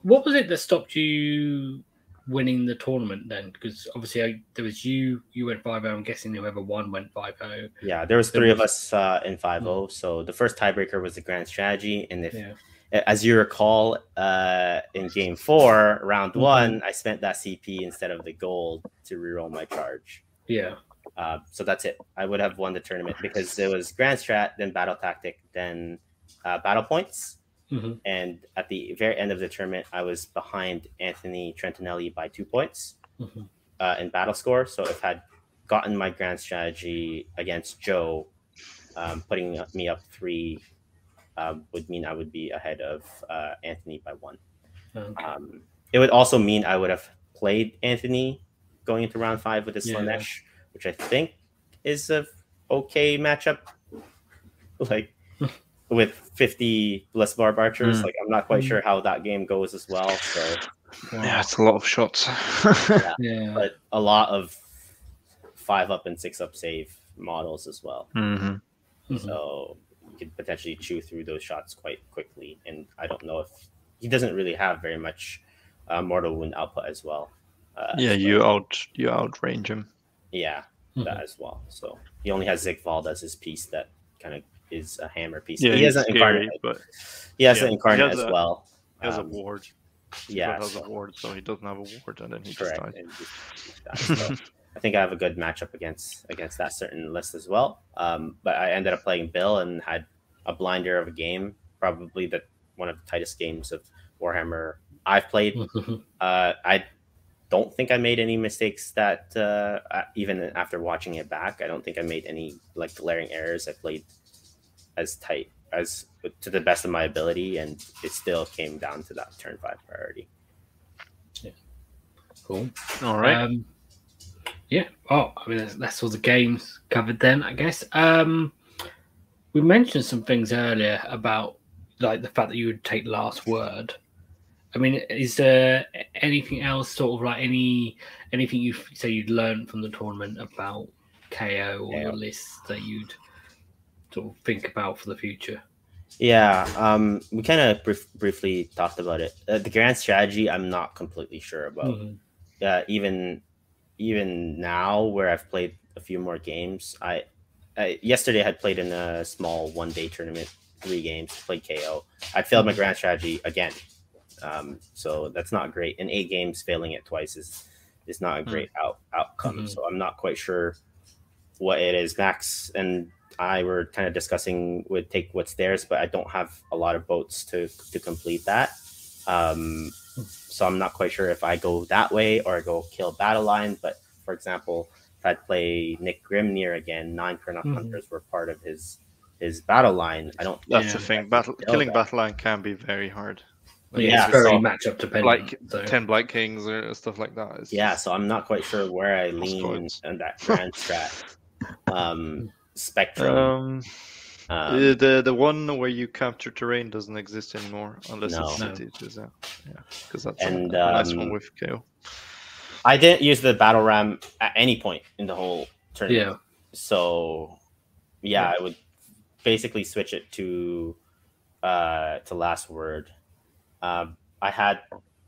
what was it that stopped you winning the tournament then? Because obviously I, there was you, you went 5 0. I'm guessing whoever won went 5 0. yeah. There was There three of us uh, in five zero. So the first tiebreaker was the grand strategy, and if Yeah. as you recall, uh, in game four, round Mhm. one, I spent that CP instead of the gold to reroll my charge. Yeah. Uh, so that's it. I would have won the tournament because it was grand strat, then battle tactic, then uh, battle points. Hmm And at the very end of the tournament, I was behind Anthony Trentinelli by two points hmm uh, in battle score. So if I'd gotten my grand strategy against Joe, um, putting me up three um, would mean I would be ahead of uh, Anthony by one. Okay. Um, it would also mean I would have played Anthony going into round five with his Yeah. Slaanesh, which I think is a okay matchup. Like with 50 less barb archers, Mm. like I'm not quite Mm. sure how that game goes as well. So, Yeah, it's a lot of shots. Yeah. but a lot of five up and six up save models as well. hmm Mhm. So you could potentially chew through those shots quite quickly. And I don't know if he doesn't really have very much uh, mortal wound output as well. Uh, Yeah, so- you out you outrange him. yeah, Mhm. that as well. So he only has Sigvald as his piece that kind of is a hammer piece. Yeah, he he's has an scary, incarnate. but He has yeah, an he incarnate has as a- well. he has Um, a ward. Yeah, But has so- a ward, so he doesn't have a ward, and then he correct. just dies. and just dies. So I think I have a good matchup against against that certain list as well. Um, but I ended up playing Bill and had a blinder of a game, probably the one of the tightest games of Warhammer I've played. Uh, I don't think I made any mistakes that uh, uh, even after watching it back, I don't think I made any like glaring errors. I played as tight as to the best of my ability, and it still came down to that turn five priority. Yeah. Cool. All right. Um, Yeah. Oh, I mean, that's, that's all the games covered then, I guess. Um, we mentioned some things earlier about like the fact that you would take last word. I mean, is there anything else, sort of like any anything you say you'd learned from the tournament about KO or Yeah. your list that you'd sort of think about for the future? Yeah, um, we kind of brief, briefly talked about it. Uh, the grand strategy, I'm not completely sure about. Mhm. uh, even even now where I've played a few more games, I, I yesterday I had played in a small one day tournament, three games, played KO. I failed my grand strategy again, um, so that's not great. In eight games, failing it twice is is not a great out outcome. Mhm. So I'm not quite sure what it is. Max and I were kind of discussing would take what's theirs, but I don't have a lot of boats to to complete that. Um, so I'm not quite sure if I go that way or I go kill battle line. But for example, if I play Nick Grimnir again, nine Kurnoth Mhm. hunters were part of his his battle line. I don't. That's the thing. Battle killing that. battle line can be very hard. Like, Yeah, Yeah, it's very so- matchup dependent. like so. ten Black Kings or stuff like that. It's Yeah, so I'm not quite sure where I lean on that grand strat. Um, Spectrum. Um, um, the, the the one where you capture terrain doesn't exist anymore unless No. it's No. city. Is that? Yeah, because that's And, a, a nice one um, with KO. I didn't use the battle ram at any point in the whole tournament. Yeah. So yeah, I would basically switch it to uh to last word. Um, I had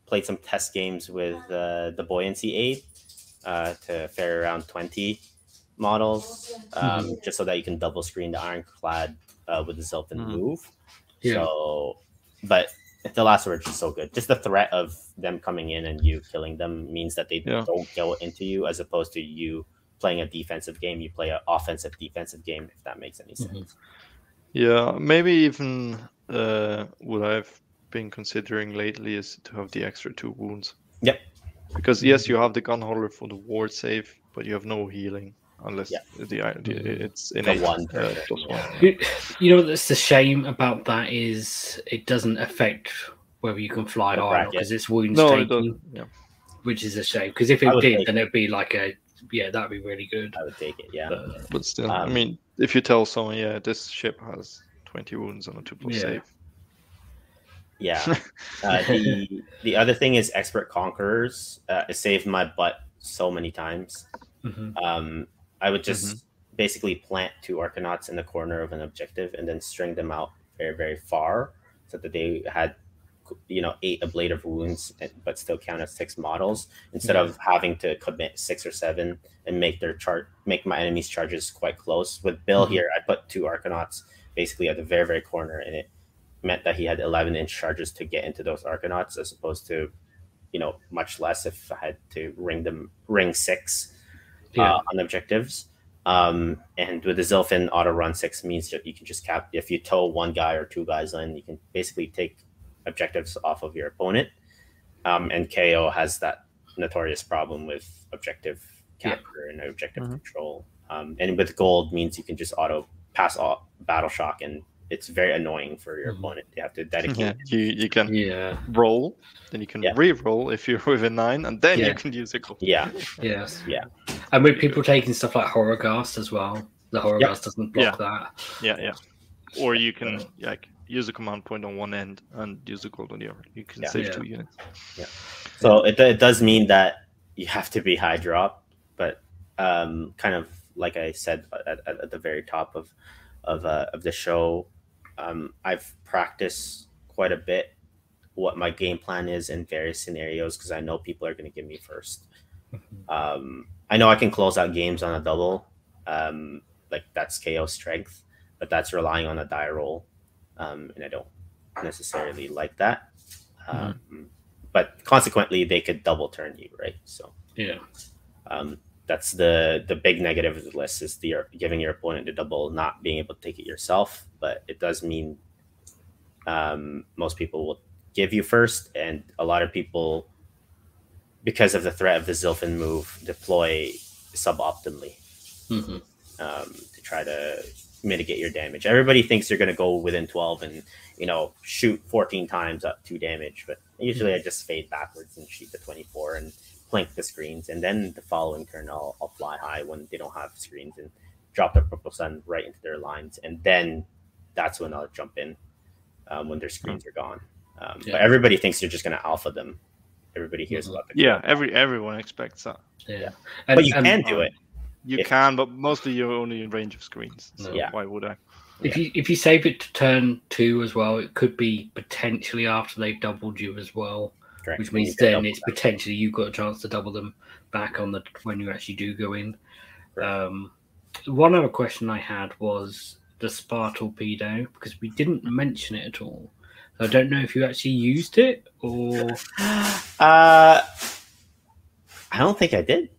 played some test games with uh, the buoyancy aid uh, to fare around 20 models um, just so that you can double screen the ironclad uh, with the Zilfin Mhm. move. Yeah. So, but the last word is so good. Just the threat of them coming in and you killing them means that they Yeah. don't go into you, as opposed to you playing a defensive game. You play an offensive defensive game, if that makes any Mhm. sense. Yeah, maybe even uh, what I've been considering lately is to have the extra two wounds. Yep. Because yes, you have the gun hauler for the ward save, but you have no healing unless Yeah. the, the it's in a one uh, plus one. You, you know what's the shame about that is it doesn't affect whether you can fly The high or bracket. because it's wounds No, taken, it. Yeah. which is a shame. Because if it did, then it'd be like a yeah, that'd be really good. I would take it. Yeah. But, But still, I Um, mean, if you tell someone, yeah, this ship has 20 wounds on a 2 plus Yeah. save. Yeah. Uh, the the other thing is expert conquerors. Uh, it saved my butt so many times. mhm. Um, I would just basically plant two Arcanauts in the corner of an objective and then string them out very very far, so that they had you know eight ablative wounds, but still count as six models instead of having to commit six or seven and make their chart make my enemy's charges quite close. With Bill Mhm. here, I put two Arcanauts basically at the very very corner, and it meant that he had 11 inch charges to get into those Arcanauts as opposed to you know much less if I had to ring them ring six yeah, uh, on objectives. Um, and with the Zilfin auto run six means that you can just cap if you tow one guy or two guys in, you can basically take objectives off of your opponent. Um, and KO has that notorious problem with objective Yeah. capture and objective Mhm. control. Um, and with gold means you can just auto pass off battle shock, and it's very annoying for your Mhm. opponent. You have to dedicate. Yeah, you you can yeah, roll, then you can Yeah. re-roll if you're within nine, and then Yeah. you can use a gold. Yeah, yes, Yeah. And with people taking stuff like Horrorghast as well, the Horrorghast doesn't block that. Yeah, yeah. Or you can like use a command point on one end and use the gold on the other. You can Yeah. save Yeah. two units. Yeah. So it, it does mean that you have to be high drop, but um, kind of like I said at, at, at the very top of of, uh, of the show, um, I've practiced quite a bit what my game plan is in various scenarios because I know people are going to give me first. Um, I know I can close out games on a double, um, like that's KO strength, but that's relying on a die roll, um, and I don't necessarily like that. Um, But consequently, they could double turn you, right? So Yeah, um, that's the the big negative of the list is the giving your opponent the double, not being able to take it yourself. But it does mean um, most people will give you first, and a lot of people, because of the threat of the Zilfin move, deploy suboptimally hmm um, to try to mitigate your damage. Everybody thinks you're going to go within 12 and you know shoot 14 times up two damage, but usually I just fade backwards and shoot the 24 and blink the screens, and then the following turn I'll, I'll fly high when they don't have screens and drop the purple sun right into their lines, and then that's when I'll jump in um, when their screens are gone. Um, Yeah. But everybody thinks you're just going to alpha them. Everybody hears Mhm. about the Yeah, every everyone expects that. Yeah, but you can do it. You If- can, but mostly you're only in range of screens. So Yeah. why would I? If you if you save it to turn two as well, it could be potentially after they've doubled you as well, Correct. which means then it's potentially you've got a chance to double them back on the when you actually do go in. Um, one other question I had was the spar torpedo because we didn't mention it at all. I don't know if you actually used it or Uh, I don't think I did.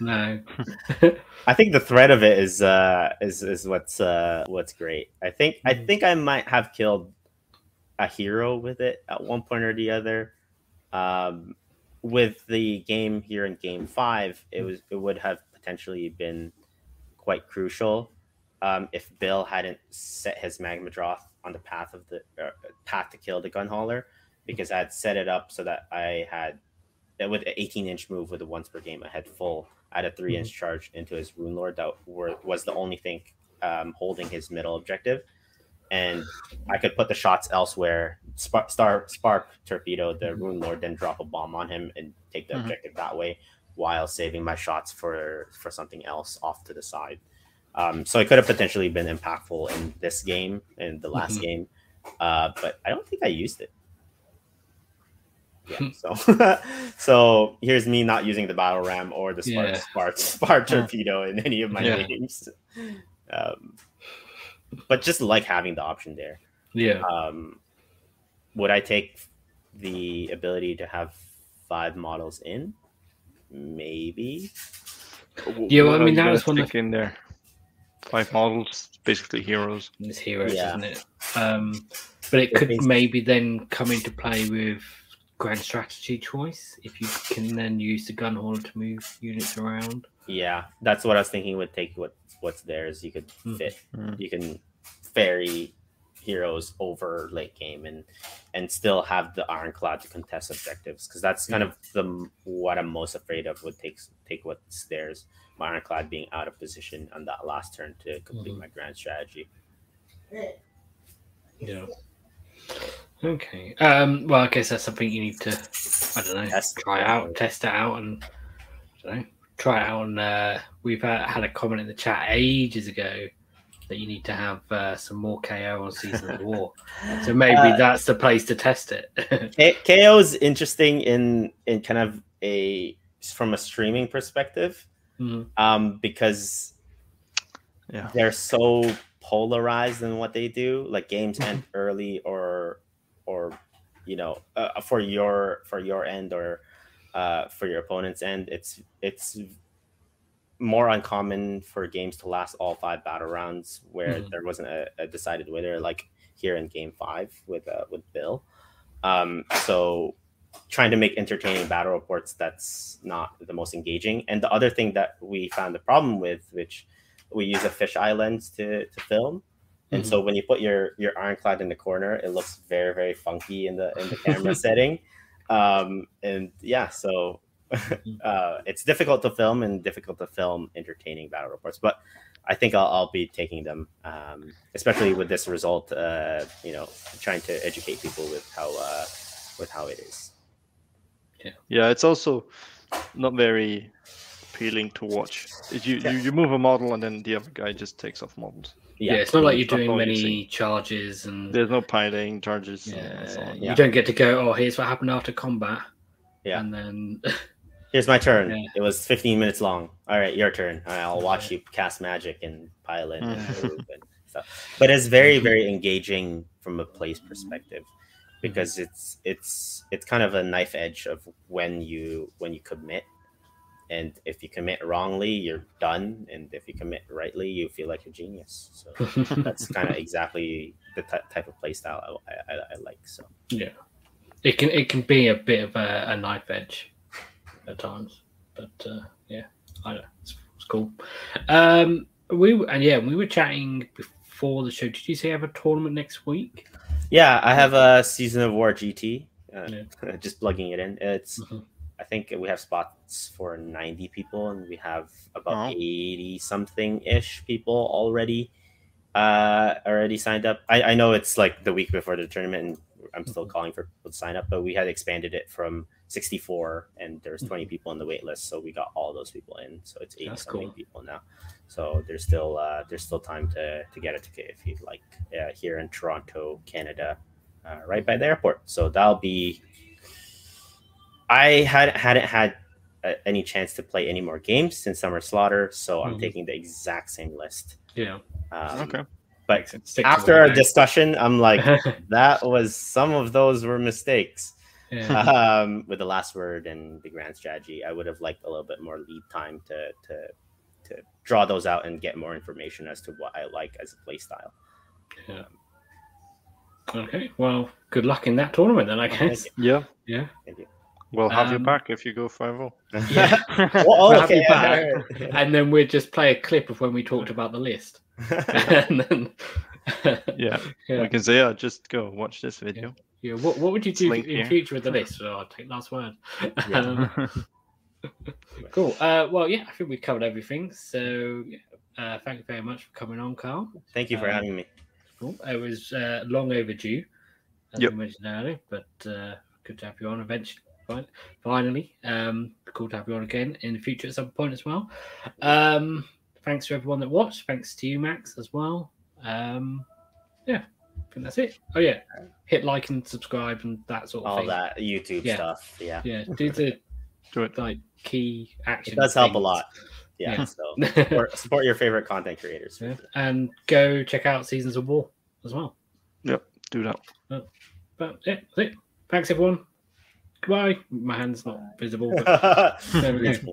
no. I think the threat of it is uh is is what's uh what's great. I think I Mhm. think I might have killed a hero with it at one point or the other. Um with the game here in game 5, it was it would have potentially been quite crucial um if Bill hadn't set his Magmadroth on the path of the uh, path to kill the gun hauler because I had set it up so that I had with an 18 inch move with the once per game I had full I had a three inch charge into his Runelord that were, was the only thing um, holding his middle objective. And I could put the shots elsewhere. Spark, star, spark torpedo the Runelord, then drop a bomb on him and take the Mhm. objective that way, while saving my shots for for something else off to the side. Um, so it could have potentially been impactful in this game, in the last Mhm. game, uh, but I don't think I used it. Yeah, so so here's me not using the battle ram or the spark Yeah. spark, spark torpedo in any of my Yeah. games. Um, but just like having the option there. Yeah. Um, would I take the ability to have five models in? Maybe. Yeah, well, I What are mean, you that was one of- stick in there. Five models, basically heroes. It's heroes, Yeah. isn't it? Um, but it Yeah, could basically. maybe then come into play with grand strategy choice if you can then use the gun hauler to move units around. Yeah, that's what I was thinking. Would take what what's theirs. You could Mhm. fit. Mm. You can ferry heroes over late game and and still have the ironclad to contest objectives because that's kind of the what I'm most afraid of. Would take take what's theirs. My ironclad being out of position on that last turn to complete Mhm. my grand strategy. Yeah. Okay. Um, well, I guess that's something you need to, I don't know, Test. try out, test it out, and I don't know, try it out. And uh, we've had, had a comment in the chat ages ago that you need to have uh, some more KO on Season of War. So maybe Uh, that's the place to test it. K- KO is interesting in in kind of a from a streaming perspective Mhm. um, because Yeah. they're so polarized in what they do. Like games end early or or you know uh, for your for your end or uh, for your opponent's end. It's it's more uncommon for games to last all five battle rounds where Mhm. there wasn't a, a decided winner like here in game five with uh, with Bill. Um, so trying to make entertaining battle reports that's not the most engaging. And the other thing that we found the problem with, which we use a fisheye lens to, to film. And so when you put your your ironclad in the corner, it looks very very funky in the in the camera setting. Um, and yeah, so uh, it's difficult to film and difficult to film entertaining battle reports. But I think I'll, I'll be taking them, um, especially with this result. Uh, you know, trying to educate people with how uh, with how it is. Yeah, yeah, it's also not very appealing to watch. You, Yeah. you you move a model and then the other guy just takes off models. Yeah. it's not like you're doing all you many charges and There's no piling charges. and yeah, so on. you don't get to go. Oh, here's what happened after combat. Yeah. and then Here's my turn. Yeah. It was 15 minutes long. All right, your turn. All right, I'll watch you cast magic and pile in and mm. and stuff. But it's very, mm-hmm. very engaging from a place perspective because mm-hmm. it's it's it's kind of a knife edge of when you when you commit. And if you commit wrongly, you're done. And if you commit rightly, you feel like a genius. So that's kind of exactly the ty- type of playstyle I, I, I like. So Yeah, it can it can be a bit of a, a knife edge at times, but uh, yeah, I don't know. It's, it's cool. Um, we and yeah, we were chatting before the show. Did you say you have a tournament next week? yeah, I have a season of war GT. Uh, Yeah. just plugging it in. It's Mhm. I think we have spots for 90 people, and we have about Wow. 80 something ish people already uh already signed up. I, I know it's like the week before the tournament, and I'm still calling for people to sign up, but we had expanded it from 64, and there's 20 people on the wait list, so we got all those people in. So it's 80 That's something cool. people now. So there's still uh there's still time to to get a ticket if you'd like uh, here in Toronto, Canada, uh, right by the airport. So that'll be. I had hadn't had uh, any chance to play any more games since Summer Slaughter, so I'm Mhm. taking the exact same list. Yeah. Mm-hmm. Um, Okay. But after our discussion, I'm like, that was some of those were mistakes. yeah. Um, with the last word and the grand strategy, I would have liked a little bit more lead time to to to draw those out and get more information as to what I like as a play style. Yeah. Okay. Well, good luck in that tournament then, I guess. Yeah. Yeah. Thank you. We'll have you Um, back if you go oh. 5 Yeah. Well, We'll have okay, you back. yeah. and then we'd just play a clip of when we talked about the list. then, Yeah. yeah. We can say, yeah, just go watch this video. yeah. What, what would you do Link in here. future with the list? Oh, I'll take last word. Yeah. Um, cool. Uh, well, yeah, I think we covered everything. So, uh, thank you very much for coming on, Carl. Thank you for Um, having me. Cool. It was uh, long overdue, as Yep. we mentioned earlier, but uh, good to have you on eventually. Fin- Finally, um, cool to have you on again in the future at some point as well. Um, thanks to everyone that watched. Thanks to you, Max, as well. Um, yeah, I think that's it. Oh yeah, hit like and subscribe and that sort of All thing. that YouTube Yeah. stuff. Yeah. Yeah, do the Do it. like key action. It does help a lot. Yeah. Yeah. So support, support your favorite content creators. Yeah, and go check out Seasons of War as well. Yep, do that. But yeah, that's it. Thanks everyone. Goodbye. My hand's not visible. But there we go.